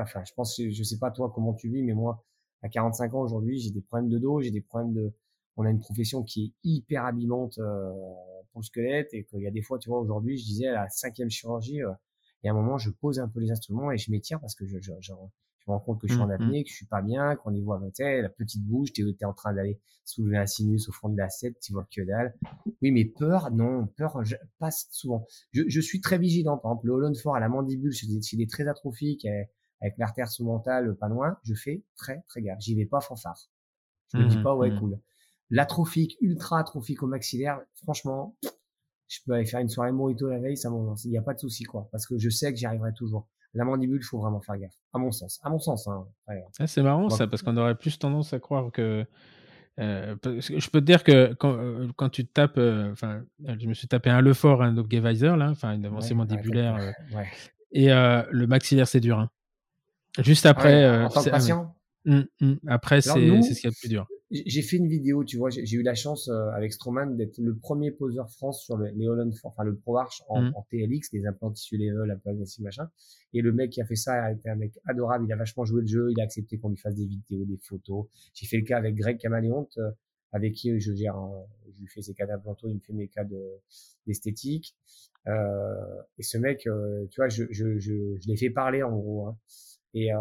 enfin, je pense, je sais pas toi comment tu vis, mais moi, à 45 ans aujourd'hui, j'ai des problèmes de dos, j'ai des problèmes de. On a une profession qui est hyper abîmante euh, pour le squelette et qu'il y a des fois, tu vois, aujourd'hui, je disais à la cinquième chirurgie, euh, et à un moment, je pose un peu les instruments et je m'étire parce que je, je, je, je me rends compte que je suis en Mmh, mmh. apnée, que je suis pas bien, qu'on y voit, tu sais, la petite bouche, t'es, t'es en train d'aller soulever un sinus au fond de l'assiette, tu vois que dalle. Oui, mais peur, non, peur, je passe souvent. Je, je suis très vigilant. Par exemple, le Holland fort à la mandibule, chez des, des très atrophiques, euh, avec l'artère sous-mentale pas loin, je fais très, très gaffe. J'y vais pas fanfare. Je me dis Mmh, pas, ouais, mmh. cool. L'atrophique, ultra atrophique au maxillaire, franchement, je peux aller faire une soirée mojito la veille, ça m'en, il n'y a pas de souci, quoi. Parce que je sais que j'y arriverai toujours. La mandibule, il faut vraiment faire gaffe. À mon sens. À mon sens, hein. Après, Ah, c'est marrant ça, parce qu'on aurait plus tendance à croire que. euh, parce que je peux te dire que quand, euh, quand tu tapes, euh, enfin, je me suis tapé un Lefort, un Upgevisor, là, enfin, une avancée ouais, mandibulaire, euh, et euh, le maxillaire, c'est dur. hein. Juste après. euh, en tant que ah patient, Hum, hum. Après, c'est ce qu'il y a de plus dur. J'ai fait une vidéo, tu vois, j'ai eu la chance euh, avec Stroman d'être le premier poseur France sur le, les Holland, enfin le Pro Arch en, en TLX, les implants tissu level, la progressive machin. Et le mec qui a fait ça a été un mec adorable, il a vachement joué le jeu, il a accepté qu'on lui fasse des vidéos, des photos. J'ai fait le cas avec Greg Camaléonte, euh, avec qui je gère, un- je lui fais ses cas d'implanto, il me fait mes cas de d'esthétique. Euh, et ce mec, euh, tu vois, je, je, je, je l'ai fait parler en gros. Hein. Et euh,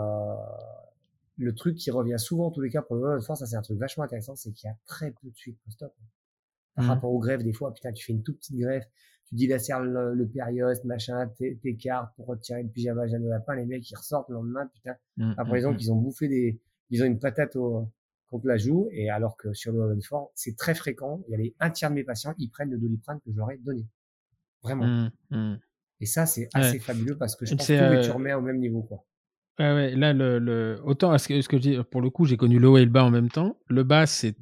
le truc qui revient souvent en tous les cas pour le Holland Force, ça c'est un truc vachement intéressant, c'est qu'il y a très peu de suite post-op. Par Mhm. rapport aux greffes, des fois, putain, tu fais une toute petite greffe, tu dilacères le, le périoste, machin, t'é- t'écartes pour retirer le pyjama Jeanne de lapin, les mecs ils ressortent le lendemain, putain, Hum, après hum, ils ont hum. qu'ils ont bouffé des, ils ont une patate au, contre la joue, et alors que sur le Holland Force, c'est très fréquent, il y a les un tiers de mes patients, ils prennent le doliprane que j'aurais donné. Vraiment. Et ça, c'est Ouais. assez fabuleux parce que je pense que euh, tu remets au même niveau, quoi. Ouais, ouais, là, le, le... autant à ce que, ce que je dis, pour le coup, j'ai connu le haut et le bas en même temps. Le bas, c'est.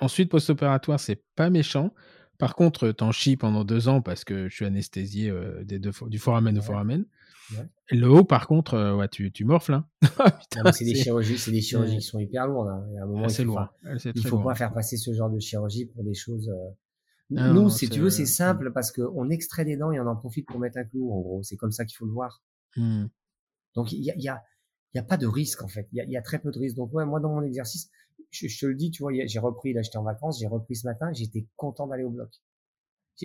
Ensuite, post-opératoire, c'est pas méchant. Par contre, t'en chies pendant deux ans parce que je suis anesthésié euh, des deux, du foramen au Ouais. foramen. Ouais. Le haut, par contre, euh, ouais, tu, tu morfles. Hein. Mais c'est des chirurgies, c'est des chirurgies Ouais. qui sont hyper lourdes. Hein. Un moment, il faut, enfin, Ah, il faut lourd. pas faire passer ce genre de chirurgie pour des choses. euh, Nous, non, si tu veux, c'est simple parce qu'on extrait des dents et on en profite pour mettre un clou. En gros, c'est comme ça qu'il faut le voir. Hum. Donc il y a, il y a, il y a pas de risque en fait. Il y a, y a très peu de risque. Donc ouais, moi dans mon exercice, je, je te le dis, tu vois, j'ai repris là, j'étais en vacances, j'ai repris ce matin, j'étais content d'aller au bloc.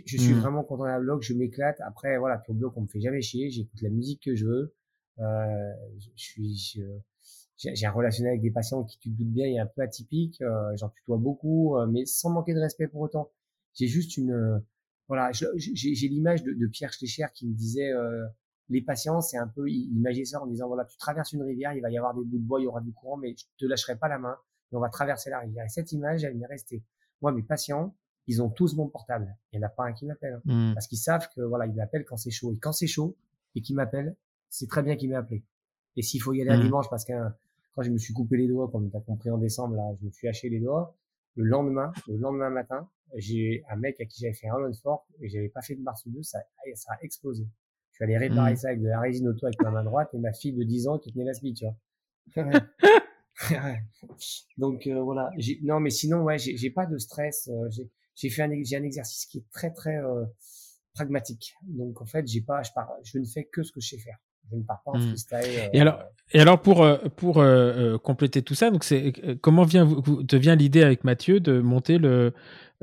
je suis Mm. vraiment content d'un blog, je m'éclate. Après, voilà, pour le blog, on me fait jamais chier. J'écoute la musique que je veux. Euh, je je suis, je- j'ai un relationnel avec des patients qui, tu te doutes bien, est un peu atypique. Euh, J'en tutoie beaucoup, euh, mais sans manquer de respect pour autant. J'ai juste une, euh, voilà, j'ai j'ai l'image de, de Pierre Schlecher qui me disait, euh, les patients, c'est un peu, il imaginait ça en disant, voilà, tu traverses une rivière, il va y avoir des bouts de bois, il y aura du courant, mais je te lâcherai pas la main, et on va traverser la rivière. Et cette image, elle m'est restée. Moi, mes patients, ils ont tous mon portable. Il n'y en a pas un qui m'appelle. hein Mm. parce qu'ils savent que voilà, ils m'appellent quand c'est chaud. Et quand c'est chaud et qu'ils m'appellent, c'est très bien qu'ils m'aient appelé. Et s'il faut y aller un Mhm. dimanche, parce que quand je me suis coupé les doigts, comme tu as compris en décembre, là, je me suis haché les doigts. Le lendemain, le lendemain matin, j'ai un mec à qui j'avais fait un run fort et j'avais pas fait de barre sous deux, ça, ça a explosé. Je suis allé réparer Mhm. ça avec de la résine auto avec ma main droite et ma fille de 10 ans qui tenait la spie, tu vois. Donc euh, voilà. Non, mais sinon, ouais, j'ai pas de stress. euh, j'ai fait un, un exercice qui est très très euh, pragmatique. Donc en fait, j'ai pas, je pars, je ne fais que ce que je sais faire. Je ne pars pas en Mm. freestyle. euh, Et alors, Et alors pour euh, pour euh, compléter tout ça, donc c'est comment vient te vient l'idée avec Mathieu de monter le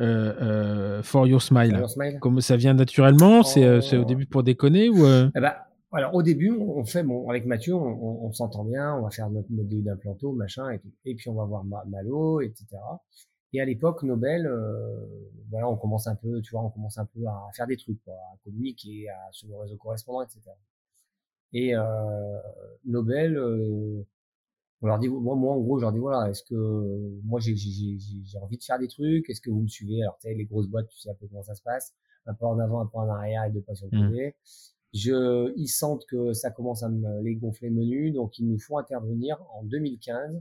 euh, euh, For Your Smile? Comme ça vient naturellement, c'est c'est au Oh. début pour déconner ou Eh ben, alors au début, on fait bon avec Mathieu, on, on, on s'entend bien, on va faire notre, début d'implanto, machin, et, puis on va voir Ma- Malo, etc. Et à l'époque, Nobel, voilà, on commence un peu, tu vois, on commence un peu à faire des trucs, quoi, à communiquer, à sur nos réseaux correspondants, etc. Et euh, Nobel, euh, on leur dit, moi, moi, en gros, je leur dis, voilà, est-ce que moi, j'ai j'ai- j'ai- j'ai envie de faire des trucs, est-ce que vous me suivez? Alors, tu sais, les grosses boîtes, tu sais un peu comment ça se passe, un peu en avant, un peu en arrière, et deux pas sur le Mm. côté. Je, ils sentent que ça commence à me les gonfler menus, donc ils nous font intervenir en 2015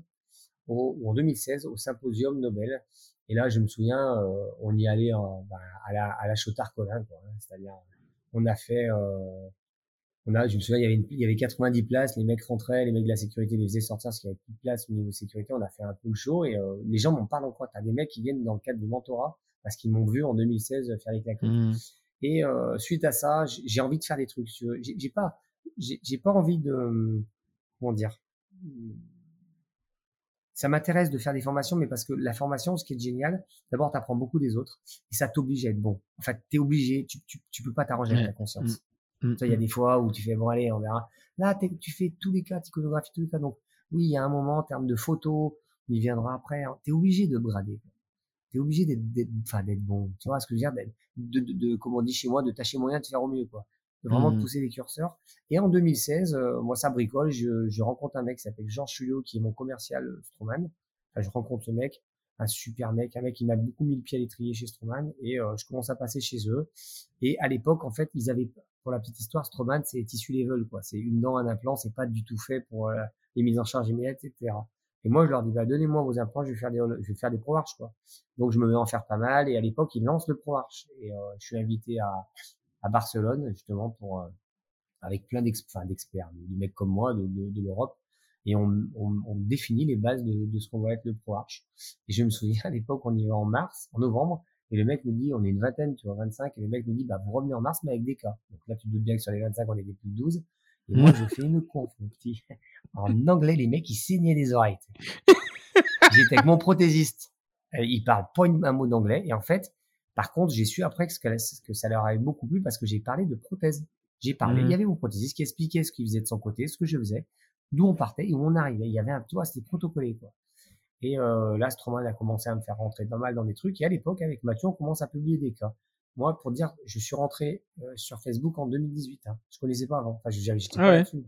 au, ou en 2016 au symposium Nobel. Et là, je me souviens, euh, on y allait en- ben, à la à la Chotard-Collin, quoi. hein, C'est-à-dire, on a fait, euh, on a, je me souviens, il y avait, une- il y avait 90 places, les mecs rentraient, les mecs de la sécurité les faisaient sortir parce qu'il y avait plus de place au niveau sécurité. On a fait un peu le show et euh, les gens m'en parlent encore. T'as des mecs qui viennent dans le cadre du mentorat parce qu'ils m'ont vu en 2016 faire les claquettes. hmm, Et euh, suite à ça, j'ai envie de faire des trucs. J'ai pas, j'ai pas envie de, comment dire. Ça m'intéresse de faire des formations, mais parce que la formation, ce qui est génial, d'abord, tu apprends beaucoup des autres et ça t'oblige à être bon. En fait, t'es obligé, tu, tu, tu peux pas t'arranger avec ta conscience. hmm, Sais, il y a des fois où tu fais, bon, allez, on verra. Là, tu fais tous les cas, tu iconographies tous les cas. Donc, oui, il y a un moment, en termes de photos, il viendra après. Hein. Tu es obligé de brader. Tu es obligé d'être, enfin, d'être bon. Tu vois ce que je veux dire? De, de, de, comme on dit chez moi, de tâcher moyen de faire au mieux, quoi. De vraiment de pousser les curseurs. Et en 2016, euh, moi, ça bricole. Je, je rencontre un mec qui s'appelle Georges Chulio, qui est mon commercial euh, Stroman. Enfin, je rencontre ce mec, un super mec, un mec qui m'a beaucoup mis le pied à l'étrier chez Stroman. Et euh, je commence à passer chez eux. Et à l'époque, en fait, ils avaient, pour la petite histoire, Stroman, c'est tissu level, quoi. C'est une dent, un implant, c'est pas du tout fait pour euh, les mises en charge immédiates, etc. Et moi, je leur dis, bah, donnez-moi vos implants, je vais faire des, je vais faire des pro quoi. Donc, je me mets en faire pas mal. Et à l'époque, ils lancent le pro Et euh, je suis invité à, à Barcelone, justement, pour, euh, avec plein d'experts, de, de mecs comme moi, de, de, de l'Europe. Et on, on, on définit les bases de, de ce qu'on va être le pro Et je me souviens, à l'époque, on y va en mars, en novembre. Et le mec me dit, on est une vingtaine, tu vois, 25. Et le mec me dit, bah, vous revenez en mars, mais avec des cas. Donc là, tu te doutes bien que sur les 25, on était plus de 12. Et moi, je fais une conf, mon petit. En anglais, les mecs, ils saignaient des oreilles. J'étais avec mon prothésiste. Euh, Il parle pas un mot d'anglais. Et en fait, par contre, j'ai su après que, ça leur avait beaucoup plu parce que j'ai parlé de prothèse. J'ai parlé. Mhm. Il y avait mon prothésiste qui expliquait ce qu'il faisait de son côté, ce que je faisais, d'où on partait et où on arrivait. Il y avait un, tu vois, c'était protocolé, quoi. Et euh, là, Stroman a commencé à me faire rentrer pas mal dans des trucs. Et à l'époque, avec Mathieu, on commence à publier des cas. Moi, pour dire, je suis rentré euh, sur Facebook en 2018. Hein. Je connaissais pas avant. Enfin, j'avais- j'étais Ah pas ouais? là-dessus.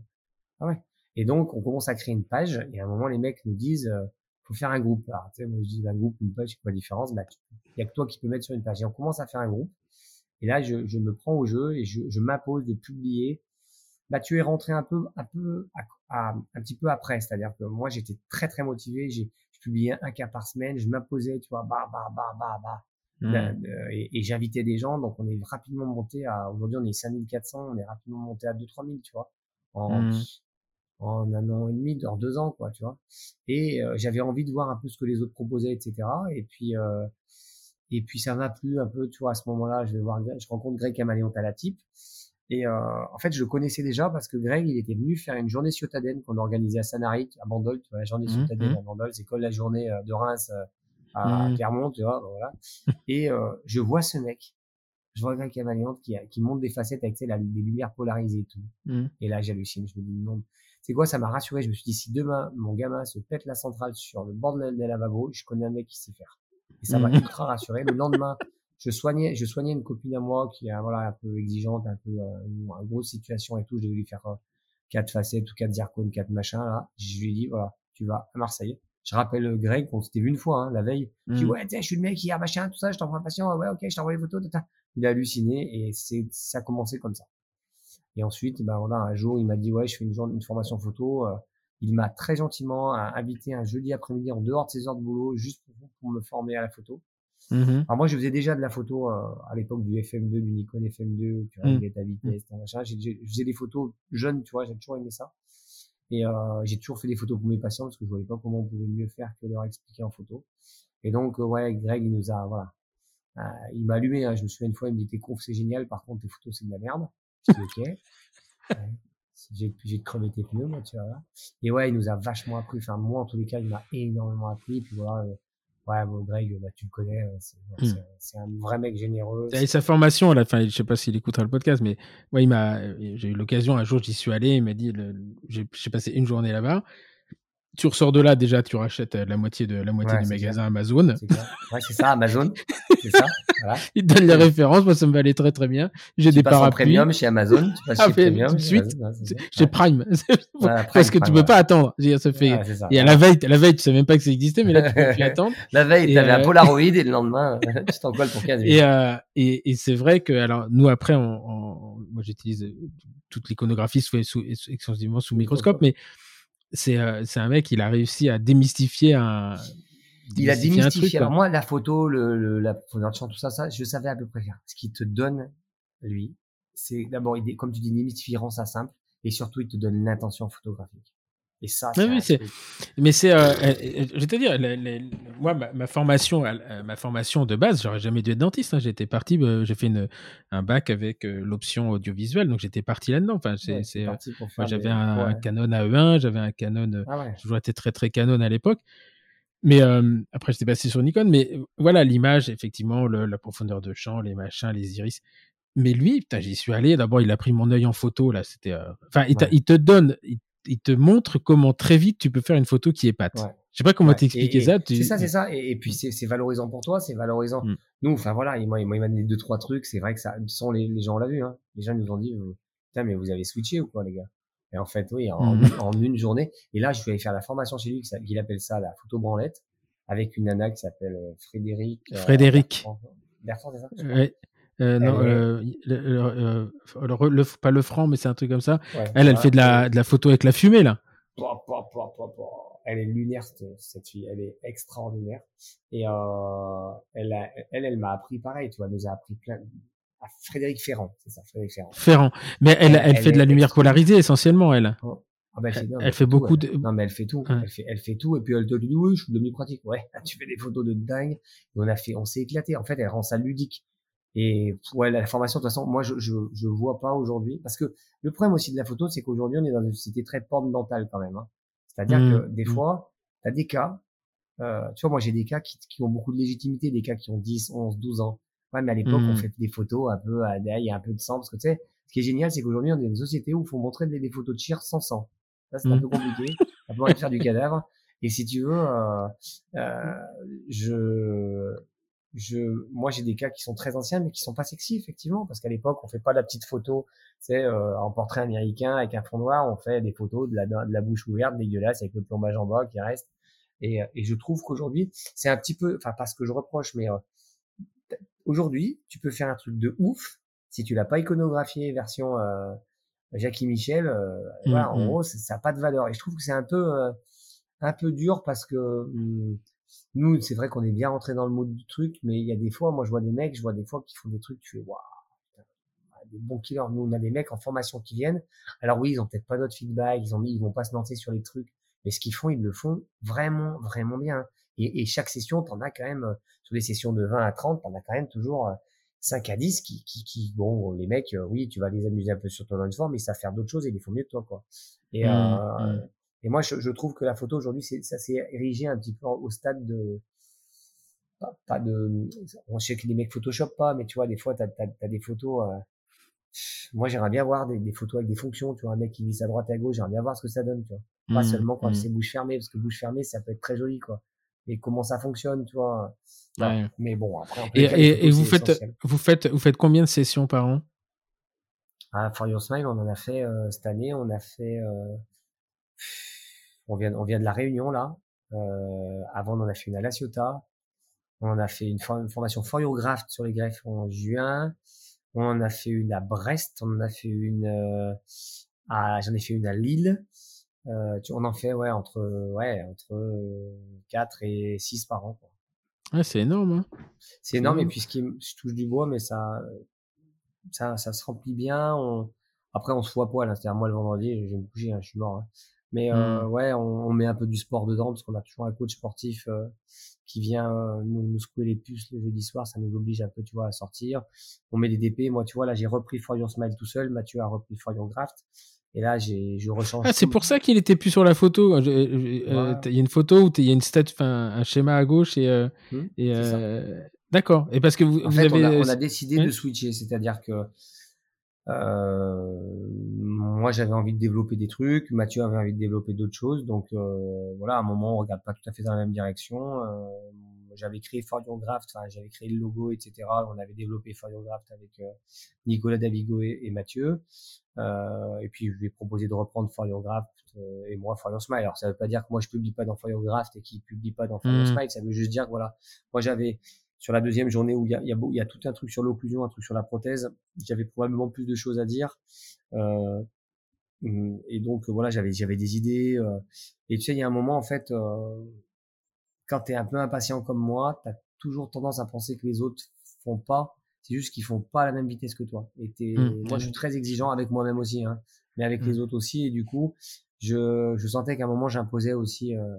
Ah ouais. Et donc, on commence à créer une page. Et à un moment, les mecs nous disent, euh, faut faire un groupe. Alors, tu sais, moi, je dis, un groupe, une page, c'est quoi la différence? Bah, il y a que toi qui peux mettre sur une page. Et on commence à faire un groupe. Et là, je, je me prends au jeu et je, je m'impose de publier. Bah, tu es rentré un peu, un peu, à, à- un petit peu après. C'est-à-dire que moi, j'étais très, très motivé. J'ai, je publiais un cas par semaine. Je m'imposais, tu vois, bah, bah, bah, bah, bah. de- de- et, et j'invitais des gens, donc on est rapidement monté à, aujourd'hui on est 5400, on est rapidement monté à 2-3000, tu vois, en, Hmm. en un an et demi, en deux ans, quoi, tu vois. Et euh, j'avais envie de voir un peu ce que les autres proposaient, etc. Et puis, euh, et puis ça m'a plu un peu, tu vois, à ce moment-là, je vais voir, je rencontre Greg Camaleon à la type. Et euh, en fait, je le connaissais déjà parce que Greg, il était venu faire une journée ciotadenne qu'on organisait à Sanaric, à Bandol, tu vois, la journée Mhm, ciotadenne mhm. à Bandol, c'est comme la journée euh, de Reims euh, à Mhm. Clermont, tu vois, voilà. Et euh, je vois ce mec je vois Greg Cavaliante qui, qui monte des facettes avec des lumières polarisées et tout. Mmh. Et là, j'hallucine. Je me dis, non. C'est quoi, ça m'a rassuré. Je me suis dit, si demain, mon gamin se pète la centrale sur le bord de la, lavabo, je connais un mec qui sait faire. Et ça m'a Mmh. ultra rassuré. Le lendemain, je soignais, je soignais une copine à moi qui est, voilà, un peu exigeante, un peu, euh, une, grosse situation et tout. Je devais lui faire euh, quatre facettes ou quatre zircones, quatre machins, là. Je lui ai dit, voilà, tu vas à Marseille. Je rappelle Greg qu'on s'était vu une fois, hein, la veille. Je dis, ouais, je suis le mec hier, machin, tout ça, je t'envoie un patient. Ouais, ok, je t'envoie les photos, tata. Il a halluciné et c'est, ça a commencé comme ça. Et ensuite, ben voilà, un jour, il m'a dit, ouais, je fais une, journée- une formation photo. euh, il m'a très gentiment euh, invité un jeudi après-midi en dehors de ses heures de boulot, juste pour, pour me former à la photo. Mhm. Alors moi, je faisais déjà de la photo euh, à l'époque du FM2, du Nikon FM2, où tu Mm. réglais ta vitesse, ton machin. J'ai- j'ai- Je faisais des photos jeunes, tu vois, j'ai toujours aimé ça. Et euh, j'ai toujours fait des photos pour mes patients parce que je voyais pas comment on pouvait mieux faire que leur expliquer en photo. Et donc, euh, ouais, Greg, il nous a, voilà, Euh, il m'a allumé. Hein. Je me souviens une fois, il me dit tes confs c'est génial, par contre tes photos c'est de la merde. Je dis ok. Ouais. J'ai j'ai crevé tes pneus, moi, tu vois. Et ouais, il nous a vachement appris. Enfin, moi, en tous les cas, il m'a énormément appris. Puis voilà, euh, ouais, bon, Greg, bah, tu le connais, euh, c'est Mm. c'est- un vrai mec généreux. Et sa formation, à la fin, je sais pas s'il écoutera le podcast, mais ouais, il m'a, j'ai eu l'occasion un jour, j'y suis allé, il m'a dit, j'ai passé une journée là-bas. Tu ressors de là, déjà, tu rachètes euh, la moitié de la moitié Ouais, c'est magasins Amazon. Ouais, c'est ça, Amazon. C'est ça. Voilà. Il te donne les références, moi ça me va aller très très bien. J'ai Tu des parapluies. premium chez Amazon. Tu passes Ah, chez premium. tout de chez suite. J'ai Prime. Parce Prime, que tu Prime, peux ouais. pas attendre. Ça fait. Et à la veille, la veille, tu savais même pas que ça existait, mais là, tu peux plus attendre. La veille, Et, t'avais un euh, Polaroid et le lendemain, tu t'en colles pour 15 minutes. Et, euh, et, et c'est vrai que, alors, nous, après, on, on- moi, j'utilise euh, toute l'iconographie exclusivement sous microscope, mais c'est euh, un mec, il a réussi à démystifier un. Il a démystifié. truc. Alors moi, la photo, le, le, la champ, tout ça, ça, je savais à peu près faire. Ce qu'il te donne, lui, c'est d'abord, comme tu dis, démystifier, rend ça simple, et surtout, il te donne l'intention photographique. Et ça, Ah oui, truc. Mais c'est, euh, euh, je vais te dire, moi, ma, ma formation, euh, ma formation de base, j'aurais jamais dû être dentiste. hein. J'étais parti, euh, j'ai fait une, un bac avec l'option audiovisuelle, donc j'étais parti là-dedans. Enfin, Ouais, faire j'avais des- un. Canon AE1, j'avais un Canon, Ah ouais. été très très Canon à l'époque. Mais euh, après, j'étais passé sur Nikon. Mais voilà, l'image, effectivement, le- la profondeur de champ, les machins, les iris. Mais lui, j'y suis allé. D'abord, il a pris mon œil en photo. Là, c'était. euh, Enfin, il, t'a- Ouais. il te donne, il, il te montre comment très vite tu peux faire une photo qui est pâte. Ouais. Je sais pas comment Ouais. t'expliquer ça. tu- C'est ça, c'est ça. Et, et puis c'est c'est valorisant pour toi, c'est valorisant. Mm. Nous, enfin voilà, et moi, moi, il m'a donné deux trois trucs. C'est vrai que ça, sans les, les gens l'ont vu. Hein. Les gens nous ont dit, putain, mais vous avez switché ou quoi, les gars? Et en fait, oui, en, Mm. en une journée. Et là, je suis allé faire la formation chez lui, qu'il appelle ça la photo branlette, avec une nana qui s'appelle euh, Frédéric. euh, Frédéric. Bertrand, Bertrand, c'est ça? Je crois Ouais. Euh, non, Elle est- euh, le, le- euh, le- pas le franc, mais c'est un truc comme ça. Ouais, Elle, elle voilà. fait de la, de la photo avec la fumée, là. Elle est lunaire, cette, cette fille. Elle est extraordinaire. Et euh, elle, a- elle, elle m'a appris pareil. Tu vois, elle nous a appris plein. À Frédéric Ferrand, c'est ça, Frédéric Ferrand. Ferrand. Mais elle, Elle- fait de la lumière polarisée, essentiellement, elle. Ah ben, Elle- non, elle fait beaucoup de-. Non, mais elle fait tout. Elle fait, elle fait tout. Et puis elle te dit, oui, je suis devenu pratique. Ouais, tu fais des photos de dingue. Et on a fait, on s'est éclaté. En fait, elle rend ça ludique. Et ouais, la formation, de toute façon, moi, je, je, je vois pas aujourd'hui. Parce que le problème aussi de la photo, c'est qu'aujourd'hui, on est dans une société très porte dentale quand même. Hein. C'est-à-dire Mmh, que des mmh. fois, tu as des cas, euh, tu vois, moi, j'ai des cas qui, qui ont beaucoup de légitimité, des cas qui ont 10, 11, 12 ans. Ouais, mais à l'époque, Mmh. on fait des photos un peu, à- il y a un peu de sang. Parce que tu sais, ce qui est génial, c'est qu'aujourd'hui, on est dans une société où il faut montrer des, des photos de chir sans sang. Ça, c'est un peu compliqué. On peut faire du cadavre. Et si tu veux, euh, euh, je, je, moi, j'ai des cas qui sont très anciens, mais qui sont pas sexy, effectivement, parce qu'à l'époque, on fait pas la petite photo, sais, euh, en portrait américain avec un fond noir, on fait des photos de la, de la bouche ouverte, dégueulasse, avec le plombage en bas qui reste. Et, euh, et je trouve qu'aujourd'hui, c'est un petit peu, enfin, pas ce que je reproche, mais euh, aujourd'hui, tu peux faire un truc de ouf si tu l'as pas iconographié version euh, Jackie Michel. euh, Mm, voilà, en mm. gros, c'est- ça n'a pas de valeur. Et je trouve que c'est un peu euh, un peu dur parce que hum, nous, c'est vrai qu'on est bien rentré dans le mode du truc, mais il y a des fois, moi, je vois des mecs, je vois des fois qui font des trucs, tu fais waouh, des bons killers. Nous, on a des mecs en formation qui viennent. Alors oui, ils ont peut-être pas notre feedback, ils ont mis, ils vont pas se lancer sur les trucs, mais ce qu'ils font, ils le font vraiment, vraiment bien. Et, et chaque session, t'en as quand même, euh, sur des sessions de 20 à 30, t'en as quand même toujours euh, 5 à 10 qui, qui, qui, bon, les mecs, euh, oui, tu vas les amuser un peu sur ton lance mais ils savent faire d'autres choses et ils les font mieux que toi, quoi. Et, Mm, euh, mm. Et moi, je, je trouve que la photo aujourd'hui, c'est, ça s'est érigé un petit peu au stade de, pas, de. On sait que les mecs Photoshop pas, mais tu vois, des fois, tu as, des photos. Euh, moi, j'aimerais bien voir des, photos avec des fonctions. Tu vois, un mec qui glisse à droite à gauche, j'aimerais bien voir ce que ça donne. Tu vois. Pas mmh, seulement quand mmh. c'est bouche fermée, parce que bouche fermée, ça peut être très joli, quoi. Et comment ça fonctionne, tu vois. Mais bon, après. et, et, vous, faites, vous, faites, vous faites combien de sessions par an? À For Your Smile, on en a fait euh, cette année, on a fait. Euh, on, vient, on vient de la Réunion, là. Euh, avant, on en a fait une à La Ciotat. On a fait une, formation Graft sur les greffes en juin. On en a fait une à Brest. On en a fait une euh, à, j'en ai fait une à Lille. Euh, on en fait ouais entre ouais entre 4 et 6 par an. Quoi. c'est énorme. Hein c'est énorme, et puis ce qui je touche du bois mais ça ça ça se remplit bien. On... Après on se voit poil, hein. c'est-à-dire moi le vendredi, je vais me coucher, hein, je suis mort. Hein. Mais euh, mmh. ouais, on, met un peu du sport dedans parce qu'on a toujours un coach sportif euh, qui vient euh, nous, nous, secouer les puces le jeudi soir. Ça nous oblige un peu, tu vois, à sortir. On met des DP. Moi, tu vois, là, j'ai repris For Your Smile tout seul. Mathieu a repris For Your Graft. Et là, j'ai, je rechange. Ah, c'est pour ça qu'il était plus sur la photo. Il y a une photo où il y a une statue, enfin, un schéma à gauche et. Mmh, et D'accord. Et parce que vous, en vous avez. On a, on a décidé de switcher, c'est-à-dire que euh, moi, j'avais envie de développer des trucs. Mathieu avait envie de développer d'autres choses. Donc euh, voilà, à un moment, on regarde pas tout à fait dans la même direction. Euh, j'avais créé Graft, enfin, j'avais créé le logo, etc. On avait développé Graft avec euh, Nicolas Davigo et, Mathieu. Euh, et puis je lui ai proposé de reprendre Graft euh, et moi Fire Smile. Alors ça veut pas dire que moi je publie pas dans Graft et qu'il publie pas dans Fire mmh. Smile. Ça veut juste dire que voilà, moi j'avais sur la deuxième journée où il y a, il y a, tout un truc sur l'occlusion, un truc sur la prothèse, j'avais probablement plus de choses à dire. Euh, et donc voilà, j'avais j'avais des idées. Euh, et tu sais, il y a un moment en fait, euh, quand tu es un peu impatient comme moi, tu as toujours tendance à penser que les autres font pas. C'est juste qu'ils font pas à la même vitesse que toi. Et mmh, moi, je suis très exigeant avec moi-même aussi, hein, mais avec les mmh. autres aussi. Et du coup, je, je sentais qu'à un moment, j'imposais aussi euh,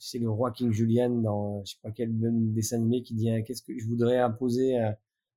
c'est le roi King Julian dans je sais pas quel dessin animé qui dit hein, qu'est-ce que je voudrais imposer euh,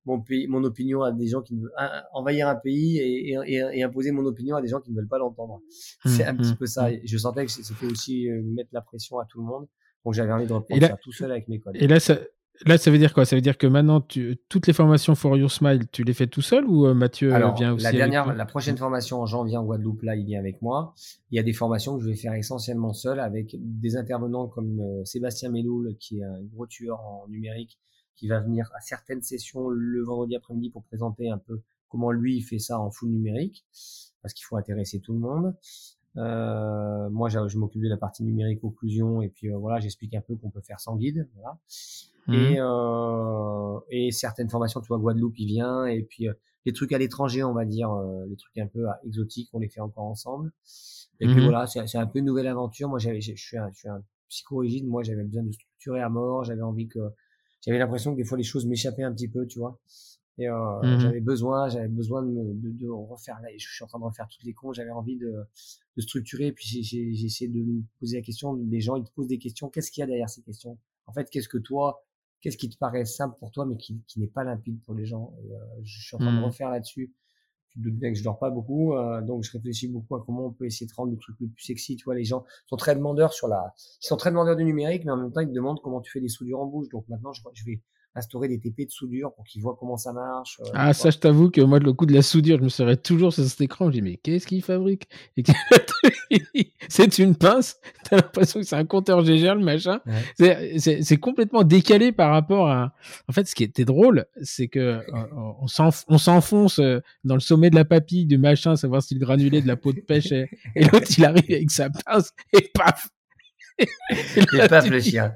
mon pays, mon opinion à des gens qui veulent envahir un pays et, et, imposer mon opinion à des gens qui ne veulent pas l'entendre. Mmh, c'est un petit mmh, peu ça. Mmh. Je sentais que c'était aussi euh, mettre la pression à tout le monde. Donc j'avais envie de reprendre ça tout seul avec mes collègues. Et là, ça, Là, ça veut dire quoi? Ça veut dire que maintenant, tu, toutes les formations For Your Smile, tu les fais tout seul ou euh, Mathieu euh, vient aussi La dernière, la prochaine formation en janvier en Guadeloupe, là, il vient avec moi. Il y a des formations que je vais faire essentiellement seul avec des intervenants comme euh, Sébastien Méloul, qui est un gros tueur en numérique, qui va venir à certaines sessions le vendredi après-midi pour présenter un peu comment lui il fait ça en full numérique, parce qu'il faut intéresser tout le monde. Euh, moi, je m'occupe de la partie numérique occlusion et puis voilà, j'explique un peu qu'on peut faire sans guide. Voilà. Mmh. Et, euh, et certaines formations, tu vois, Guadeloupe, il vient. Et puis, euh, les trucs à l'étranger, on va dire, euh, les trucs un peu euh, exotiques, on les fait encore ensemble. Et puis mmh. voilà, c'est un peu une nouvelle aventure. Moi, j'avais, je suis un, je suis un psychorigide. Moi, j'avais besoin de structurer à mort. J'avais envie que, j'avais l'impression que des fois les choses m'échappaient un petit peu, tu vois. Et euh, mmh j'avais besoin, j'avais besoin de, de, de, refaire. Là, je suis en train de refaire toutes les cons. J'avais envie de, de structurer. Et puis j'ai essayé de me poser la question. Les gens, ils te posent des questions. Qu'est-ce qu'il y a derrière ces questions? En fait, qu'est-ce que toi, qu'est-ce qui te paraît simple pour toi, mais qui, qui n'est pas limpide pour les gens? Et, euh, je suis en train de mmh. refaire là-dessus. Tu te doutes bien que je dors pas beaucoup, euh, donc je réfléchis beaucoup à comment on peut essayer de rendre le truc le plus sexy. Tu vois, les gens sont très demandeurs sur la, ils sont très demandeurs du numérique, mais en même temps ils te demandent comment tu fais des soudures en bouche. Donc maintenant, je, je vais instaurer des TP de soudure pour qu'ils voient comment ça marche. Euh, ah, ça, je t'avoue que moi, le coup de la soudure, je me serais toujours sur cet écran. Je dis, mais qu'est-ce qu'il fabrique C'est une pince. T'as l'impression que c'est un compteur GGR, le machin. C'est complètement décalé par rapport à. En fait, ce qui était drôle, c'est que euh, on s'enfonce euh, dans le sommet de la papille du machin, savoir si le granulé de la peau de pêche est... et l'autre, il arrive avec sa pince et paf. et, paf, le chien.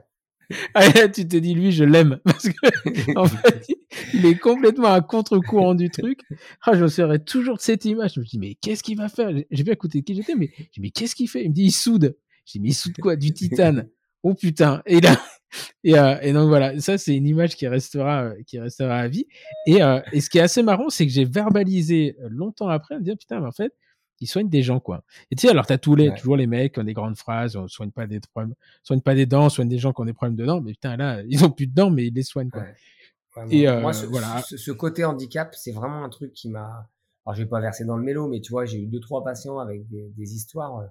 Ah, tu te dis, lui, je l'aime. Parce que, en fait, il est complètement à contre-courant du truc. Ah, je serais toujours de cette image. Je me dis, mais qu'est-ce qu'il va faire? J'ai bien écouter qui j'étais, mais je dis, mais qu'est-ce qu'il fait? Il me dit, il soude. Mais il soude quoi? Du titane. Oh putain. Et là, et, euh, et donc voilà, ça, c'est une image qui restera, euh, qui restera à vie. Et, euh, et ce qui est assez marrant, c'est que j'ai verbalisé longtemps après, en me dire, putain, mais en fait, ils soignent des gens, quoi. Et tu sais, alors, t'as tous les, toujours les mecs qui ont des grandes phrases, on soigne pas des problèmes, soigne pas des dents, on soigne des gens qui ont des problèmes de dents, mais putain, là, ils ont plus de dents, mais ils les soignent, quoi. Et euh, Moi, ce, voilà. Ce, côté handicap, c'est vraiment un truc qui m'a, alors je vais pas verser dans le mélo, mais tu vois, j'ai eu deux, trois patients avec des, histoires, euh,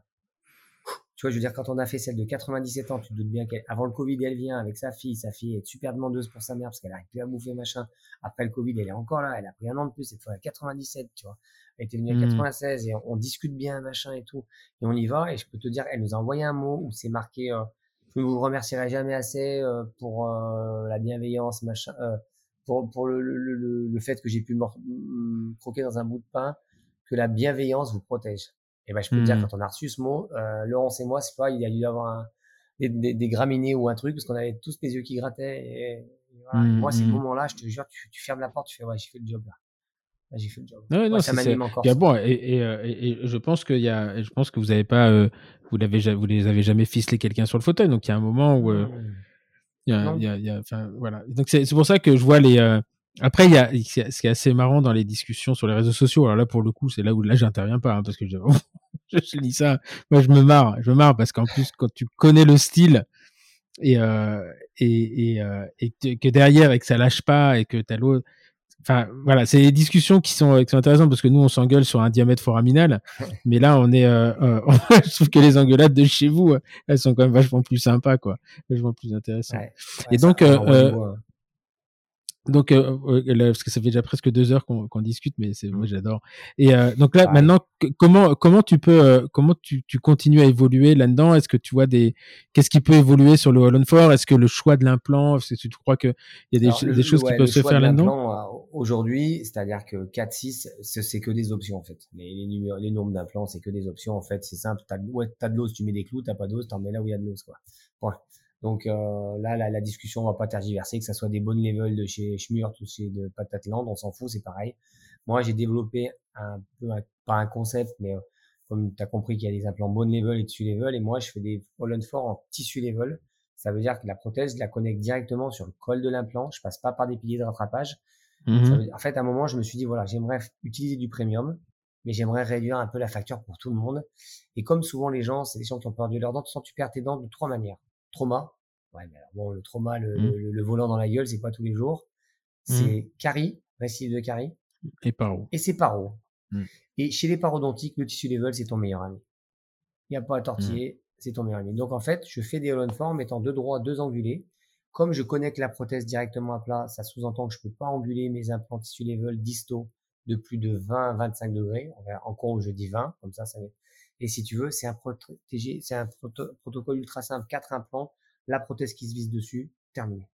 Tu vois, je veux dire, quand on a fait celle de 97 ans, tu te doutes bien qu'avant le Covid, elle vient avec sa fille. Sa fille est super demandeuse pour sa mère parce qu'elle arrive plus à bouffer, machin. Après le Covid, elle est encore là. Elle a pris un an de plus. Cette fois, à 97, tu vois. Elle était venue à 96 mmh. et on, discute bien, machin et tout. Et on y va. Et je peux te dire, elle nous a envoyé un mot où c'est marqué, euh, je ne vous remercierai jamais assez euh, pour euh, la bienveillance, machin, euh, pour, pour le, le, le, fait que j'ai pu me croquer dans un bout de pain, que la bienveillance vous protège. Et ben, je peux te dire, mmh. quand on a reçu ce mot, euh, Laurence et moi, c'est pas, il y a dû avoir un, des, des, des, graminées ou un truc, parce qu'on avait tous les yeux qui grattaient. Et, voilà. moi, ces mmh. moments-là, je te jure, tu, tu, fermes la porte, tu fais, ouais, j'ai fait le job là. J'ai fait le job. Ouais, non, ça m'anime encore. bon, et, et, euh, et, je pense qu'il y a, je pense que vous avez pas, euh, vous l'avez, vous les avez jamais ficelé quelqu'un sur le fauteuil, donc il y a un moment où, euh, il y a, il y a, y a, enfin, voilà. Donc c'est pour ça que je vois les, euh, après, il y a ce qui est assez marrant dans les discussions sur les réseaux sociaux. Alors là, pour le coup, c'est là où là, j'interviens pas hein, parce que je, je lis ça. Moi, je me marre. Je me marre parce qu'en plus, quand tu connais le style et euh, et et, euh, et que derrière et que ça lâche pas et que t'as l'autre. Enfin, voilà, c'est des discussions qui sont, qui sont intéressantes parce que nous, on s'engueule sur un diamètre foraminal, mais là, on est, euh, euh je trouve que les engueulades de chez vous, elles sont quand même vachement plus sympas, quoi, vachement plus intéressantes. Ouais, et donc, euh, donc, euh, parce que ça fait déjà presque deux heures qu'on discute, mais c'est moi mmh. j'adore. Et euh, donc là, maintenant, comment comment tu peux euh, comment tu, tu continues à évoluer là-dedans? Est-ce que tu vois des qu'est-ce qui peut évoluer sur le on Four? Est-ce que le choix de l'implant, est-ce que tu crois que il y a des, des choses qui peuvent se faire là-dedans? euh, Aujourd'hui, c'est-à-dire que 4, 6, c'est que des options en fait. Les, les, numéros, les nombres d'implants, c'est que des options en fait. C'est simple. T'as ouais, as de l'os, tu mets des clous. T'as pas d'os, t'en mets là où il y a de l'os quoi. Point. Donc euh, là, la, la, discussion, on va pas tergiverser, que ça soit des bonnes levels de chez Schmurt ou chez de Patatland, on s'en fout, c'est pareil. Moi, j'ai développé un peu, pas un concept, mais euh, comme tu as compris qu'il y a des implants bone level et tissu level, et moi, je fais des Holland for en tissu level. Ça veut dire que la prothèse, je la connecte directement sur le col de l'implant. Je passe pas par des piliers de rattrapage. Mmh en fait, à un moment, je me suis dit, voilà, j'aimerais utiliser du premium, mais j'aimerais réduire un peu la facture pour tout le monde. Et comme souvent les gens, c'est des gens qui ont perdu leurs dents, tu sens tu perds tes dents de trois manières trauma. Ouais, mais alors bon, le trauma, le, mmh. le, volant dans la gueule, c'est pas tous les jours. Mmh. C'est carie, récif de carie. Et paro. Et c'est paro. Mmh. Et chez les parodontiques, le tissu level, c'est ton meilleur ami. Il n'y a pas à tortiller, c'est ton meilleur ami. Donc en fait, je fais des all en mettant deux droits, deux angulés. Comme je connecte la prothèse directement à plat, ça sous-entend que je peux pas anguler mes implants tissu level disto de plus de 20 25 degrés. En cours, je dis 20, comme ça, ça Et si tu veux, c'est un protégé, c'est un protocole ultra simple, quatre implants la prothèse qui se vise dessus, terminé.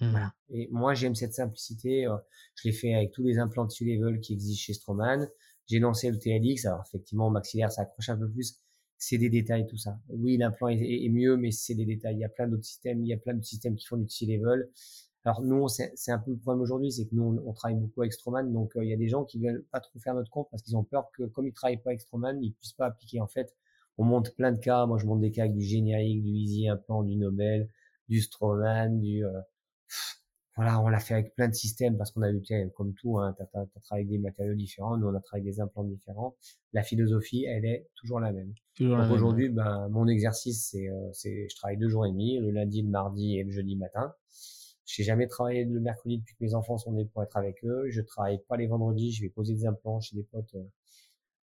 Voilà. Mmh. Et moi, j'aime cette simplicité. Euh, je l'ai fait avec tous les implants de level qui existent chez Stroman. J'ai lancé le TLX. Alors, effectivement, maxillaire, ça accroche un peu plus. C'est des détails, tout ça. Oui, l'implant est, mieux, mais c'est des détails. Il y a plein d'autres systèmes. Il y a plein de systèmes qui font du level. Alors, nous, c'est un peu le problème aujourd'hui, c'est que nous, on, travaille beaucoup avec Stroman. Donc, euh, il y a des gens qui veulent pas trop faire notre compte parce qu'ils ont peur que, comme ils travaillent pas avec Stroman, ils puissent pas appliquer. En fait, on monte plein de cas. Moi, je monte des cas avec du générique, du Easy Implant, du Nobel, du Stroman, du euh, voilà, on l'a fait avec plein de systèmes parce qu'on a eu, comme tout, hein, tu as, travaillé avec des matériaux différents, nous on a travaillé avec des implants différents. La philosophie, elle est toujours la même. Donc aujourd'hui, ben, mon exercice, c'est, euh, c'est, je travaille deux jours et demi, le lundi, le mardi et le jeudi matin. J'ai jamais travaillé le mercredi depuis que mes enfants sont nés pour être avec eux. Je travaille pas les vendredis, je vais poser des implants chez des potes euh,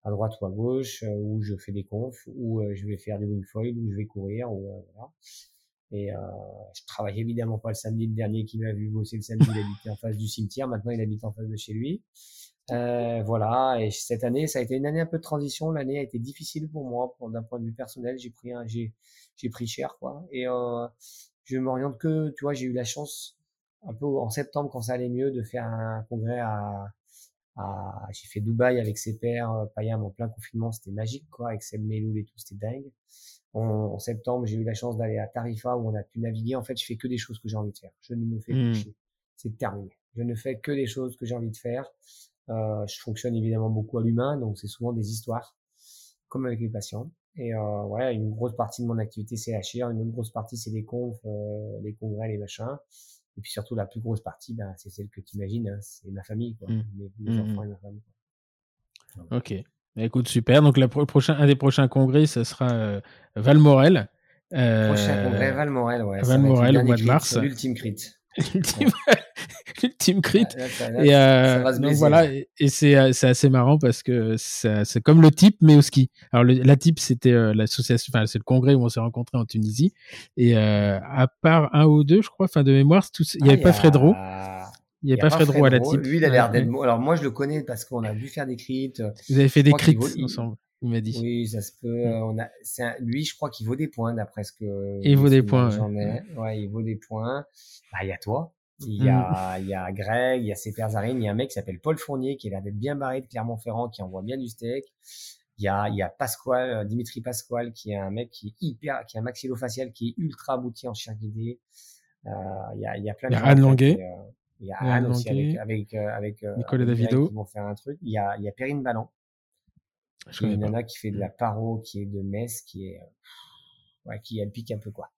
à droite ou à gauche, euh, où je fais des confs, où euh, je vais faire du wingfoil, où je vais courir, ou voilà. Et euh, je travaille évidemment pas le samedi. Le dernier qui m'a vu bosser le samedi, il habitait en face du cimetière. Maintenant, il habite en face de chez lui. Euh, voilà. Et cette année, ça a été une année un peu de transition. L'année a été difficile pour moi, d'un point de vue personnel. J'ai pris j'ai, j'ai pris cher, quoi. Et euh, je m'oriente que, tu vois, j'ai eu la chance un peu en septembre quand ça allait mieux de faire un congrès à j'ai fait Dubaï avec ses pères, euh, Payam en plein confinement, c'était magique, quoi, avec Seb Meloul et tout, c'était dingue. En, septembre, j'ai eu la chance d'aller à Tarifa où on a pu naviguer. En fait, je fais que des choses que j'ai envie de faire. Je ne me fais mmh. chier. C'est terminé. Je ne fais que des choses que j'ai envie de faire. Euh, je fonctionne évidemment beaucoup à l'humain, donc c'est souvent des histoires, comme avec les patients. Et euh, ouais, une grosse partie de mon activité c'est la chair, une autre grosse partie c'est les confs, euh, les congrès, les machins. Et puis surtout, la plus grosse partie, ben, c'est celle que tu imagines, hein, c'est ma famille, quoi. Mmh. Mes, mmh, enfants mmh. et ma famille. Ok. Bah, écoute, super. Donc, le prochain, un des prochains congrès, ce sera euh, Valmorel. Euh, prochain congrès, Valmorel, ouais. Valmorel au mois de mars. L'ultime crit. Ultime Crit. et donc voilà, et, c'est assez marrant parce que c'est comme le type, mais au ski. Alors la type, c'était l'association, enfin c'est le congrès où on s'est rencontrés en Tunisie. Et à part un ou deux, je crois, fin de mémoire, il n'y avait pas Fredro. Il n'y a, pas Fredro à la type. Lui, il a l'air d'être. Alors moi, je le connais parce qu'on a vu faire des crits. Vous avez fait des crits ensemble. Il m'a dit. Oui, ça se peut. On a, lui, je crois qu'il vaut des points d'après ce que. Il vaut des points. Ouais, il vaut des points. Bah, il y a toi. Il y a, mm. il y a Greg, il y a Sefer Zarine, il y a un mec qui s'appelle Paul Fournier qui a l'air d'être bien barré de Clermont-Ferrand, qui envoie bien du steak. Il y a, il y a Pasquale, euh, Dimitri Pasquale, qui est un mec qui est hyper, qui a un maxillofacial qui est ultra abouti en chair guidée. Euh, il y a, il y a plein de il y a Anne Languet. Euh, il y a Anne aussi avec, avec, avec, Nicolas Davido. Qui vont faire un truc. Il y a, il y a Perrine Ballon je connais une nana qui fait de la paro, qui est de Metz, qui est, ouais, qui elle pique un peu quoi.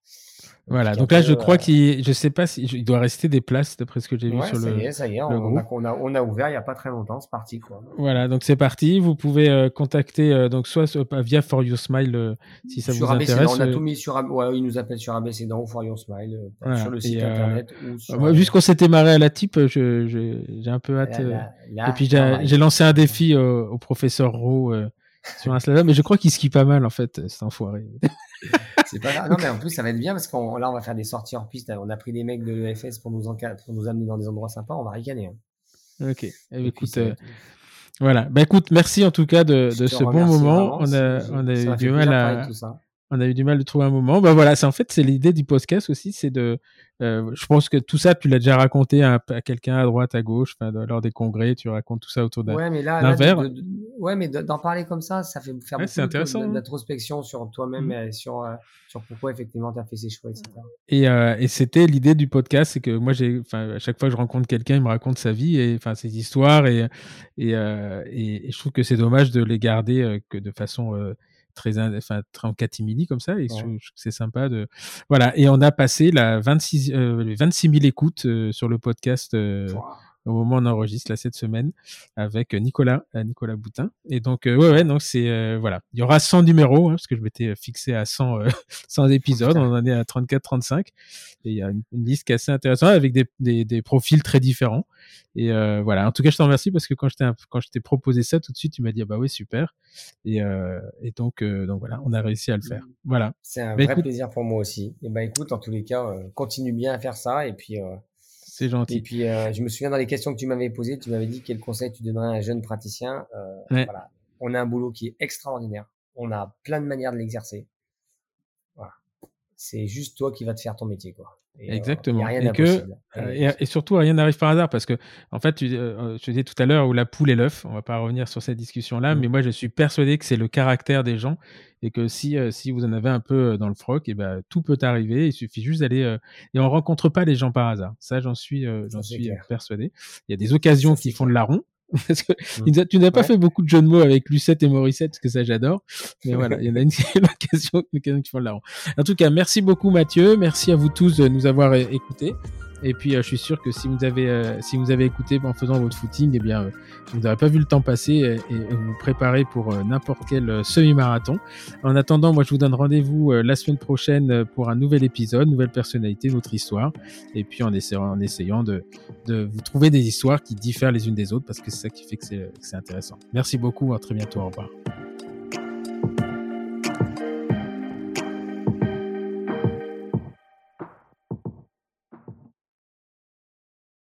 Voilà, donc là, je crois euh, qu'il, je sais pas si il doit rester des places d'après ce que j'ai vu sur ça le. Y est, ça y est, on, a, on, a, on, a, ouvert il y a pas très longtemps, c'est parti quoi. Voilà, donc c'est parti. Vous pouvez euh, contacter euh, donc soit via For Your Smile si ça sur vous intéresse. On a tout mis sur, ouais, il nous appelle sur ABCDan ou For Your Smile sur le site internet. Ou sur, moi, vu qu'on s'était marré à la type, j'ai un peu hâte. et puis j'ai lancé un défi au professeur Roux sur un slalom, mais je crois qu'il skie pas mal en fait, cet enfoiré. C'est pas grave. Non, mais en plus, ça va être bien parce qu'on là, on va faire des sorties hors piste. On a pris des mecs de l'EFS pour nous, pour nous amener dans des endroits sympas. On va ricaner. Hein. Ok. Eh ben, écoute, euh, voilà. Bah écoute, merci en tout cas de, de ce bon moment. On a, on a eu du mal à. On a eu du mal de trouver un moment. Bah voilà, c'est en fait c'est l'idée du podcast aussi, c'est de euh, je pense que tout ça, tu l'as déjà raconté à, quelqu'un à droite, à gauche, lors des congrès, tu racontes tout ça autour d'un ouais, mais là, verre. ouais, mais d'en parler comme ça, ça fait faire beaucoup hein. d'introspection sur toi-même mmh. et sur, euh, sur pourquoi effectivement tu as fait ces choix, etc. Et, euh, et c'était l'idée du podcast, c'est que moi, j'ai, à chaque fois que je rencontre quelqu'un, il me raconte sa vie et enfin ses histoires et, et, et, et je trouve que c'est dommage de les garder que de façon très, enfin, très en catimini comme ça. Et c'est sympa de, voilà. Et on a passé la 26, euh, les 26 000 écoutes euh, sur le podcast. Euh, au moment où on enregistre là cette semaine avec Nicolas Nicolas Boutin et donc ouais ouais donc c'est voilà il y aura 100 numéros hein, parce que je m'étais fixé à 100 100 épisodes on en est à 34 35 et il y a une, liste qui est assez intéressante avec des, des, des profils très différents et euh, voilà, en tout cas, je te remercie parce que quand je t'ai quand je t'ai proposé ça tout de suite, tu m'as dit ah bah oui super. Et, euh, et donc euh, donc voilà, on a réussi à le faire. Voilà. C'est un bah, vrai plaisir pour moi aussi. Et bah écoute, en tous les cas, continue bien à faire ça et puis. C'est gentil. Et puis je me souviens dans les questions que tu m'avais posées, tu m'avais dit quel conseil tu donnerais à un jeune praticien. Voilà, on a un boulot qui est extraordinaire. On a plein de manières de l'exercer. C'est juste toi qui vas te faire ton métier quoi. Et, euh, Exactement. et, que, euh, et, surtout, rien n'arrive par hasard parce que, en fait, tu, euh, je disais tout à l'heure où la poule et l'œuf, on va pas revenir sur cette discussion-là, mmh. mais moi, je suis persuadé que c'est le caractère des gens et que si, si vous en avez un peu dans le froc, et ben, tout peut arriver. Il suffit juste d'aller. et on rencontre pas les gens par hasard. Ça, j'en suis, j'en suis persuadé. Il y a des occasions qui font de la ronde Parce que mmh. tu n'as pas fait beaucoup de jeux de mots avec Lucette et Morissette, parce que ça j'adore. Mais voilà, il y en a une, question, qui font de la. En tout cas, merci beaucoup Mathieu. Merci à vous tous de nous avoir écoutés. Et puis, euh, je suis sûr que si vous avez, euh, si vous avez écouté en faisant votre footing, eh bien, euh, vous n'aurez pas vu le temps passer et, et vous préparez pour n'importe quel semi-marathon. En attendant, moi, je vous donne rendez-vous la semaine prochaine pour un nouvel épisode, nouvelle personnalité, notre histoire. Et puis, en essayant, en essayant de, de vous trouver des histoires qui diffèrent les unes des autres parce que c'est ça qui fait que c'est intéressant. Merci beaucoup. À très bientôt. Au revoir.